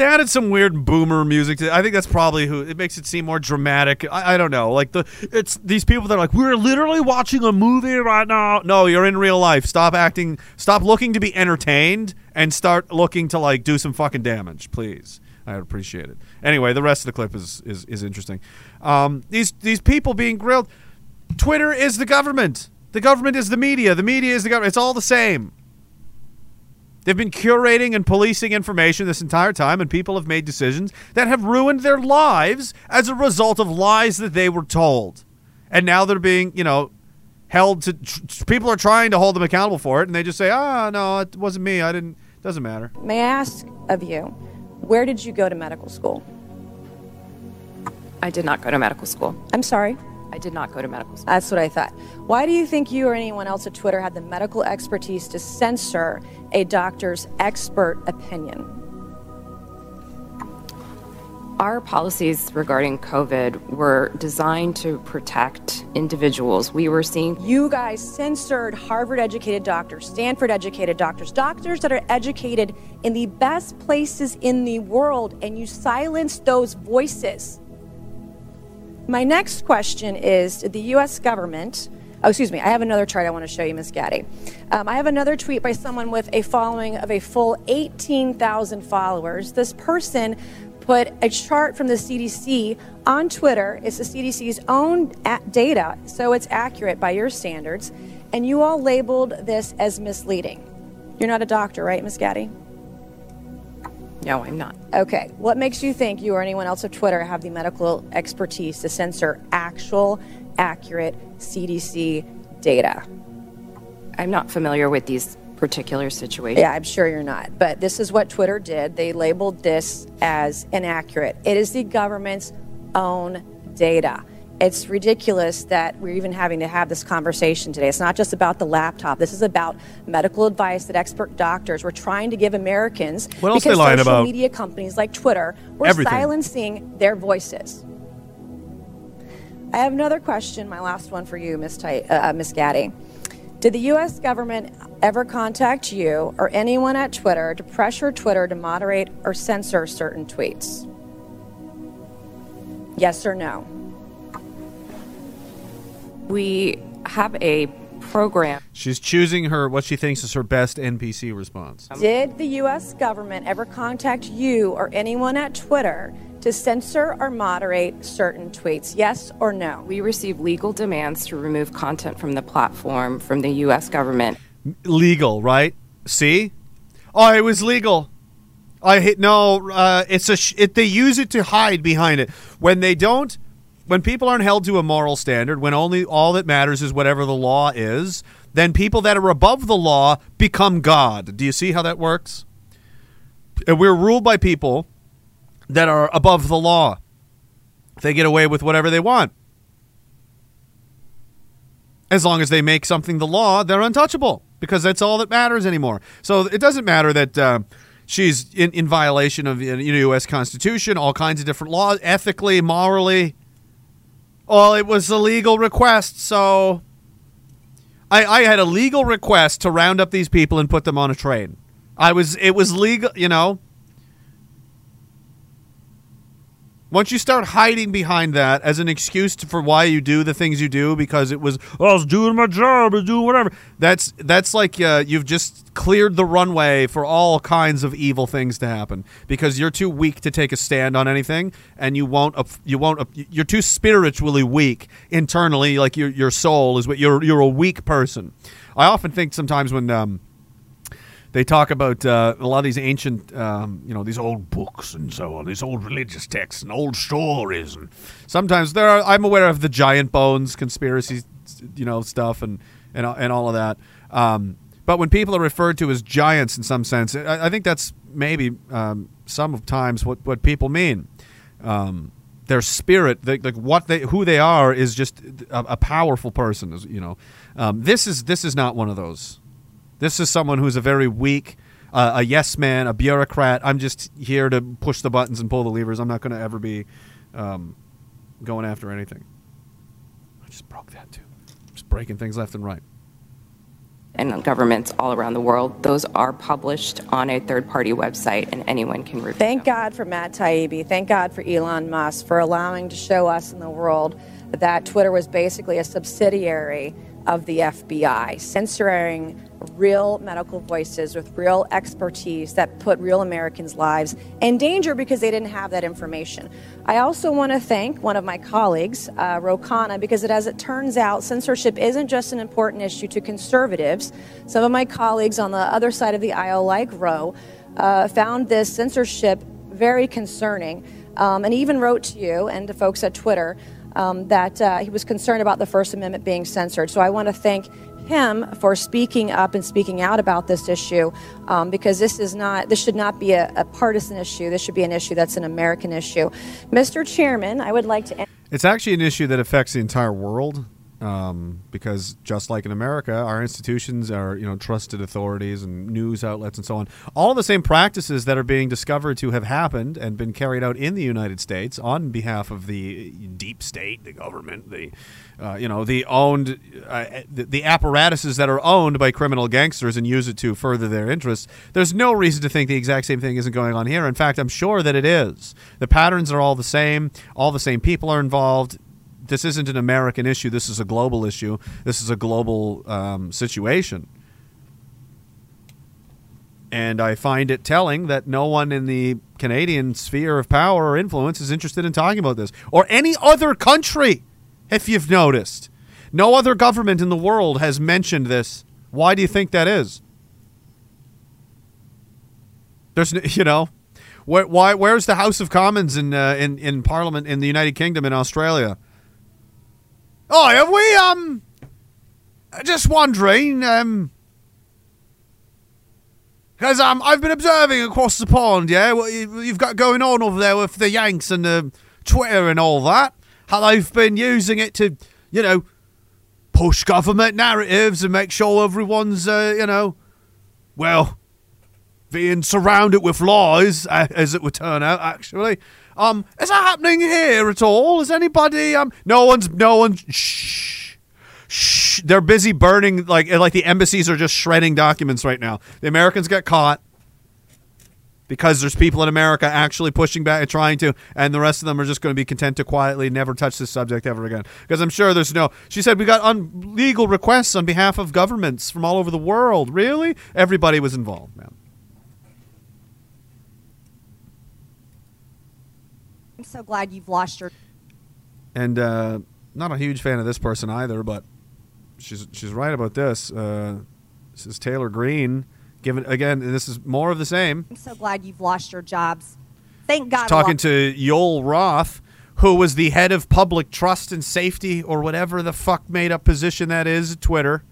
They added some weird boomer music. To, I think that's probably who. It makes it seem more dramatic. I, I don't know. Like the it's these people that are like we're literally watching a movie right now. No, you're in real life. Stop acting. Stop looking to be entertained and start looking to like do some fucking damage, please. I would appreciate it. Anyway, the rest of the clip is is, is interesting. Um, these these people being grilled. Twitter is the government. The government is the media. The media is the government. It's all the same. They've been curating and policing information this entire time, and people have made decisions that have ruined their lives as a result of lies that they were told. And now they're being, you know, held to. Tr- people are trying to hold them accountable for it, and they just say, "Ah, no, it wasn't me. I didn't." Doesn't matter. May I ask of you, where did you go to medical school? I did not go to medical school. I'm sorry. I did not go to medical school. That's what I thought. Why do you think you or anyone else at Twitter had the medical expertise to censor a doctor's expert opinion? Our policies regarding COVID were designed to protect individuals. We were seeing. You guys censored Harvard educated doctors, Stanford educated doctors, doctors that are educated in the best places in the world, and you silenced those voices. My next question is Did the U.S. government, oh, excuse me, I have another chart I want to show you, Ms. Gadde. Um, I have another tweet by someone with a following of a full 18,000 followers. This person put a chart from the CDC on Twitter. It's the CDC's own data, so it's accurate by your standards. And you all labeled this as misleading. You're not a doctor, right, Ms. Gadde? No, I'm not. Okay. What makes you think you or anyone else at Twitter have the medical expertise to censor actual, accurate CDC data? I'm not familiar with these particular situations. Yeah, I'm sure you're not. But this is what Twitter did. They labeled this as inaccurate. It is the government's own data. It's ridiculous that we're even having to have this conversation today. It's not just about the laptop. This is about medical advice that expert doctors were trying to give Americans What else because they lying social about? media companies like Twitter were Everything. silencing their voices. I have another question, my last one for you, Miss Ti- uh, Miss Gadde. Did the U.S. government ever contact you or anyone at Twitter to pressure Twitter to moderate or censor certain tweets? Yes or no? We have a program. She's choosing her what she thinks is her best NPC response. Did the U.S. government ever contact you or anyone at Twitter to censor or moderate certain tweets? Yes or no? We receive legal demands to remove content from the platform from the U.S. government. Legal, right? See? Oh, it was legal. I hit no. Uh, it's a. Sh- it, they use it to hide behind it when they don't. When people aren't held to a moral standard, when only all that matters is whatever the law is, then people that are above the law become God. Do you see how that works? And we're ruled by people that are above the law. They get away with whatever they want. As long as they make something the law, they're untouchable because that's all that matters anymore. So it doesn't matter that uh, she's in, in violation of the U.S. Constitution, all kinds of different laws, ethically, morally. Well, it was a legal request, so I, I had a legal request to round up these people and put them on a train. I was it was legal, you know. Once you start hiding behind that as an excuse to, for why you do the things you do because it was oh, I was doing my job, was doing whatever. That's that's like uh, you've just cleared the runway for all kinds of evil things to happen because you're too weak to take a stand on anything, and you won't you won't you're too spiritually weak internally. Like your your soul is what you're you're a weak person. I often think sometimes when um, they talk about uh, a lot of these ancient, um, you know, these old books and so on, these old religious texts and old stories, and sometimes there are. I'm aware of the giant bones conspiracy, you know, stuff and and and all of that. Um, but when people are referred to as giants in some sense, I, I think that's maybe um, some of times what what people mean. Um, their spirit, the, like what they, who they are, is just a, a powerful person. You know, um, this is this is not one of those. This is someone who's a very weak, uh, a yes man, a bureaucrat. I'm just here to push the buttons and pull the levers. I'm not going to ever be um, going after anything. I just broke that too. Just breaking things left and right. and governments all around the world. Those are published on a third party website, and anyone can review Thank God for Matt Taibbi. Thank God for Elon Musk for allowing to show us in the world that Twitter was basically a subsidiary of the FBI, censoring real medical voices with real expertise that put real Americans' lives in danger because they didn't have that information. I also want to thank one of my colleagues, uh, Ro Khanna, because it, as it turns out, censorship isn't just an important issue to conservatives. Some of my colleagues on the other side of the aisle, like Ro, uh, found this censorship very concerning um, and even wrote to you and to folks at Twitter um, that uh, he was concerned about the First Amendment being censored. So I want to thank him for speaking up and speaking out about this issue um, because this is not this should not be a, a partisan issue this should be an issue that's an american issue mr chairman i would like to It's actually an issue that affects the entire world. Um, because just like in America, our institutions are you know trusted authorities and news outlets and so on. All the same practices that are being discovered to have happened and been carried out in the United States on behalf of the deep state, the government, the uh, you know the owned uh, the, the apparatuses that are owned by criminal gangsters and use it to further their interests. There's no reason to think the exact same thing isn't going on here. In fact, I'm sure that it is. The patterns are all the same. All the same people are involved this isn't an American issue. This is a global issue. This is a global um, situation. And I find it telling that no one in the Canadian sphere of power or influence is interested in talking about this. Or any other country, if you've noticed. No other government in the world has mentioned this. Why do you think that is? There's, <laughs> you know, where, why? Where's the House of Commons in uh, in in Parliament in the United Kingdom in Australia? Oh, have we? Um, just wondering. Um, because um, I've been observing across the pond. Yeah, what you- you've got going on over there with the Yanks and the Twitter and all that. How they've been using it to, you know, push government narratives and make sure everyone's, uh, you know, well, being surrounded with lies, <laughs> as it would turn out. Actually, um, is that happening here at all? Is anybody? Um, no one's. No one's. Shh. Shh. They're busy burning. Like like the embassies are just shredding documents right now. The Americans get caught because there's people in America actually pushing back and trying to, and the rest of them are just going to be content to quietly never touch this subject ever again. Because I'm sure there's no. She said we got un- legal requests on behalf of governments from all over the world. Really, everybody was involved, man. So glad you've lost your and uh, not a huge fan of this person either. But she's she's right about this. Uh, this is Taylor Greene. Given again, and this is more of the same. i'm so glad you've lost your jobs thank god Talking to Yoel Roth, who was the head of public trust and safety, or whatever the fuck made up position that is Twitter.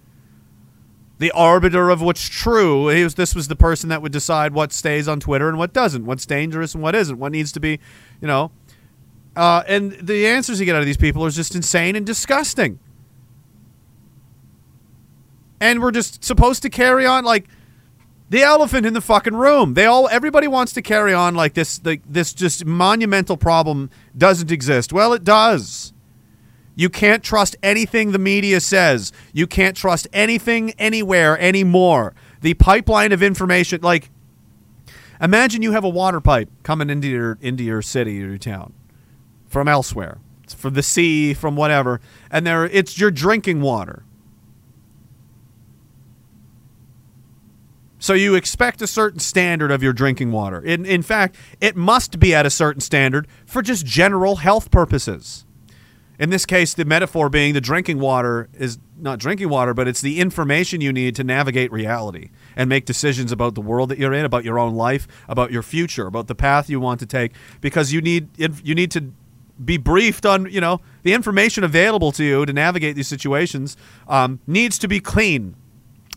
The arbiter of what's true. He was, this was the person that would decide what stays on Twitter and what doesn't, what's dangerous and what isn't, what needs to be, you know. Uh, and the answers you get out of these people are just insane and disgusting. And we're just supposed to carry on like the elephant in the fucking room. They all everybody wants to carry on like this like this just monumental problem doesn't exist. Well, it does. You can't trust anything the media says. You can't trust anything anywhere anymore. The pipeline of information like imagine you have a water pipe coming into your into your city or your town from elsewhere. It's from the sea, from whatever, and there it's your drinking water. So you expect a certain standard of your drinking water. In, in fact, it must be at a certain standard for just general health purposes. In this case, the metaphor being the drinking water is not drinking water, but it's the information you need to navigate reality and make decisions about the world that you're in, about your own life, about your future, about the path you want to take. Because you need you need to be briefed on you know the information available to you to navigate these situations um, needs to be clean.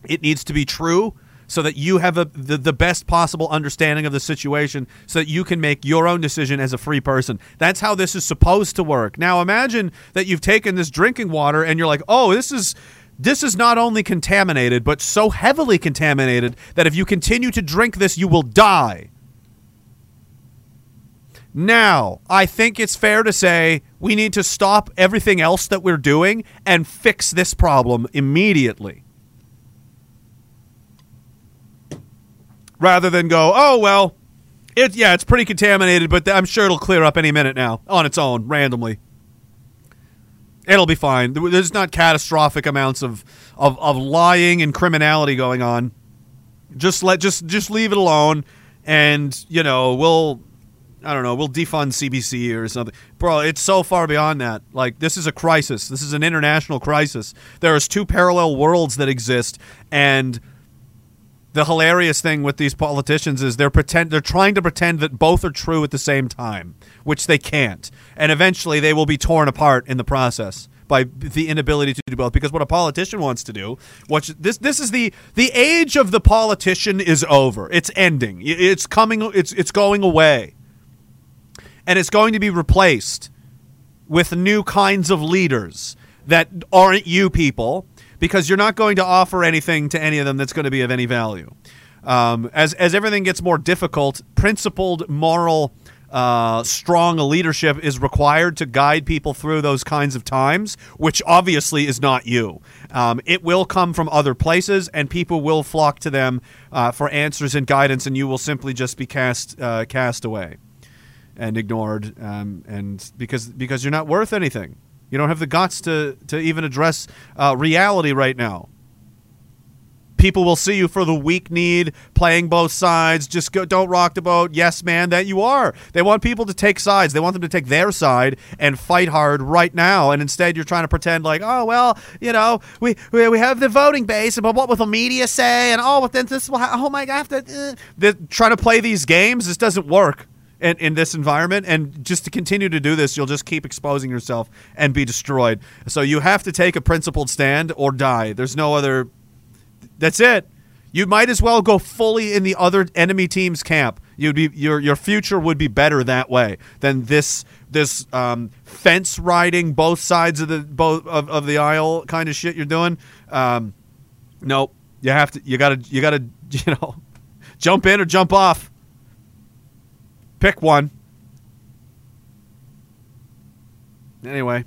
It needs to be true. so that you have a, the, the best possible understanding of the situation so that you can make your own decision as a free person. That's how this is supposed to work. Now imagine that you've taken this drinking water and you're like, "Oh, this is this is not only contaminated, but so heavily contaminated that if you continue to drink this, you will die." Now, I think it's fair to say we need to stop everything else that we're doing and fix this problem immediately. Rather than go, oh, well, it, yeah, it's pretty contaminated, but I'm sure it'll clear up any minute now on its own, randomly. It'll be fine. There's not catastrophic amounts of, of, of lying and criminality going on. Just let just just leave it alone, and you know we'll I don't know, we'll defund CBC or something. Bro, it's so far beyond that. Like, this is a crisis. This is an international crisis. There is two parallel worlds that exist, and the hilarious thing with these politicians is they're pretend they're trying to pretend that both are true at the same time, which they can't. And eventually they will be torn apart in the process by the inability to do both because what a politician wants to do what this this is the the age of the politician is over it's ending it's coming it's it's going away and it's going to be replaced with new kinds of leaders that aren't you people because you're not going to offer anything to any of them that's going to be of any value. Um, as as everything gets more difficult, principled, moral, uh, strong leadership is required to guide people through those kinds of times, which obviously is not you. Um, it will come from other places, and people will flock to them uh, for answers and guidance, and you will simply just be cast uh, cast away and ignored, um, and because because you're not worth anything. You don't have the guts to to even address uh, reality right now. People will see you for the weak need, playing both sides. Just go, don't rock the boat. Yes, man, that you are. They want people to take sides. They want them to take their side and fight hard right now. And instead, you're trying to pretend like, oh well, you know, we we, we have the voting base, but what will the media say? And oh, but then this will. Ha- oh my god, uh. they're trying to play these games. This doesn't work in, in this environment. And just to continue to do this, you'll just keep exposing yourself and be destroyed. So you have to take a principled stand or die. There's no other. That's it. You might as well go fully in the other enemy team's camp. You'd be your your future would be better that way than this this um, fence riding both sides of the both of, of the aisle kind of shit you're doing. Um, nope. You have to. You gotta. You gotta. <laughs> You know, jump in or jump off. Pick one. Anyway,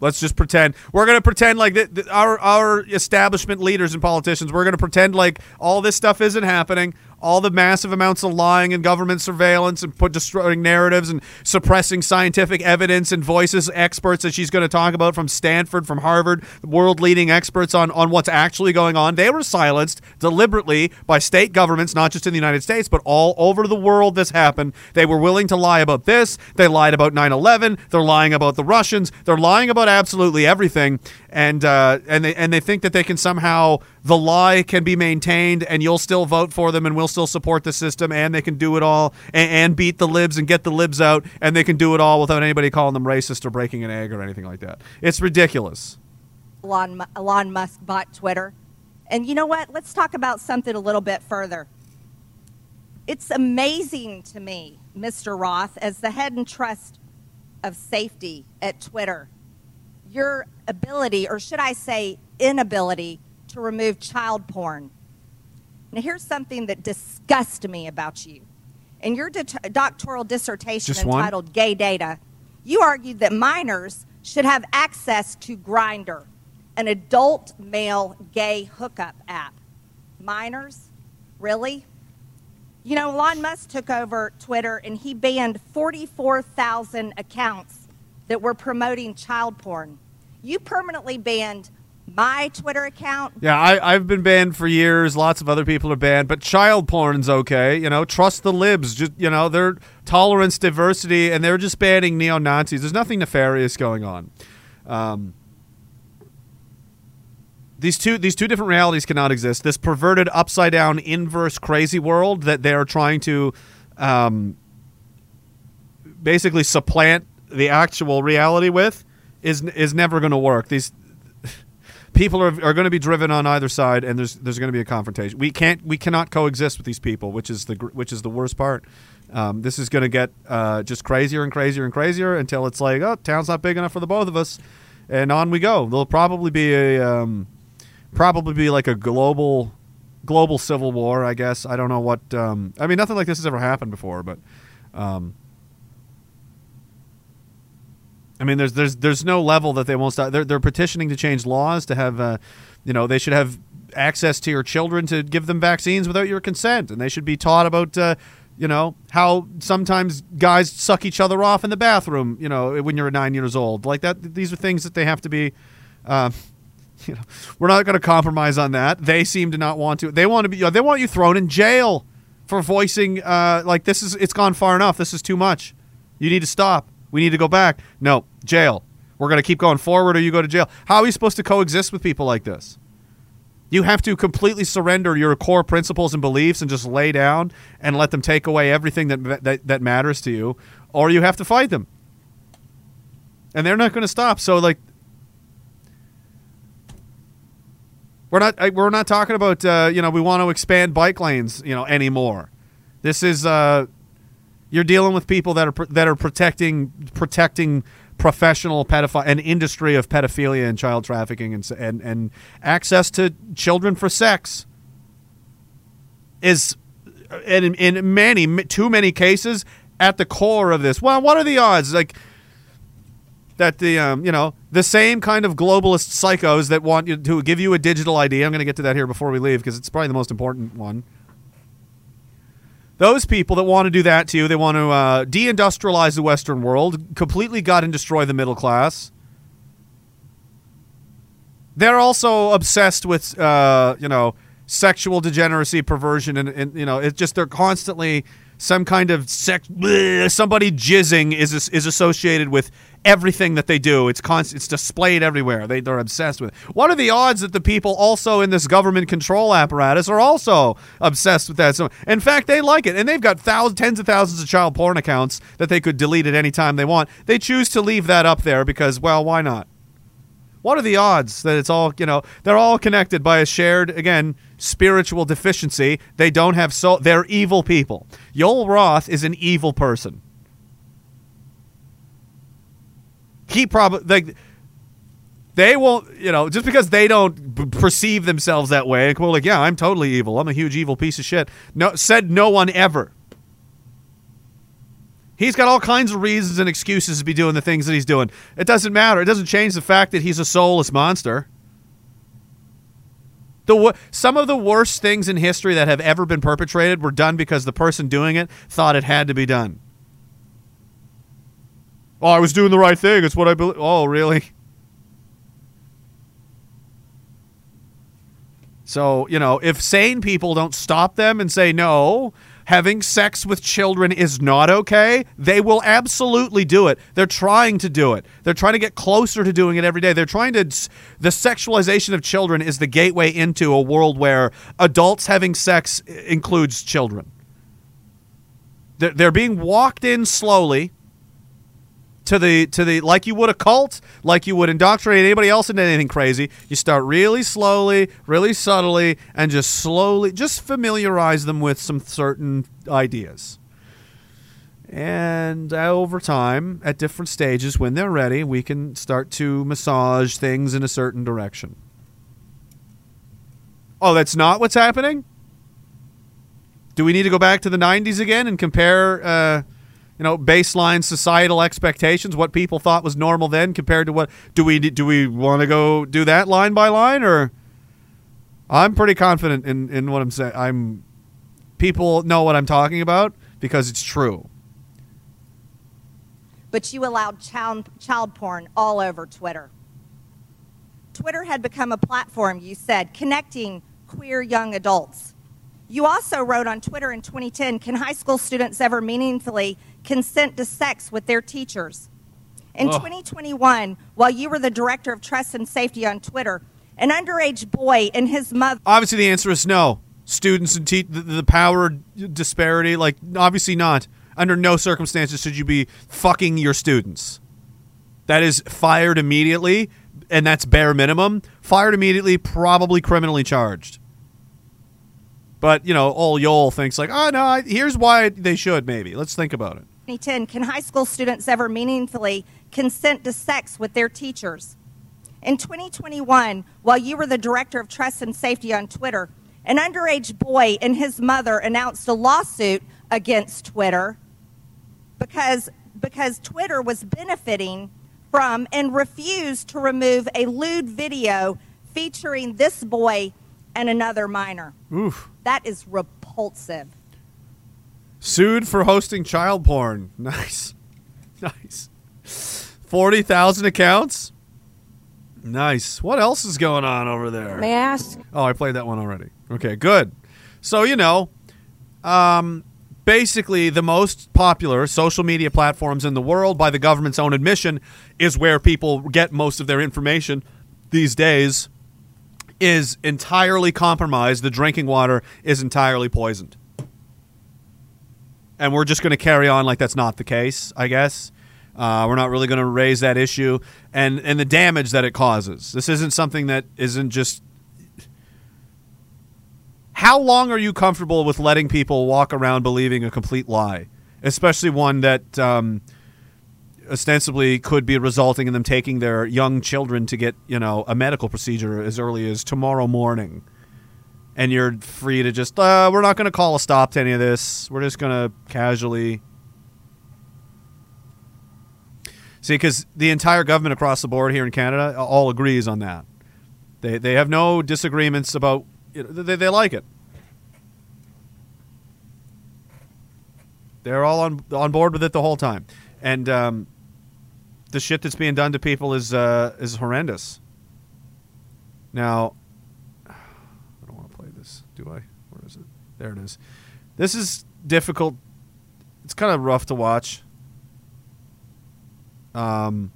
let's just pretend we're going to pretend like our our establishment leaders and politicians. We're going to pretend like all this stuff isn't happening all the massive amounts of lying and government surveillance and put destroying narratives and suppressing scientific evidence and voices experts that she's going to talk about from Stanford, from Harvard, world leading experts on, on what's actually going on. They were silenced deliberately by state governments, not just in the United States, but all over the world. This happened. They were willing to lie about this. They lied about 9 11. They're lying about the Russians. They're lying about absolutely everything. And, uh, and, they, and they think that they can somehow the lie can be maintained and you'll still vote for them and we'll still support the system and they can do it all and, and, beat the libs and get the libs out and they can do it all without anybody calling them racist or breaking an egg or anything like that. It's ridiculous. Elon, Elon Musk bought Twitter. And you know what? Let's talk about something a little bit further. It's amazing to me, Mr. Roth, as the head and trust of safety at Twitter, your ability, or should I say, inability, to remove child porn. Now, here's something that disgusts me about you. In your doctoral dissertation Just entitled one? Gay Data, you argued that minors should have access to Grindr, an adult male gay hookup app. Minors? Really? You know, Elon Musk took over Twitter and he banned 44,000 accounts that were promoting child porn. You permanently banned my Twitter account. Yeah, I, I've been banned for years. Lots of other people are banned, but child porn's okay. You know, trust the libs. Just you know, they're tolerance, diversity, and they're just banning neo Nazis. There's nothing nefarious going on. Um, these two these two different realities cannot exist. This perverted, upside down, inverse, crazy world that they are trying to um, basically supplant the actual reality with is is never going to work. These people are, are going to be driven on either side, and there's there's going to be a confrontation. We can't we cannot coexist with these people, which is the which is the worst part. Um, this is going to get uh, just crazier and crazier and crazier until it's like, oh, town's not big enough for the both of us, and on we go. There'll probably be a um, probably be like a global global civil war. I guess I don't know what. Um, I mean, nothing like this has ever happened before, but. Um, I mean, there's there's there's no level that they won't stop. They're they're petitioning to change laws to have, uh, you know, they should have access to your children to give them vaccines without your consent, and they should be taught about, uh, you know, how sometimes guys suck each other off in the bathroom, you know, when you're nine years old. Like that, these are things that they have to be. Uh, <laughs> you know, we're not going to compromise on that. They seem to not want to. They want to be. They want you thrown in jail for voicing uh, like this is. It's gone far enough. This is too much. You need to stop. We need to go back. No, jail. We're going to keep going forward or you go to jail. How are you supposed to coexist with people like this? You have to completely surrender your core principles and beliefs and just lay down and let them take away everything that that, that matters to you, or you have to fight them. And they're not going to stop. So like we're not we're not talking about uh, you know we want to expand bike lanes you know anymore. This is uh, you're dealing with people that are that are protecting protecting professional pedophile an industry of pedophilia and child trafficking and and and access to children for sex is uh, in in many too many cases at the core of this. Well, what are the odds like that the um, you know the same kind of globalist psychos that want you to give you a digital ID. I'm going to get to that here before we leave because it's probably the most important one. Those people that want to do that to you, they want to uh, deindustrialize the Western world, completely gut and destroy the middle class. They're also obsessed with, uh, you know, sexual degeneracy, perversion, and, and you know, it's just they're constantly some kind of sex. bleh, somebody jizzing is is associated with everything that they do. It's const, It's displayed everywhere. They they're obsessed with. it. What are the odds that the people also in this government control apparatus are also obsessed with that? So, in fact, they like it, and they've got thousands, tens of thousands of child porn accounts that they could delete at any time they want. They choose to leave that up there because, well, why not? What are the odds that it's all, you know, they're all connected by a shared, again, spiritual deficiency. They don't have so they're evil people. Yoel Roth is an evil person. He probably like they won't, you know, just because they don't b- perceive themselves that way. Well, like, yeah, I'm totally evil. I'm a huge evil piece of shit. No, said no one ever. He's got all kinds of reasons and excuses to be doing the things that he's doing. It doesn't matter. It doesn't change the fact that he's a soulless monster. The wo- some of the worst things in history that have ever been perpetrated were done because the person doing it thought it had to be done. Oh, I was doing the right thing. It's what I believe. Oh, really? So, you know, if sane people don't stop them and say, no, having sex with children is not okay, they will absolutely do it. They're trying to do it. They're trying to get closer to doing it every day. They're trying to. The sexualization of children is the gateway into a world where adults having sex includes children. They're, they're being walked in slowly to the to the like you would a cult, like you would indoctrinate anybody else into anything crazy. You start really slowly, really subtly, and just slowly just familiarize them with some certain ideas. And uh, over time, at different stages, when they're ready, we can start to massage things in a certain direction. Oh, that's not what's happening? Do we need to go back to the 90s again and compare uh, you know baseline societal expectations what people thought was normal then compared to what do we do we want to go do that line by line or i'm pretty confident in in what i'm saying i'm people know what i'm talking about because it's true but you allowed child, child porn all over Twitter. Twitter had become a platform, you said, connecting queer young adults. You also wrote on Twitter in 2010 Can high school students ever meaningfully consent to sex with their teachers? In Ugh. 2021, while you were the director of trust and safety on Twitter, an underage boy and his mother. obviously the answer is no students and te- the, power disparity like obviously not under no circumstances should you be fucking your students that is fired immediately and that's bare minimum fired immediately, probably criminally charged. But you know, old Yoel thinks like, oh no, here's why they should. Maybe let's think about it. 2010, can high school students ever meaningfully consent to sex with their teachers? In 2021, while you were the director of trust and safety on Twitter, an underage boy and his mother announced a lawsuit against Twitter because, because Twitter was benefiting from and refused to remove a lewd video featuring this boy and another minor. Oof. That is repulsive. Sued for hosting child porn. <laughs> Nice, nice. Forty thousand accounts. Nice. What else is going on over there? May I ask? Oh, I played that one already. Okay, good. So, you know, um, basically, the most popular social media platforms in the world, by the government's own admission, is where people get most of their information these days, is entirely compromised. The drinking water is entirely poisoned. And we're just going to carry on like that's not the case, I guess. Uh, we're not really going to raise that issue and, and the damage that it causes. This isn't something that isn't just how long are you comfortable with letting people walk around believing a complete lie, especially one that um, ostensibly could be resulting in them taking their young children to get you know a medical procedure as early as tomorrow morning, and you're free to just uh, we're not going to call a stop to any of this. We're just going to casually. See, because the entire government across the board here in Canada all agrees on that. They they have no disagreements about. You know, they they like it. They're all on on board with it the whole time, and um, the shit that's being done to people is uh, is horrendous. Now, I don't want to play this, do I? Where is it? There it is. This is difficult. It's kind of rough to watch. Um,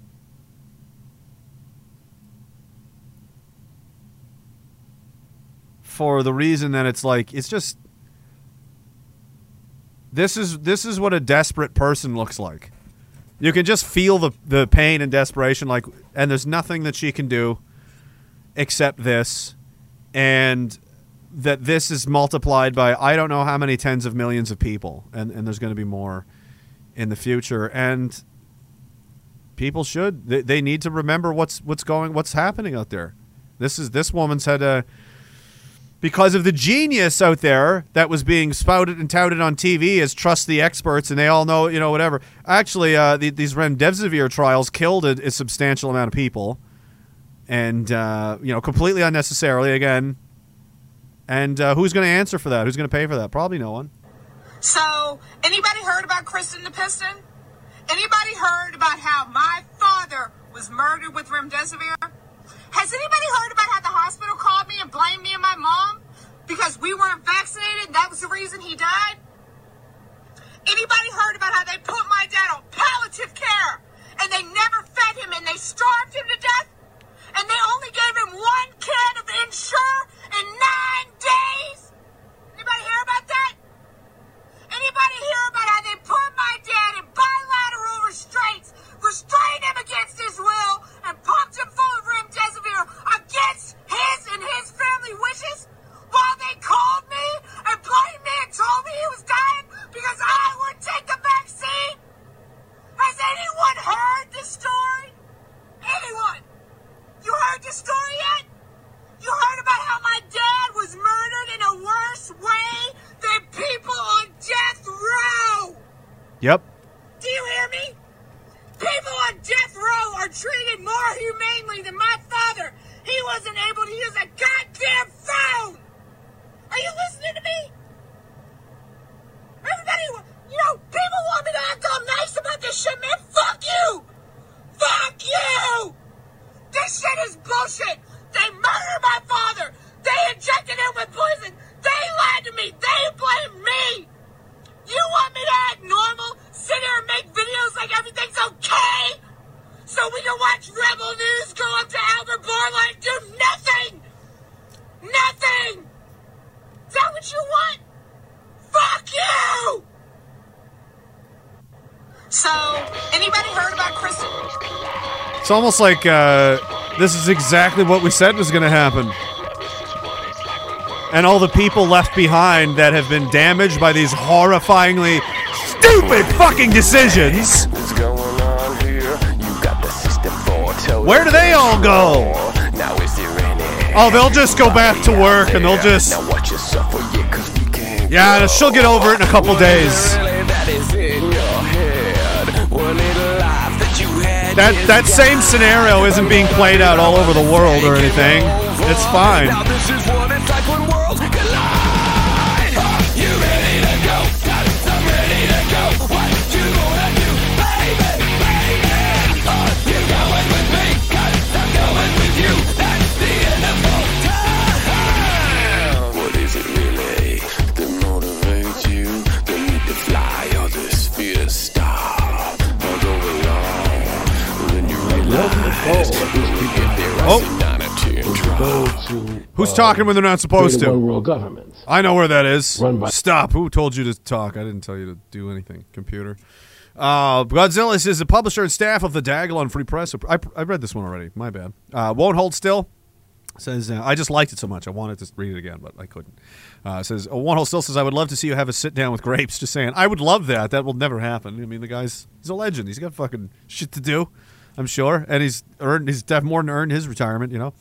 for the reason that it's like it's just this is this is what a desperate person looks like. You can just feel the the pain and desperation like and there's nothing that she can do except this and that this is multiplied by I don't know how many tens of millions of people and and there's going to be more in the future and people should they, they need to remember what's what's going what's happening out there. This is this woman's had a because of the genius out there that was being spouted and touted on TV as trust the experts and they all know, you know, whatever. Actually, uh, the, these remdesivir trials killed a, a substantial amount of people, and uh, you know, completely unnecessarily again. And uh, who's going to answer for that? Who's going to pay for that? Probably no one. So, anybody heard about Kristen the Piston? Anybody heard about how my father was murdered with remdesivir? Has anybody heard about how the hospital called me and blamed me and my mom because we weren't vaccinated that was the reason he died? Anybody heard about how they put my dad on palliative care and they never fed him and they starved him to death? And they only gave him one can of Ensure in nine days? Anybody hear about that? Anybody hear about how they put my dad in bilateral restraints, restrained him against his will, and pumped him full of remdesivir against his and his family wishes? While they called me and blamed me and told me he was dying because I would take the vaccine? Has anyone heard this story? Anyone? You heard this story yet? You heard about how my dad was murdered in a worse way than people on death row? Yep. Do you hear me? People on death row are treated more humanely than my father. He wasn't able to use a goddamn phone. Are you listening to me? Everybody, you know, people want me to act all nice about this shit, man. Fuck you. Fuck you. This shit is bullshit. They murdered my father. They injected him with poison. They lied to me. They blame me. You want me to act normal? Sit here and make videos like everything's okay? So we can watch Rebel News go up to Albert Bourla and do nothing? Nothing! Is that what you want? Fuck you! So, It's almost like uh, This is exactly what we said was going to happen. And all the people left behind that have been damaged by these horrifyingly stupid fucking decisions. Where do they all go? Oh, they'll just go back to work and they'll just. Yeah, she'll get over it in a couple days. That that same scenario isn't being played out all over the world or anything. It's fine. Talking when they're not supposed to? one world government. I know where that is. Run by- Stop. Who told you to talk? I didn't tell you to do anything. Computer. Uh, Godzilla is the publisher and staff of the Diagolon Free Press. I, I read this one already. My bad. Uh, won't hold still. Says uh, I just liked it so much I wanted to read it again, but I couldn't. Uh, says uh, one hold still says I would love to see you have a sit down with Grapes. Just saying, I would love that. That will never happen. I mean, the guy's he's a legend. He's got fucking shit to do. I'm sure, and he's earned he's def- more than earned his retirement. You know,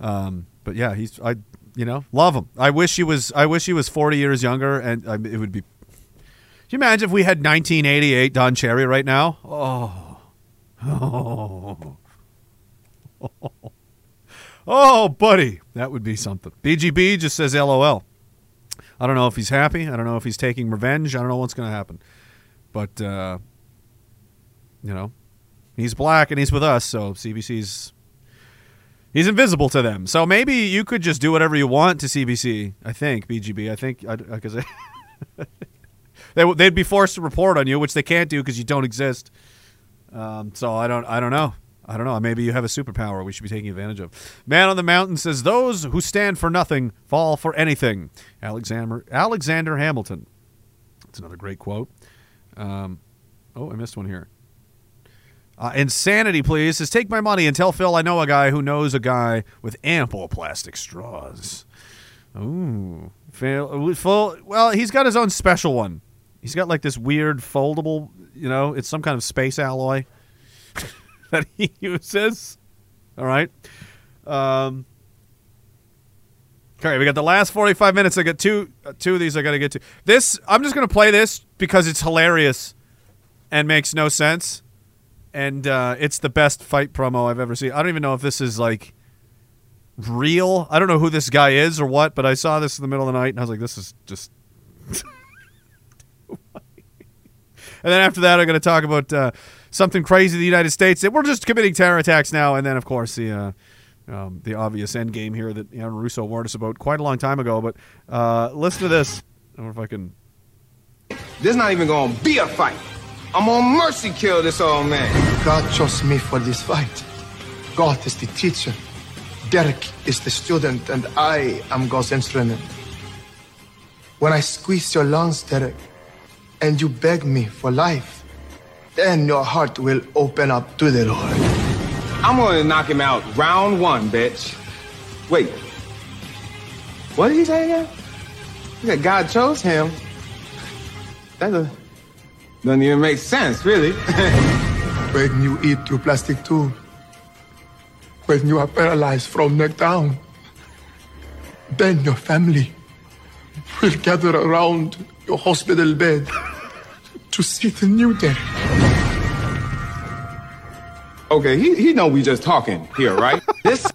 um, but yeah, he's I you know love him. I wish he was I wish he was 40 years younger, and um, it would be. Can you imagine if we had 1988 Don Cherry right now? Oh, oh, <laughs> oh, buddy, that would be something. BGB just says LOL. I don't know if he's happy. I don't know if he's taking revenge. I don't know what's going to happen, but uh, you know, he's black and he's with us, so CBC's he's invisible to them. So maybe you could just do whatever you want to CBC. I think BGB. I think because <laughs> they they'd be forced to report on you, which they can't do because you don't exist. Um, so I don't I don't know. I don't know. Maybe you have a superpower we should be taking advantage of. Man on the Mountain says, "Those who stand for nothing fall for anything." Alexander Alexander Hamilton. That's another great quote. Um, oh, I missed one here. Uh, insanity, please. Says, take my money and tell Phil I know a guy who knows a guy with ample plastic straws. Ooh, Phil. Phil well, he's got his own special one. He's got like this weird foldable. You know, it's some kind of space alloy <laughs> that he uses. All right. Um, okay, we got the last 45 minutes. I got two uh, two of these I got to get to. This I'm just going to play this because it's hilarious and makes no sense. And uh, it's the best fight promo I've ever seen. I don't even know if this is like real. I don't know who this guy is or what, but I saw this in the middle of the night and I was like, this is just. <laughs> And then after that, I'm going to talk about uh, something crazy in the United States that we're just committing terror attacks now. And then, of course, the uh, um, the obvious end game here that Aaron Russo warned us about quite a long time ago. But uh, listen to this. I don't know if I can. There's not even gonna be a fight. I'm gonna mercy kill this old man. God chose me for this fight. God is the teacher. Derek is the student, and I am God's instrument. When I squeeze your lungs, Derek, and you beg me for life, then your heart will open up to the Lord. I'm gonna knock him out round one, bitch. Wait. What did he say again? He said God chose him. That's doesn't doesn't even make sense, really. <laughs> when you eat your plastic tube, when you are paralyzed from neck down, then your family will gather around your hospital bed to see the new day. okay, he, he know we just talking here, right? <laughs> this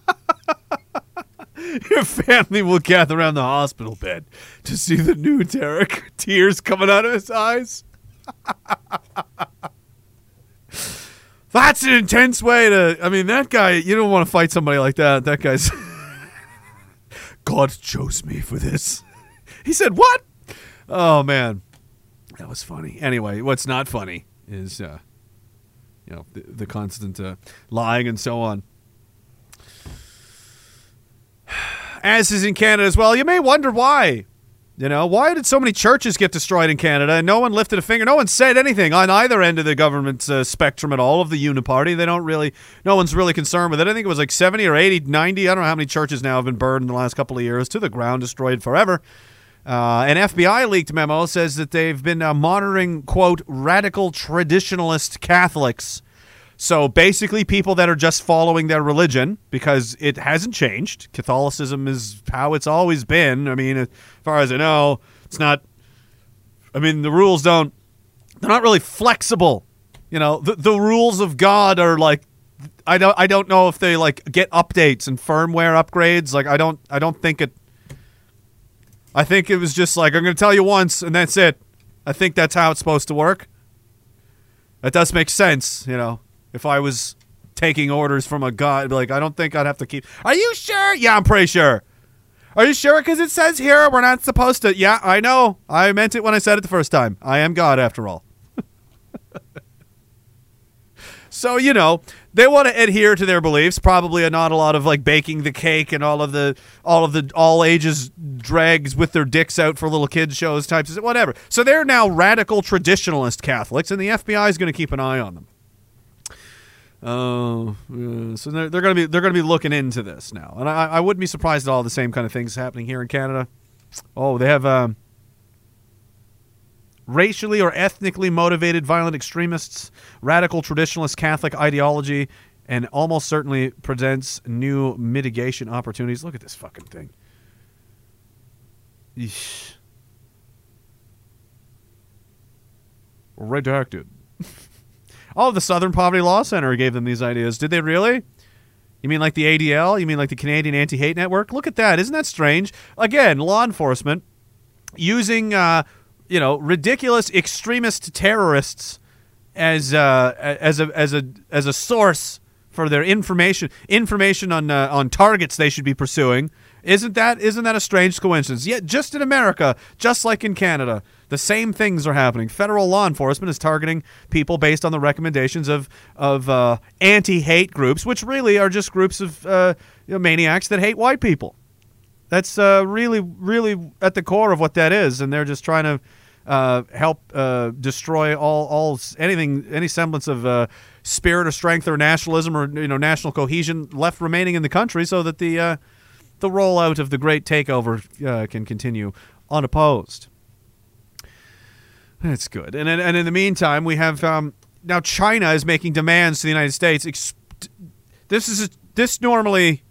Your family will gather around the hospital bed to see the new Derek. Tears coming out of his eyes. That's an intense way to. I mean, that guy. You don't want to fight somebody like that. That guy's. <laughs> God chose me for this. He said, "What?" Oh man, that was funny. Anyway, what's not funny is, uh, you know, the, the constant uh, lying and so on. <sighs> As is in Canada as well. You may wonder why. You know, why did so many churches get destroyed in Canada and no one lifted a finger? No one said anything on either end of the government uh, spectrum at all of the Uniparty. They don't really, no one's really concerned with it. I think it was like 70 or 80, 90, I don't know how many churches now have been burned in the last couple of years to the ground, destroyed forever. Uh, an FBI leaked memo says that they've been uh, monitoring, quote, radical traditionalist Catholics. So basically, people that are just following their religion because it hasn't changed. Catholicism is how it's always been. I mean, as far as I know, it's not. I mean, the rules don't. They're not really flexible. You know, the the rules of God are like. I don't. I don't know if they like get updates and firmware upgrades. Like I don't. I don't think it. I think it was just like I'm going to tell you once and that's it. I think that's how it's supposed to work. That does make sense, you know. If I was taking orders from a god, like I don't think I'd have to keep. Are you sure? Yeah, I'm pretty sure. Are you sure? Because it says here we're not supposed to. Yeah, I know. I meant it when I said it the first time. I am God after all. <laughs> so you know they want to adhere to their beliefs. Probably not a lot of like baking the cake and all of the all of the all ages drags with their dicks out for little kids shows types of whatever. So they're now radical traditionalist Catholics, and the FBI is going to keep an eye on them. Oh, so they're, they're going to be they're going to be looking into this now, and I, I wouldn't be surprised at all the same kind of things happening here in Canada. Oh, they have um, racially or ethnically motivated violent extremists, radical traditionalist Catholic ideology, and almost certainly presents new mitigation opportunities. Look at this fucking thing. Eesh. Redacted. Oh, the Southern Poverty Law Center gave them these ideas. Did they really? You mean like the ADL? You mean like the Canadian Anti Hate Network? Look at that. Isn't that strange? Again, law enforcement using, uh, you know, ridiculous extremist terrorists as uh, as a as a as a source for their information information on uh, on targets they should be pursuing. Isn't that isn't that a strange coincidence? Yet, just in America, just like in Canada, the same things are happening. Federal law enforcement is targeting people based on the recommendations of of uh, anti-hate groups, which really are just groups of uh, you know, maniacs that hate white people. That's uh, really, really at the core of what that is, and they're just trying to uh, help uh, destroy all, all anything, any semblance of uh, spirit or strength or nationalism or you know national cohesion left remaining in the country, so that the the rollout of the great takeover uh, can continue unopposed. That's good. And and in the meantime, we have um, now China is making demands to the United States. This is this normally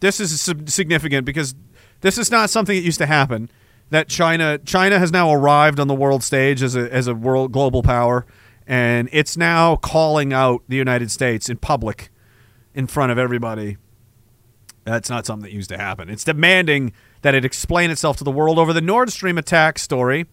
this is significant because this is not something that used to happen. That China China has now arrived on the world stage as a as a world global power, and it's now calling out the United States in public, in front of everybody. That's not something that used to happen. It's demanding that it explain itself to the world over the Nord Stream attack story.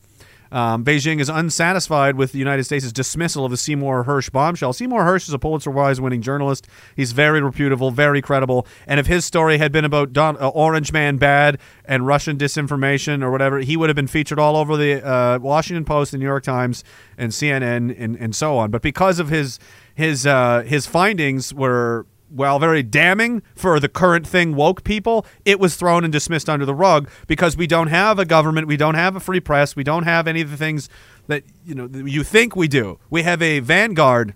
Um, Beijing is unsatisfied with the United States' dismissal of the Seymour Hersh bombshell. Seymour Hersh is a Pulitzer Prize winning journalist. He's very reputable, very credible. And if his story had been about Don, uh, Orange Man bad and Russian disinformation or whatever, he would have been featured all over the uh, Washington Post, the New York Times, and CNN, and, and so on. But because of his his uh, his findings were while very damning for the current thing woke people, it was thrown and dismissed under the rug because we don't have a government, we don't have a free press, we don't have any of the things that you know you think we do. We have a vanguard,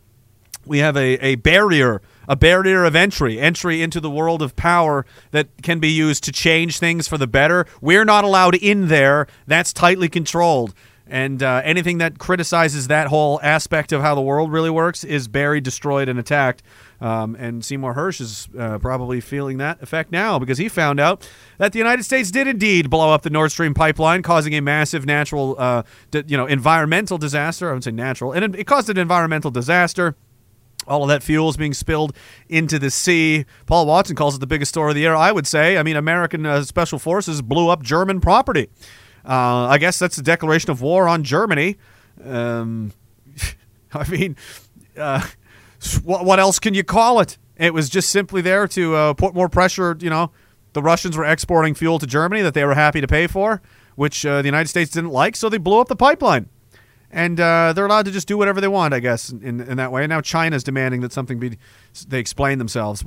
we have a, a barrier, a barrier of entry, entry into the world of power that can be used to change things for the better. We're not allowed in there. That's tightly controlled. And uh, anything that criticizes that whole aspect of how the world really works is buried, destroyed, and attacked. Um, and Seymour Hersh is uh, probably feeling that effect now because he found out that the United States did indeed blow up the Nord Stream pipeline, causing a massive natural, uh, you know, environmental disaster. I would say natural, and it, it caused an environmental disaster. All of that fuel is being spilled into the sea. Paul Watson calls it the biggest story of the year. I would say. I mean, American uh, special forces blew up German property. Uh, I guess that's a declaration of war on Germany. Um, <laughs> I mean, uh, what, else can you call it? It was just simply there to uh, put more pressure. You know, the Russians were exporting fuel to Germany that they were happy to pay for, which uh, the United States didn't like, so they blew up the pipeline. And uh, they're allowed to just do whatever they want, I guess, in, in that way. And now China's demanding that something be, they explain themselves.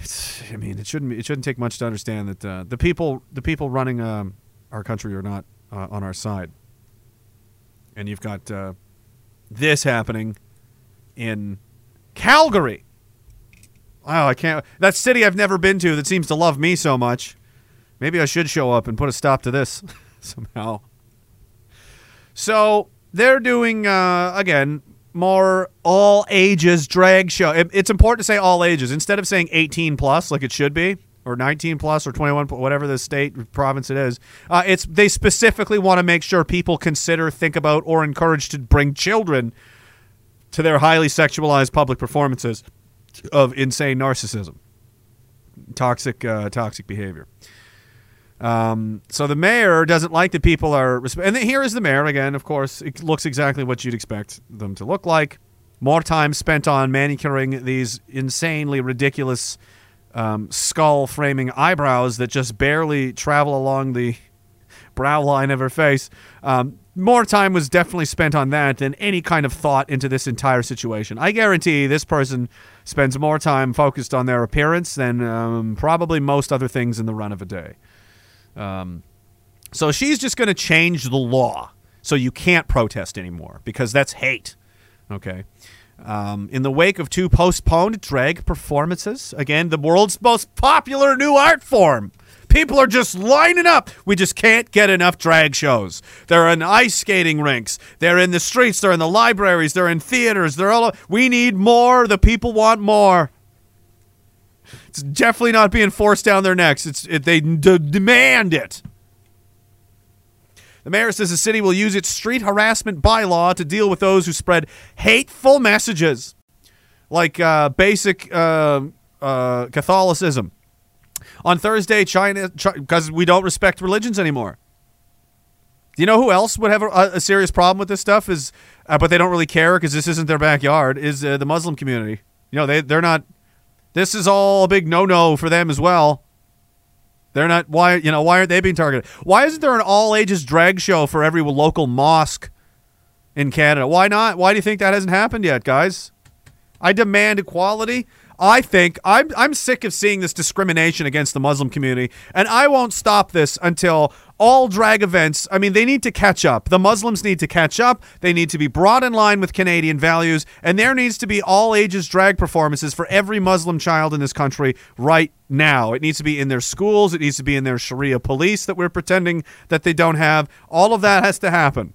It's, I mean, it shouldn't it shouldn't take much to understand that uh, the people the people running um, our country are not uh, on our side. And you've got uh, this happening in Calgary. Wow, I can't. That city I've never been to that seems to love me so much. Maybe I should show up and put a stop to this <laughs> somehow. So they're doing uh, again more all ages drag show. It- it's important to say all ages instead of saying 18 plus like it should be or 19 plus or 21 whatever the state province it is. Uh, it's they specifically want to make sure people consider, think about, or encourage to bring children to their highly sexualized public performances of insane narcissism, toxic, uh, toxic behavior. Um, so the mayor doesn't like that people are, and here is the mayor again. Of course, it looks exactly what you'd expect them to look like. More time spent on manicuring these insanely ridiculous um, skull framing eyebrows that just barely travel along the <laughs> brow line of her face. Um, more time was definitely spent on that than any kind of thought into this entire situation. I guarantee this person spends more time focused on their appearance than um, probably most other things in the run of a day. Um, so she's just going to change the law so you can't protest anymore because that's hate. Okay. Um, in the wake of two postponed drag performances, again, the world's most popular new art form. People are just lining up. We just can't get enough drag shows. They're in ice skating rinks. They're in the streets. They're in the libraries. They're in theaters. They're all. We need more. The people want more. It's definitely not being forced down their necks. It's it, they d- demand it. The mayor says the city will use its street harassment bylaw to deal with those who spread hateful messages, like uh, basic uh, uh, Catholicism. On Thursday, China, because we don't respect religions anymore. Do you know who else would have a, a serious problem with this stuff? Is uh, but they don't really care because this isn't their backyard. Is uh, the Muslim community? You know they they're not. This is all a big no no for them as well. They're not why you know why aren't they being targeted? Why isn't there an all ages drag show for every local mosque in Canada? Why not? Why do you think that hasn't happened yet, guys? I demand equality. I think I'm I'm sick of seeing this discrimination against the Muslim community, and I won't stop this until all drag events. I mean, they need to catch up. The Muslims need to catch up. They need to be brought in line with Canadian values, and there needs to be all ages drag performances for every Muslim child in this country right now. It needs to be in their schools. It needs to be in their Sharia police that we're pretending that they don't have. All of that has to happen.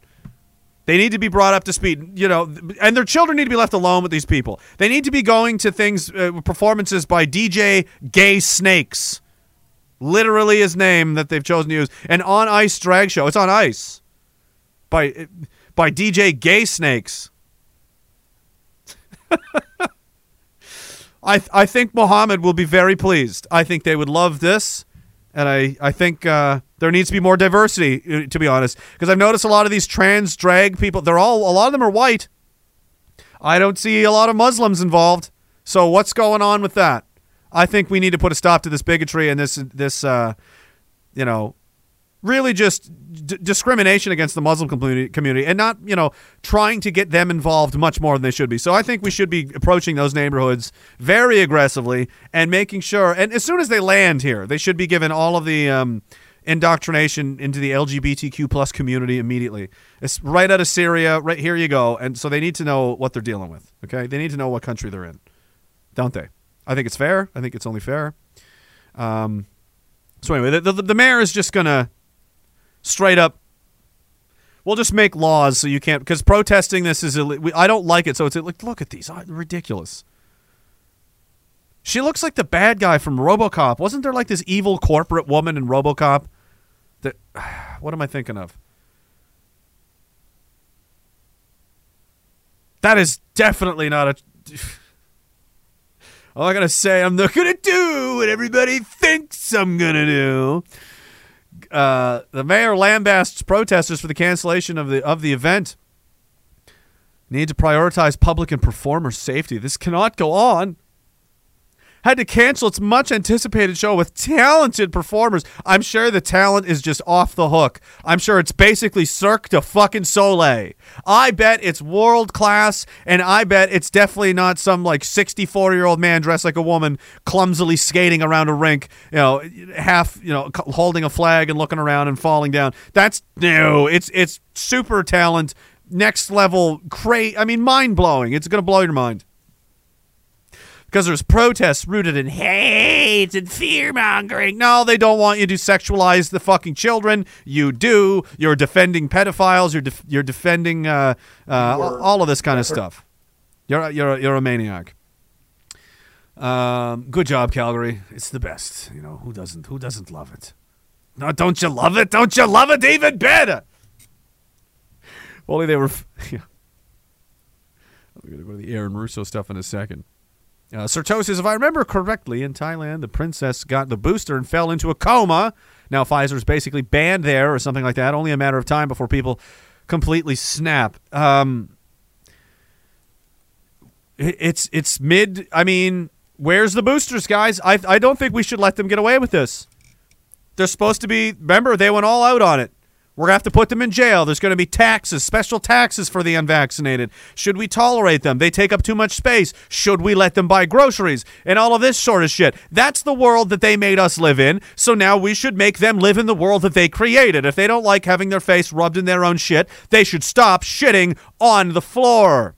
They need to be brought up to speed, you know, and their children need to be left alone with these people. They need to be going to things, uh, performances by DJ Gay Snakes, literally his name that they've chosen to use, an on ice drag show. It's on ice by by DJ Gay Snakes. <laughs> I I think Muhammad will be very pleased. I think they would love this, and I I think uh, there needs to be more diversity. uh, To be honest, because I've noticed a lot of these trans drag people. They're all a lot of them are white. I don't see a lot of Muslims involved. So what's going on with that? I think we need to put a stop to this bigotry and this this uh, you know really just d- discrimination against the Muslim community, community and not, you know, trying to get them involved much more than they should be. So I think we should be approaching those neighborhoods very aggressively and making sure, and as soon as they land here, they should be given all of the um, indoctrination into the LGBTQ plus community immediately. It's right out of Syria, right here you go. And so they need to know what they're dealing with, okay? They need to know what country they're in, don't they? I think it's fair. I think it's only fair. Um, so anyway, the, the, the mayor is just to straight up we'll just make laws so you can't because protesting this is Ill- we, i don't like it so it's like look at these oh, ridiculous she looks like the bad guy from robocop wasn't there like this evil corporate woman in robocop that <sighs> what am i thinking of that is definitely not a <sighs> all i gotta say i'm not gonna do what everybody thinks i'm gonna do uh, the mayor lambasts protesters for the cancellation of the of the event. Need to prioritize public and performer safety. This cannot go on. Had to cancel its much anticipated show with talented performers. I'm sure the talent is just off the hook. I'm sure it's basically Cirque de fucking Soleil. I bet it's world class, and I bet it's definitely not some like 64 year old man dressed like a woman clumsily skating around a rink, you know, half, you know, holding a flag and looking around and falling down. That's no, it's it's super talent, next level, cra I mean, mind blowing. It's gonna blow your mind because there's protests rooted in hate and fear mongering. No, they don't want you to sexualize the fucking children. You do. You're defending pedophiles. You're def- you're defending uh, uh, all, of this kind of stuff. You're a- you're a, you're a maniac. Um, good job, Calgary. It's the best. You know who doesn't who doesn't love it? No, don't you love it? Don't you love it even better? Only they were. f- <laughs> yeah. I'm gonna go to the Aaron Russo stuff in a second. Uh, Serto says, if I remember correctly, in Thailand, the princess got the booster and fell into a coma. Now Pfizer's basically banned there or something like that. Only a matter of time before people completely snap. Um, it's it's mid. I mean, where's the boosters, guys? I I don't think we should let them get away with this. They're supposed to be. Remember, they went all out on it. We're going to have to put them in jail. There's going to be taxes, special taxes for the unvaccinated. Should we tolerate them? They take up too much space. Should we let them buy groceries? And all of this sort of shit. That's the world that they made us live in. So now we should make them live in the world that they created. If they don't like having their face rubbed in their own shit, they should stop shitting on the floor.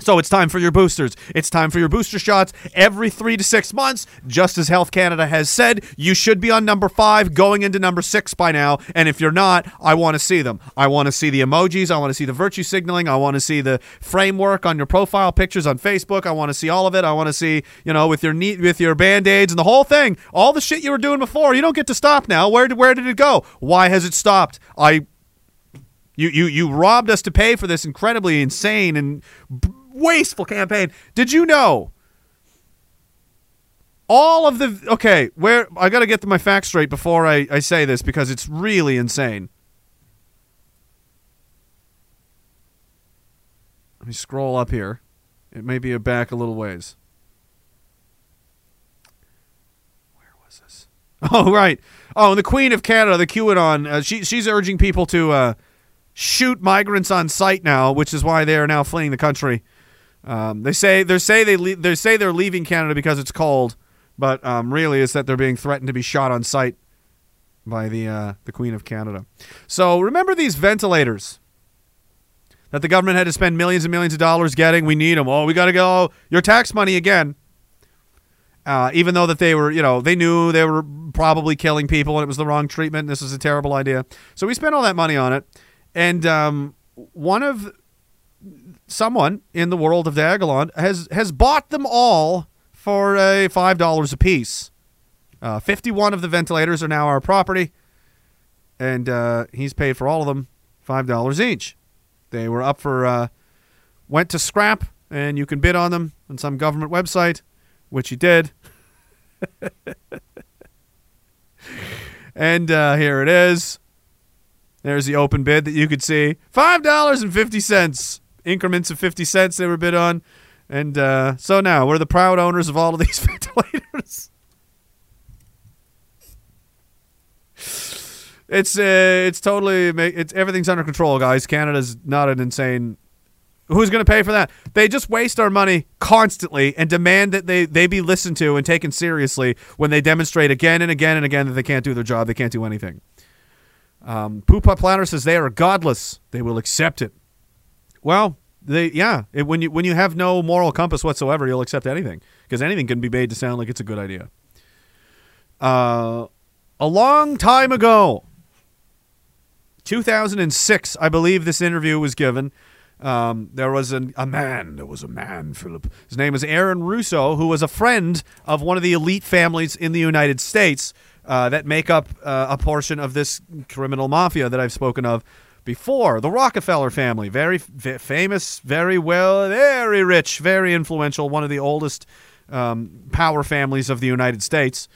So it's time for your boosters. It's time for your booster shots every three to six months. Just as Health Canada has said, you should be on number five, going into number six by now. And if you're not, I want to see them. I want to see the emojis. I want to see the virtue signaling. I want to see the framework on your profile pictures on Facebook. I want to see all of it. I want to see, you know, with your neat, with your band aids and the whole thing, all the shit you were doing before. You don't get to stop now. Where did where did it go? Why has it stopped? I you you you robbed us to pay for this incredibly insane and b- wasteful campaign. Did you know? All of the okay, where I got to get my facts straight before I, I say this because it's really insane. Let me scroll up here. It may be back a little ways. Where was this? <laughs> Oh right. Oh, and the Queen of Canada, the QAnon, uh, she she's urging people to uh, shoot migrants on sight now, which is why they are now fleeing the country. Um, they say they say they le- they say they're leaving Canada because it's cold, but um, really it's that they're being threatened to be shot on sight by the uh, the Queen of Canada. So remember these ventilators that the government had to spend millions and millions of dollars getting. We need them. Oh, we got to go. Your tax money again. Uh, even though that they were, you know, they knew they were probably killing people and it was the wrong treatment. This was a terrible idea. So we spent all that money on it. And um, one of someone in the world of Diagolon has has bought them all for a five dollars a piece. Uh, Fifty-one of the ventilators are now our property, and uh, he's paid for all of them five dollars each. They were up for uh, went to scrap, and you can bid on them on some government website, which he did. <laughs> and uh, here it is. There's the open bid that you could see. $5.50. Increments of fifty cents they were bid on. And uh, so now we're the proud owners of all of these <laughs> ventilators. It's uh, it's totally it's everything's under control, guys. Canada's not an insane. Who's going to pay for that? They just waste our money constantly and demand that they, they be listened to and taken seriously when they demonstrate again and again and again that they can't do their job. They can't do anything. Um, Poopa Planner says they are godless. They will accept it. Well, they yeah. It, when you when you have no moral compass whatsoever, you'll accept anything because anything can be made to sound like it's a good idea. Uh, a long time ago, 2006, I believe this interview was given. Um, there was an, a man. There was a man, Philip. His name was Aaron Russo, who was a friend of one of the elite families in the United States uh, that make up uh, a portion of this criminal mafia that I've spoken of before. The Rockefeller family, very f- famous, very well, very rich, very influential, one of the oldest um, power families of the United States.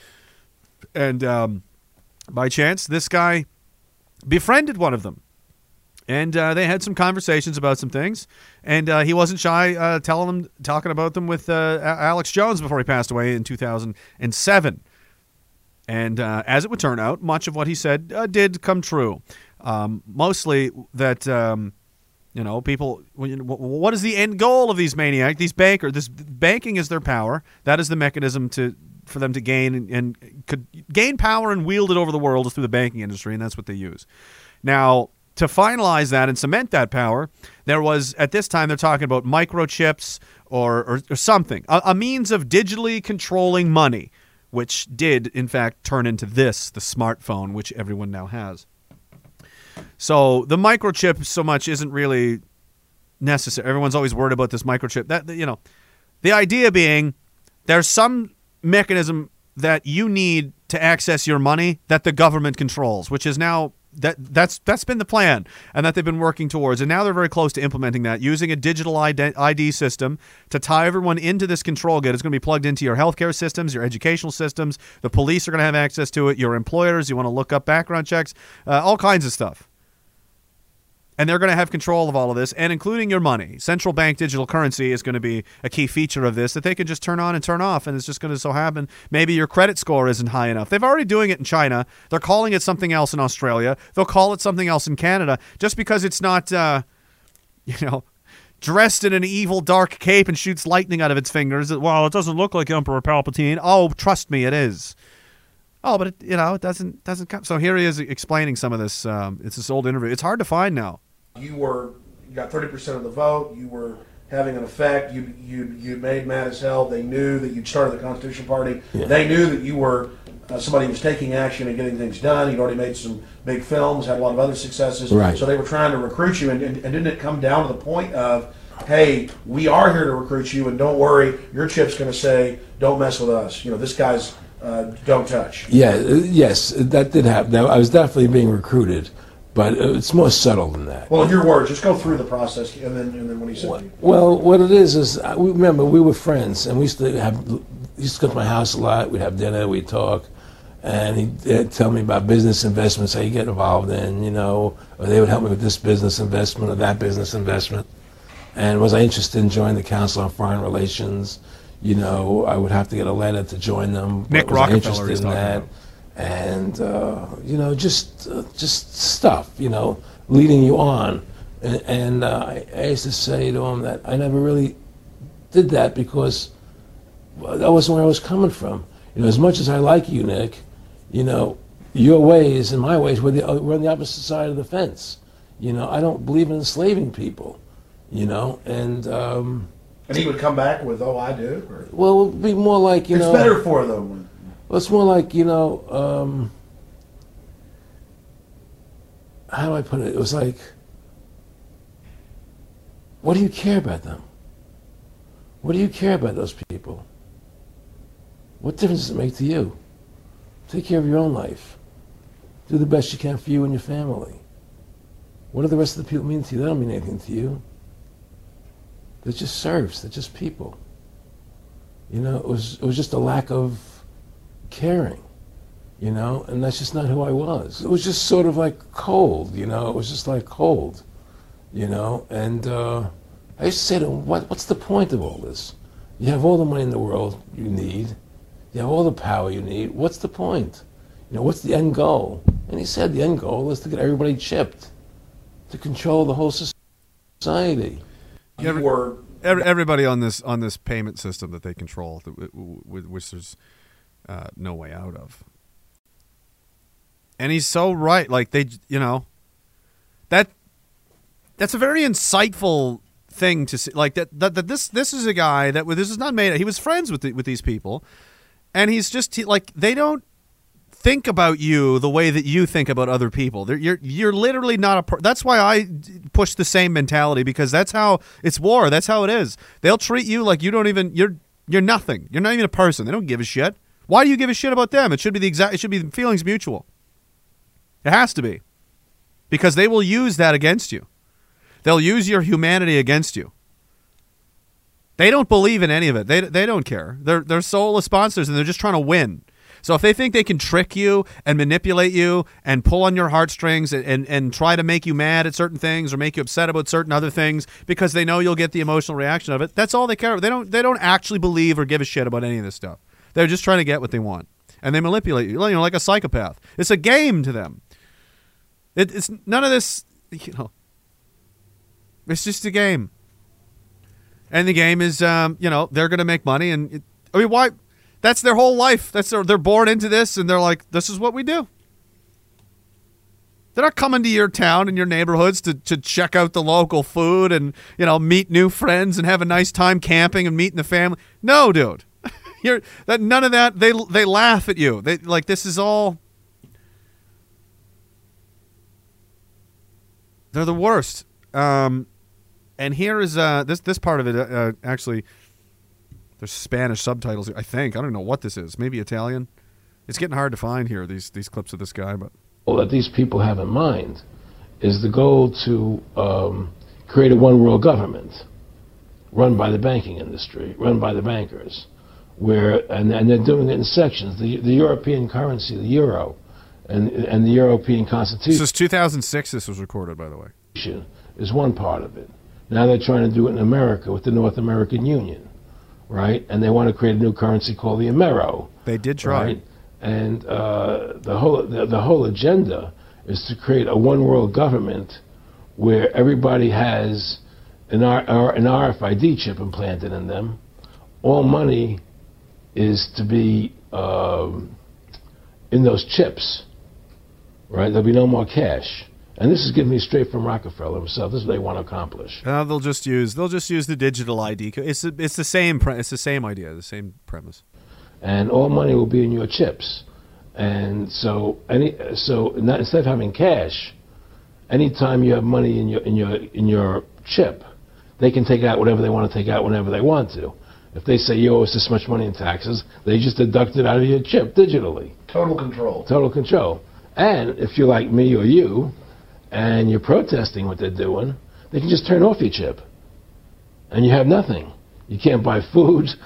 And um, by chance, this guy befriended one of them. and uh, they had some conversations about some things, and uh, he wasn't shy uh, telling them, talking about them with uh, Alex Jones before he passed away in 2007. And uh, as it would turn out, much of what he said uh, did come true. Um, mostly that um, you know people. What is the end goal of these maniacs? These banker. This banking is their power. That is the mechanism to for them to gain and, and could gain power and wield it over the world is through the banking industry, and that's what they use. Now, to finalize that and cement that power, there was at this time they're talking about microchips or or, or something, a, a means of digitally controlling money, which did in fact turn into this, the smartphone, which everyone now has. So the microchip so much isn't really necessary. Everyone's always worried about this microchip. That you know, the idea being there's some mechanism that you need to access your money that the government controls, which is now that that's that's been the plan and that they've been working towards and now they're very close to implementing that using a digital ID, system to tie everyone into this control grid it's going to be plugged into your healthcare systems your educational systems the police are going to have access to it your employers you want to look up background checks uh, all kinds of stuff and they're going to have control of all of this, and including your money. Central bank digital currency is going to be a key feature of this that they can just turn on and turn off, and it's just going to so happen maybe your credit score isn't high enough. They've already doing it in China. They're calling it something else in Australia. They'll call it something else in Canada just because it's not, uh, you know. Dressed in an evil dark cape and shoots lightning out of its fingers. Well, it doesn't look like Emperor Palpatine. Oh, trust me, it is. Oh, but it, you know, it doesn't doesn't come. So here he is explaining some of this. Um, it's this old interview. It's hard to find now. You were you got 30% of the vote you were having an effect you you you made mad as hell they knew that you'd started the constitution party Yeah. they knew that you were uh, somebody who was taking action and getting things done you'd already made some big films had a lot of other successes Right. so they were trying to recruit you and, and, and didn't it come down to the point of hey we are here to recruit you and don't worry your chip's going to say don't mess with us you know this guy's uh, don't touch Yeah, uh, yes, that did happen. Now, I was definitely being recruited, but uh, it's more subtle than that. well in your words just go through the process and then and then when he said to you Well, what it is is, uh, we remember we were friends, and we used to have he used to come to my house a lot. We'd have dinner, we'd talk, and he'd uh, tell me about business investments, how you get involved in, you know, or they would help me with this business investment or that business investment. And was I interested in joining the Council on Foreign Relations? You know, I would have to get a letter to join them. Nick was Rockefeller interested he's in talking that? about. And uh, you know just uh, just stuff you know leading you on. And, and uh, I, used to say to him that I never really did that because that wasn't where I was coming from. You know as much as I like you Nick you know your ways and my ways we're, the, we're on the opposite side of the fence. You know I don't believe in enslaving people you know and um, and he would come back with oh i do or? Well it would be more like you it's know it's better for them well, it's more like you know. Um, how do I put it? It was like, what do you care about them? What do you care about those people? What difference does it make to you? Take care of your own life. Do the best you can for you and your family. What do the rest of the people mean to you? They don't mean anything to you. They're just serfs. They're just people. You know, it was it was just a lack of caring, you know, and that's just not who I was. It was just sort of like cold, you know. It was just like cold, you know. And uh, I used to say to him, what, "What's the point of all this? You have all the money in the world you need. You have all the power you need. What's the point? You know, what's the end goal?" And he said, "The end goal is to get everybody chipped, to control the whole society." Every- every- everybody on this on this payment system that they control, that w- w- with which there's uh, no way out of. And he's so right. Like they, you know, that that's a very insightful thing to see. Like that, that, that this this is a guy that this is not made. He was friends with the, with these people, and he's just he, like they don't think about you the way that you think about other people. They're, you're you're literally not a. That's why I push the same mentality because that's how it's war. That's how it is. They'll treat you like you don't even you're you're nothing. You're not even a person. They don't give a shit. Why do you give a shit about them? It should be the exact. It should be feelings mutual. It has to be, because they will use that against you. They'll use your humanity against you. They don't believe in any of it. They, they don't care. They're they're soulless sponsors and they're just trying to win. So if they think they can trick you and manipulate you and pull on your heartstrings and, and, and try to make you mad at certain things or make you upset about certain other things because they know you'll get the emotional reaction of it, that's all they care. They don't they don't actually believe or give a shit about any of this stuff. They're just trying to get what they want. And they manipulate you, you know, like a psychopath. It's a game to them. It, it's none of this, <laughs> you know. It's just a game. And the game is, um, you know, they're going to make money. And it, I mean, why? That's their whole life. That's their, they're born into this, and they're like, this is what we do. They're not coming to your town and your neighborhoods to, to check out the local food and you know meet new friends and have a nice time camping and meeting the family. No, dude, you're that none of that. They they laugh at you. They like this is all. They're the worst. Um, and here is uh, this this part of it. Uh, actually, there's Spanish subtitles. I think I don't know what this is. Maybe Italian. It's getting hard to find here. These these clips of this guy, but All that these people have in mind is the goal to um, create a one world government run by the banking industry, run by the bankers, where and, and they're doing it in sections. The, the European currency, the euro, and, and the European constitution this is 2006. This was recorded, by the way. is one part of it. Now they're trying to do it in America with the North American Union, right? And they want to create a new currency called the Amero. They did try. Right? And uh, the whole the, the whole agenda is to create a one world government where everybody has an, R, R, an RFID chip implanted in them. All money is to be um, in those chips, right? There'll be no more cash. And this is given me straight from Rockefeller himself. This is what they want to accomplish. Uh, they'll just use they'll just use the digital ID. It's the- it's the same pre- it's the same idea, the same premise. and all money will be in your chips. And so any so not, instead of having cash, anytime you have money in your in your in your chip, they can take out whatever they want to take out whenever they want to. If they say you owe us this much money in taxes, they just deduct it out of your chip digitally. Total control. Total control. And if you're like me or you, and you're protesting what they're doing, they can just turn off your chip, and you have nothing. You can't buy food. <laughs>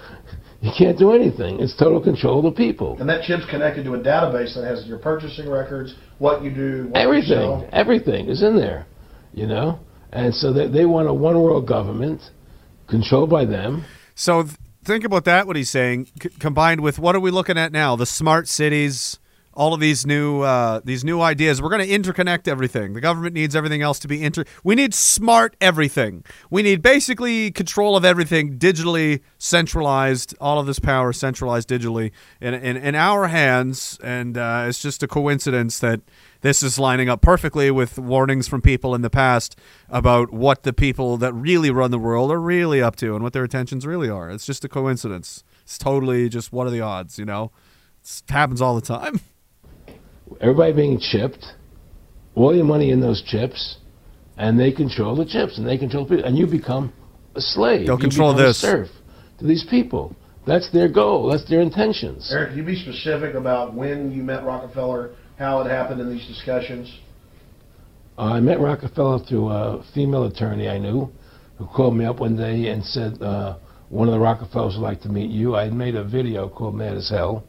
You can't do anything. It's total control of the people. And that chip's connected to a database that has your purchasing records, what you do, what you Everything, sell. everything is in there, you know. And so they, they want a one world government controlled by them. So th- think about that. What he's saying, c- combined with what are we looking at now? The smart cities, all of these new uh, these new ideas. We're going to interconnect everything. The government needs everything else to be inter. We need smart everything. We need basically control of everything, digitally centralized. All of this power centralized digitally in in, in our hands. And uh, it's just a coincidence that. This is lining up perfectly with warnings from people in the past about what the people that really run the world are really up to and what their intentions really are. It's just a coincidence. It's totally just what are the odds, you know? It's, it happens all the time. Everybody being chipped, all your money in those chips, and they control the chips and they control people, and you become a slave. They'll You control become a this. serf to these people. That's their goal. That's their intentions. Eric, can you be specific about when you met Rockefeller, how it happened in these discussions? I met Rockefeller through a female attorney I knew who called me up one day and said, uh, one of the Rockefellers would like to meet you. I had made a video called Mad as Hell,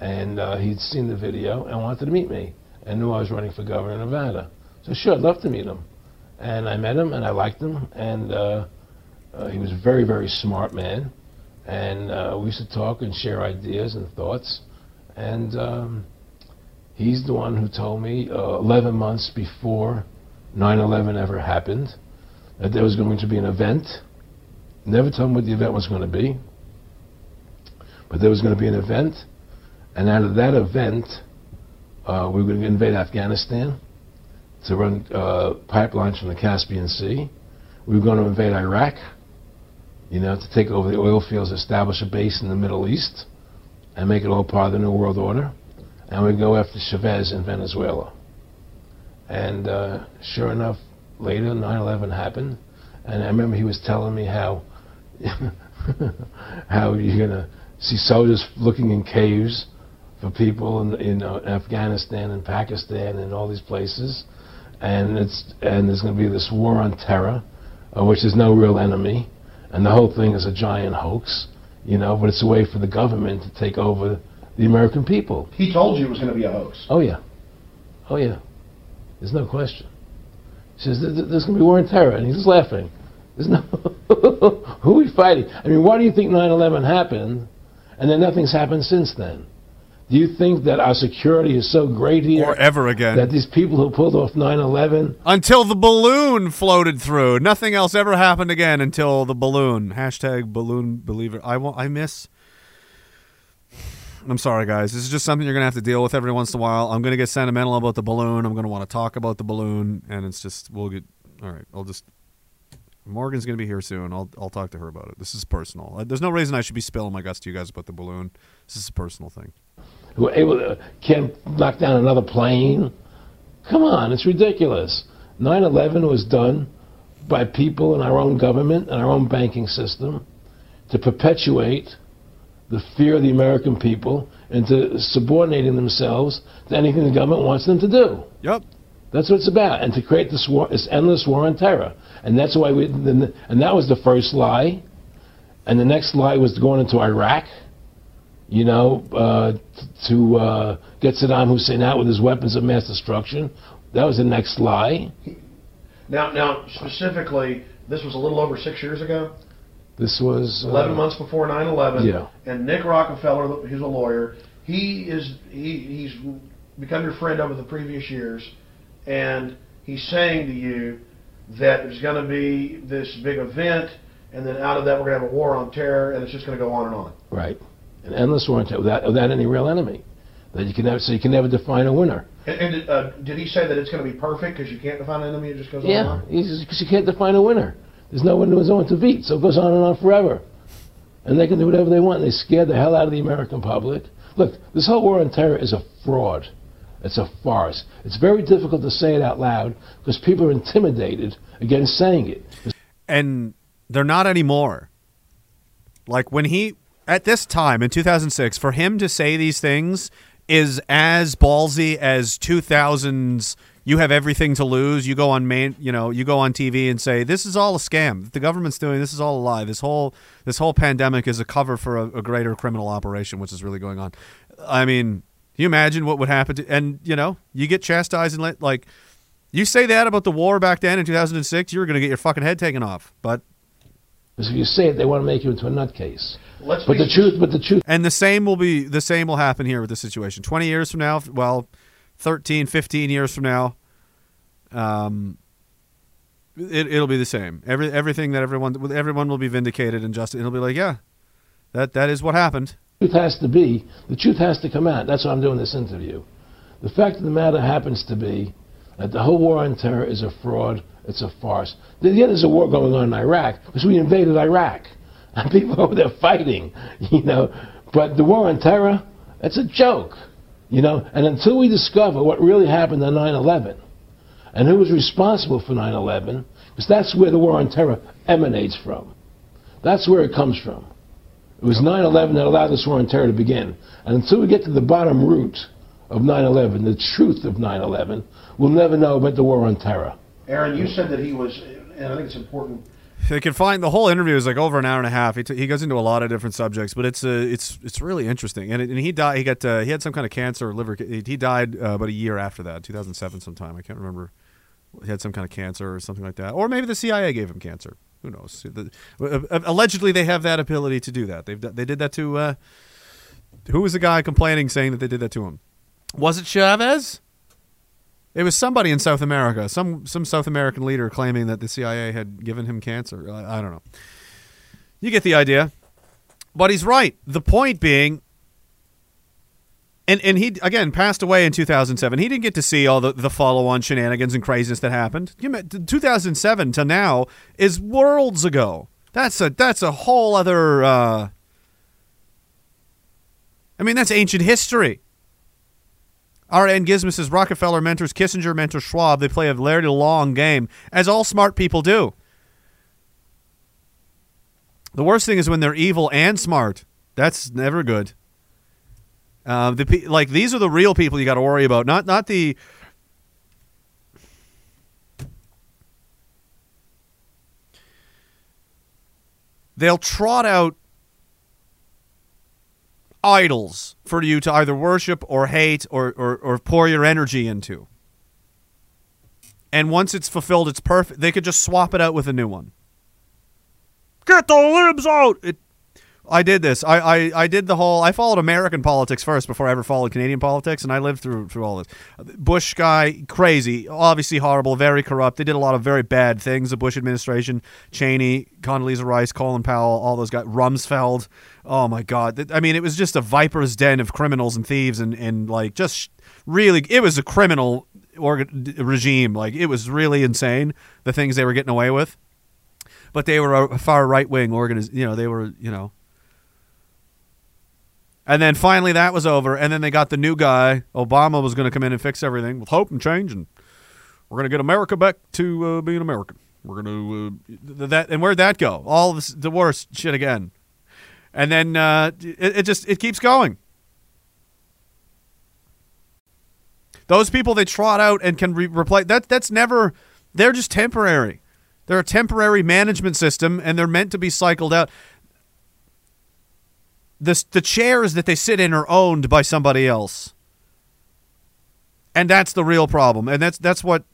and uh, he'd seen the video and wanted to meet me and knew I was running for governor of Nevada. So sure, I'd love to meet him. And I met him and I liked him, and uh, uh, he was a very, very smart man. And uh, we used to talk and share ideas and thoughts. And um, He's the one who told me uh, 11 months before 9 11 ever happened that there was going to be an event. Never told me what the event was going to be, but there was going to be an event. And out of that event, uh, we were going to invade Afghanistan to run uh, pipelines from the Caspian Sea. We were going to invade Iraq, you know, to take over the oil fields, establish a base in the Middle East, and make it all part of the New World Order and we go after Chavez in Venezuela. And uh, sure enough, later 9/11 happened, and I remember he was telling me how <laughs> how you're gonna see soldiers looking in caves for people in, in uh, Afghanistan and Pakistan and all these places, and it's and there's gonna be this war on terror, uh, which is no real enemy, and the whole thing is a giant hoax, you know. But it's a way for the government to take over the American people. He told you it was going to be a hoax. Oh yeah, oh yeah. There's no question. He says "There- there- there's going to be war and terror, and he's just laughing. There's no <laughs> who are we fighting? I mean, why do you think 9/11 happened, and then nothing's happened since then? Do you think that our security is so great here, Or ever again. that these people who pulled off 9/11 Until the balloon floated through. Nothing else ever happened again until the balloon. Hashtag balloon believer. I want. I miss. I'm sorry, guys. This is just something you're gonna have to deal with every once in a while. I'm gonna get sentimental about the balloon. I'm gonna want to talk about the balloon, and it's just we'll get. All right, I'll just. Morgan's gonna be here soon. I'll I'll talk to her about it. This is personal. Uh, There's no reason I should be spilling my guts to you guys about the balloon. This is a personal thing. who able to can't knock down another plane. Come on, it's ridiculous. 9/11 was done by people in our own government and our own banking system to perpetuate the fear of the American people into subordinating themselves to anything the government wants them to do. Yep. That's what it's about, and to create this war, this endless war on terror, and that's why we. And that was the first lie, and the next lie was going into Iraq you know, uh, to uh, get Saddam Hussein out with his weapons of mass destruction. That was the next lie. Now, now specifically, this was a little over six years ago. This was uh, 11 months before 9/11. Yeah. And Nick Rockefeller, who's a lawyer, he is he, he's become your friend over the previous years, and he's saying to you that there's going to be this big event, and then out of that we're going to have a war on terror, and it's just going to go on and on. Right, an endless war on terror without, without any real enemy. That you can never, so you can never define a winner. And, and uh, did he say that it's going to be perfect because you can't define an enemy? It just goes on and Yeah, because you can't define a winner. There's no one who's on to beat, so it goes on and on forever. And they can do whatever they want. They scare the hell out of the American public. Look, this whole war on terror is a fraud. It's a farce. It's very difficult to say it out loud because people are intimidated against saying it. and they're not anymore. Like when he at this time in 2006 for him to say these things is as ballsy as 2000s you have everything to lose you go on main you know you go on TV and say this is all a scam the government's doing this is all a lie this whole this whole pandemic is a cover for a, a greater criminal operation which is really going on i mean can you imagine what would happen to and you know you get chastised and let like you say that about the war back then in 2006 you were going to get your fucking head taken off but Because if you say it, they want to make you into a nutcase. Let's but the truth, but the truth. And the same will be the same will happen here with the situation. 20 years from now, well, 13, 15 years from now, um it, it'll be the same. Every everything that everyone everyone will be vindicated and just it'll be like, yeah. That that is what happened. truth has to be, the truth has to come out. That's why I'm doing this interview. The fact of the matter happens to be that the whole war on terror is a fraud. It's a farce. Yeah, there's a war going on in Iraq because we invaded Iraq. And <laughs> people over there fighting, you know. But the war on terror, it's a joke, you know. And until we discover what really happened on 9/11 and who was responsible for 9/11, because that's where the war on terror emanates from. That's where it comes from. It was 9/11 that allowed this war on terror to begin. And until we get to the bottom root of 9/11, the truth of 9/11, we'll never know about the war on terror. Aaron, you said that he was, and I think it's important. They can find the whole interview is like over an hour and a half. He, t- he goes into a lot of different subjects, but it's uh, it's it's really interesting. And, it, and he died. He got uh, he had some kind of cancer or liver. He died uh, about a year after that, 2007 sometime. I can't remember. He had some kind of cancer or something like that, or maybe the CIA gave him cancer. Who knows? The, uh, uh, allegedly, they have that ability to do that. They've they did that to uh, who was the guy complaining saying that they did that to him? Was it Chavez? It was somebody in South America, some some South American leader claiming that the CIA had given him cancer. I, I don't know. You get the idea. But he's right. The point being and and he again passed away in 2007. He didn't get to see all the, the follow-on shenanigans and craziness that happened. You met- 2007 to now is worlds ago. That's a that's a whole other uh I mean that's ancient history. R.N. Gizmo says Rockefeller mentors Kissinger, mentors Schwab. They play a very long game, as all smart people do. The worst thing is when they're evil and smart. That's never good. Uh, the like these are the real people you got to worry about, not not the. They'll trot out idols for you to either worship or hate or, or, or pour your energy into. And once it's fulfilled, it's perfect. They could just swap it out with a new one. Get the libs out! It, I did this. I, I, I did the whole. I followed American politics first before I ever followed Canadian politics, and I lived through through all this. Bush guy, crazy, obviously horrible, very corrupt. They did a lot of very bad things. The Bush administration, Cheney, Condoleezza Rice, Colin Powell, all those guys, Rumsfeld. Oh my God! I mean, it was just a viper's den of criminals and thieves, and and like just really, it was a criminal regime. Like it was really insane the things they were getting away with. But they were a far right wing organiz. You know, they were you know and then finally that was over, and then they got the new guy. Obama was going to come in and fix everything with hope and change, and we're going to get America back to uh, being American. We're going to uh, that, and where'd that go? All this, the worst shit again, and then uh, it, it just it keeps going. Those people they trot out and can re- replace that. That's never. They're just temporary. They're a temporary management system, and they're meant to be cycled out the the chairs that they sit in are owned by somebody else. And that's the real problem. And that's that's what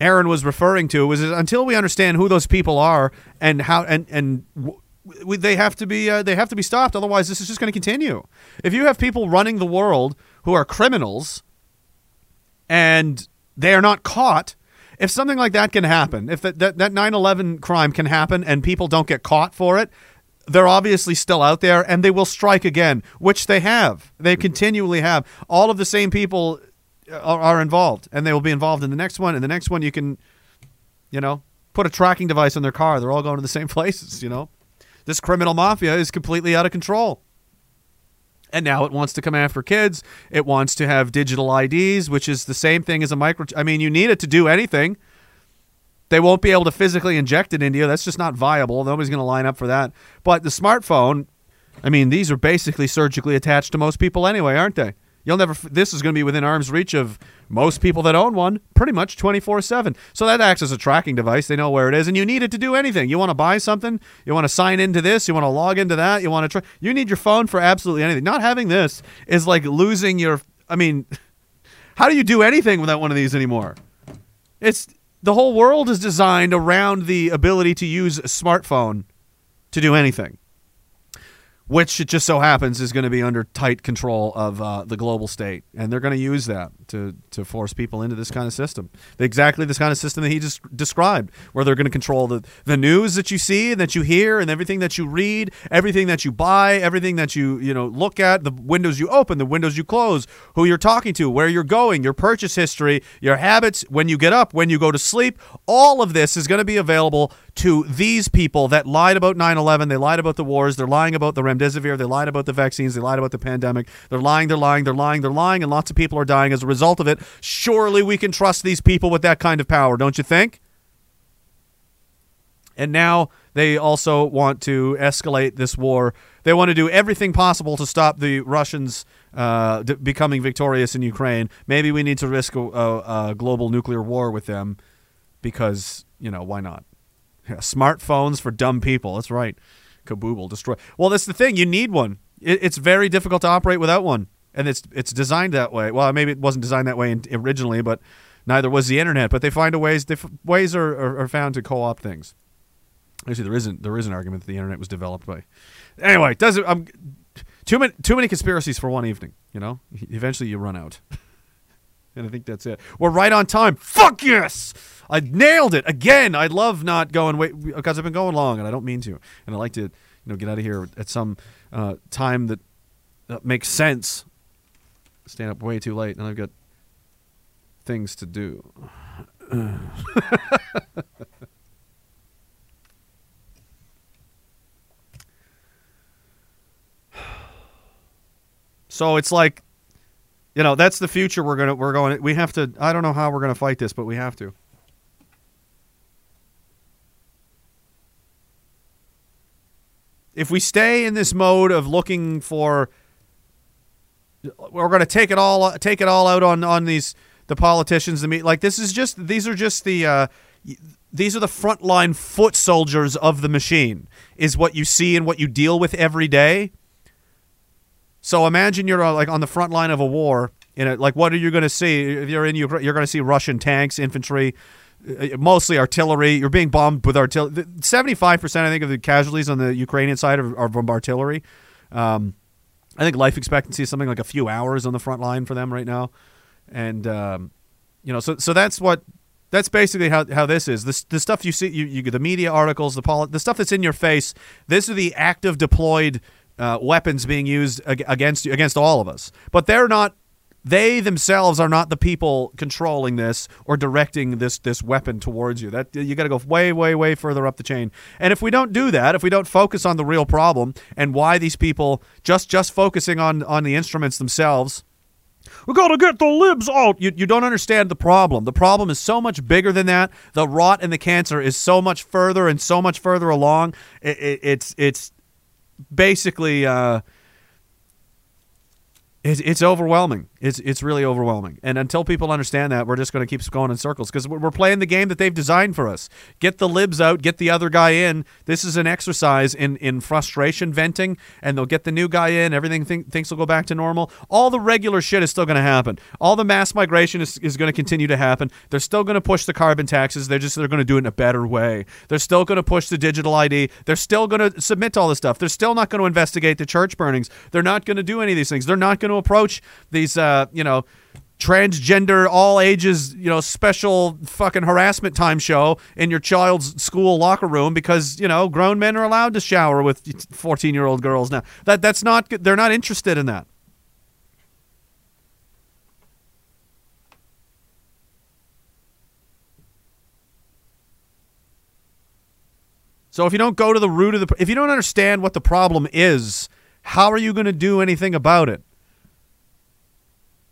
Aaron was referring to was until we understand who those people are and how and and they have to be uh, they have to be stopped otherwise this is just going to continue. If you have people running the world who are criminals and they are not caught, if something like that can happen, if that, that, that 9-11 crime can happen and people don't get caught for it, they're obviously still out there and they will strike again, which they have. They mm-hmm. continually have. All of the same people uh, are, are, involved and they will be involved in the next one. And the next one, you can, you know, put a tracking device on their car. They're all going to the same <laughs> places, you know. This criminal mafia is completely out of control. And now it wants to come after kids. It wants to have digital IDs, which is the same thing as a micro. I mean, you need it to do anything. They won't be able to physically inject it into you. That's just not viable. Nobody's going to line up for that. But the smartphone, I mean, these are basically surgically attached to most people anyway, aren't they? You'll never. This is going to be within arm's reach of most people that own one, pretty much twenty four seven. So that acts as a tracking device. They know where it is, and you need it to do anything. You want to buy something, you want to sign into this, you want to log into that, you want to. Tra- you need your phone for absolutely anything. Not having this is like losing your. I mean, <laughs> how do you do anything without one of these anymore? It's the whole world is designed around the ability to use a smartphone to do anything which it just so happens is going to be under tight control of uh, the global state, and they're going to use that to to force people into this kind of system, exactly this kind of system that he just described, where they're going to control the the news that you see and that you hear, and everything that you read, everything that you buy, everything that you you know look at, the windows you open, the windows you close, who you're talking to, where you're going, your purchase history, your habits, when you get up, when you go to sleep, all of this is going to be available to these people that lied about 9/11, they lied about the wars, they're lying about the remdesivir. They lied about the vaccines. They lied about the pandemic. They're lying. They're lying. They're lying. They're lying. And lots of people are dying as a result of it. Surely we can trust these people with that kind of power, don't you think? And now they also want to escalate this war. They want to do everything possible to stop the Russians uh, d- becoming victorious in Ukraine. Maybe we need to risk a, a, a global nuclear war with them because, you know, why not? Yeah, <laughs> smartphones for dumb people. That's right. Kabooble destroy. Well, that's the thing. You need one. It, it's very difficult to operate without one, and it's it's designed that way. Well, maybe it wasn't designed that way in, originally, but neither was the internet. But they find a ways. They, ways are, are, are found to co-opt things. Actually, there isn't there is an argument that the internet was developed by. Anyway, does it? Um, too many too many conspiracies for one evening. You know, eventually you run out. <laughs> and I think that's it. We're right on time. Fuck yes. I nailed it again. I love not going wait because I've been going long and I don't mean to, and I like to you know get out of here at some uh, time that, that makes sense. Stand up way too late, and I've got things to do. <sighs> so it's like you know that's the future we're gonna we're going we have to i don't know how we're gonna fight this but we have to if we stay in this mode of looking for we're going to take it all take it all out on on these the politicians the meet like this is just these are just the uh, these are the frontline foot soldiers of the machine is what you see and what you deal with every day So imagine you're uh, like on the front line of a war. In it, like what are you going to see if you're in? You're going to see Russian tanks, infantry, mostly artillery. You're being bombed with artillery. Seventy-five percent, I think, of the casualties on the Ukrainian side are, are from artillery. Um, I think life expectancy is something like a few hours on the front line for them right now, and um, you know, so so that's what that's basically how, how this is. This the stuff you see, you, you the media articles, the poli- the stuff that's in your face. This are the active deployed uh, weapons being used ag- against against all of us. But they're not. They themselves are not the people controlling this or directing this this weapon towards you. That you got to go way way way further up the chain. And if we don't do that, if we don't focus on the real problem and why these people just just focusing on on the instruments themselves we got to get the libs out. You, you don't understand the problem. The problem is so much bigger than that. The rot and the cancer is so much further and so much further along. It, it, it's it's basically uh, it's, it's overwhelming. It's it's really overwhelming. And until people understand that, we're just going to keep going in circles because we're playing the game that they've designed for us. Get the libs out, get the other guy in. This is an exercise in in frustration venting, and they'll get the new guy in. Everything think, thinks will go back to normal. All the regular shit is still going to happen. All the mass migration is, is going to continue to happen. They're still going to push the carbon taxes. They're just they're going to do it in a better way. They're still going to push the digital ID. They're still going to submit all this stuff. They're still not going to investigate the church burnings. They're not going to do any of these things. They're not going to approach these uh, Uh, you know transgender all ages you know special fucking harassment time show in your child's school locker room because you know grown men are allowed to shower with 14 year old girls now that that's not they're not interested in that So if you don't go to the root of the if you don't understand what the problem is, how are you going to do anything about it?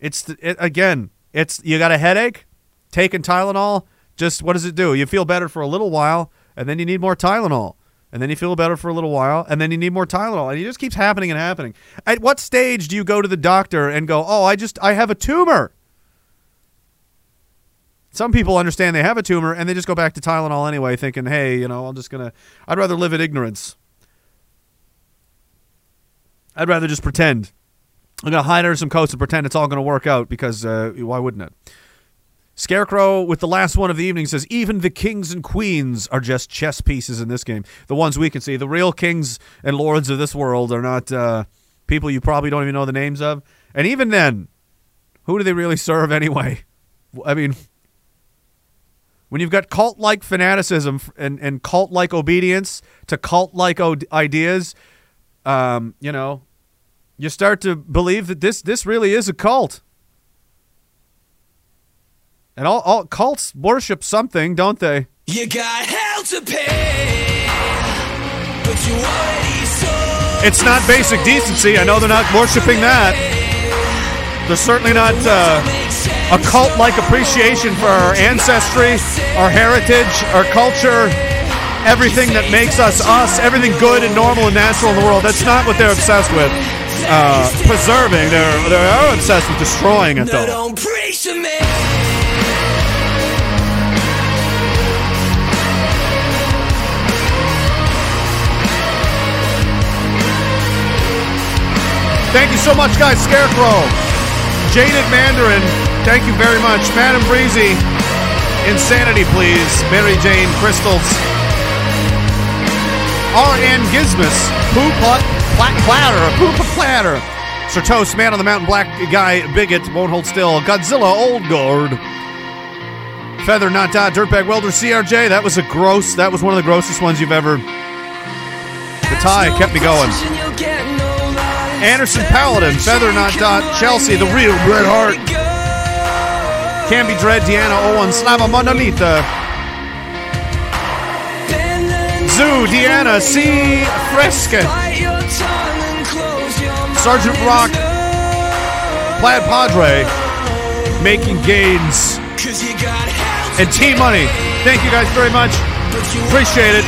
It's it, again, it's you got a headache, taking Tylenol. Just what does it do? You feel better for a little while, and then you need more Tylenol, and then you feel better for a little while, and then you need more Tylenol, and it just keeps happening and happening. At what stage do you go to the doctor and go, "Oh, I just I have a tumor"? Some people understand they have a tumor and they just go back to Tylenol anyway, thinking, "Hey, you know, I'm just gonna. I'd rather live in ignorance. I'd rather just pretend." I'm going to hide under some coats and pretend it's all going to work out because uh, why wouldn't it? Scarecrow with the last one of the evening says even the kings and queens are just chess pieces in this game. The ones we can see, the real kings and lords of this world are not uh, people you probably don't even know the names of. And even then, who do they really serve anyway? I mean, when you've got cult-like fanaticism and, and cult-like obedience to cult-like o- ideas, um, you know, you start to believe that this this really is a cult. And all, all cults worship something, don't they? You got hell to pay, but you already sold. It's not basic decency. I know they're not worshiping that. They're certainly not uh, a cult like appreciation for our ancestry, our heritage, our culture, everything that makes us us, everything good and normal and natural in the world. That's not what they're obsessed with. Uh, preserving, they're, they are obsessed with destroying it, though. Don't preach to me. Thank you so much, guys. Scarecrow, Jaded Mandarin, thank you very much. Madam Breezy, Insanity, please. Mary Jane Crystals, R.N. Gizmus, Poo Plat, Plat Platter, Poo Platter. Sir Toast, Man on the Mountain, Black Guy, Bigot, Won't Hold Still, Godzilla, Old Guard. Feather Not Dot, Dirtbag Welder, CRJ. That was a gross, that was one of the grossest ones you've ever. The tie kept me going. Anderson Paladin, Feather Not Dot, Chelsea, the real red Bret Hart. Canby Dread, Deanna Owen, Slava Monolita. Zoo, Deanna, C. Fresca. Sergeant Rock, Plaid Padre, making gains. And T Money. Thank you guys very much. Appreciate it.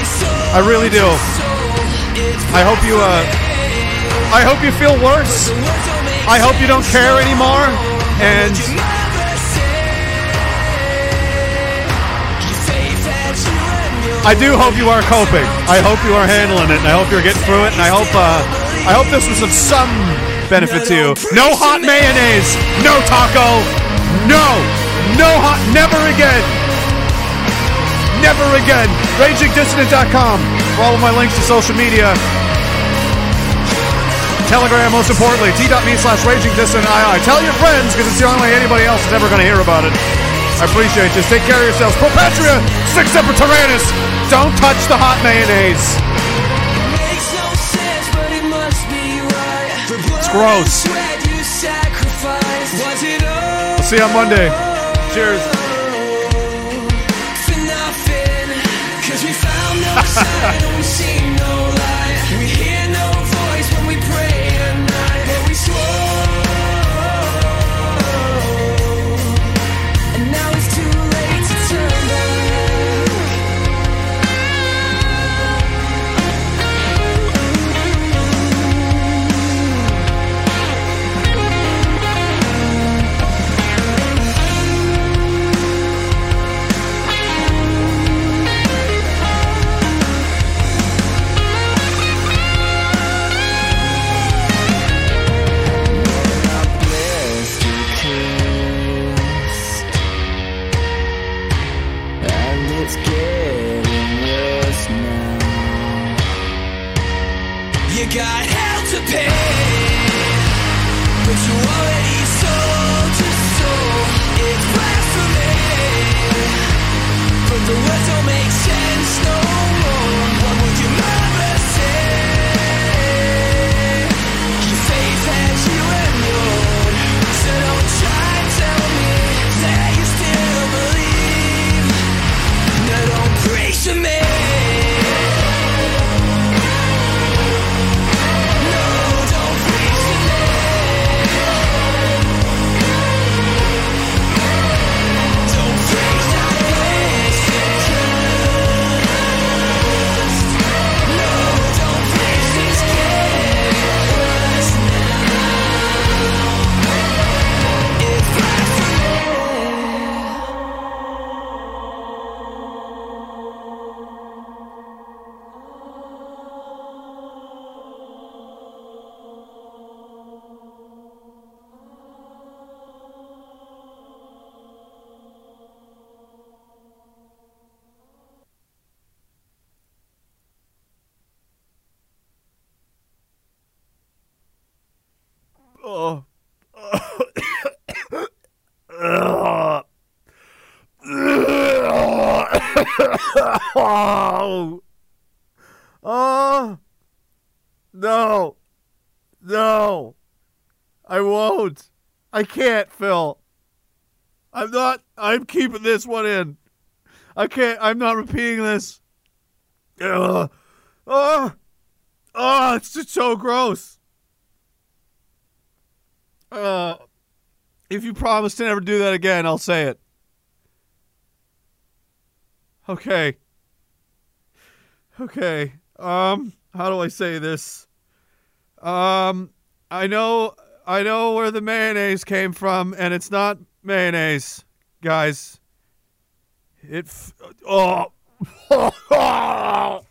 I really do. I hope you uh I hope you feel worse. I hope you don't care anymore. And I do hope you are coping. I hope you are handling it, and I hope you're getting through it. And I hope, uh, I hope this was of some benefit to you. No hot mayonnaise. No taco. No. No hot. Never again. Never again. RagingDissident.com for all of my links to social media. Telegram, most importantly, t.me slash ragingdissidentii. Tell your friends because it's the only way anybody else is ever going to hear about it. I appreciate you. Take care of yourselves. Propatria, Sic Semper Tyrannis. Don't touch the hot mayonnaise. It's gross. I'll see you on Monday. Cheers. <laughs> Oh. oh. Oh. No. No. I won't. I can't, Phil. I'm not. I'm keeping this one in. I can't. I'm not repeating this. Ugh. Oh. Oh, it's just so gross. Uh, if you promise to never do that again, I'll say it. Okay. Okay. Um, how do I say this? Um, I know I know where the mayonnaise came from and it's not mayonnaise, guys. It f- oh. <laughs>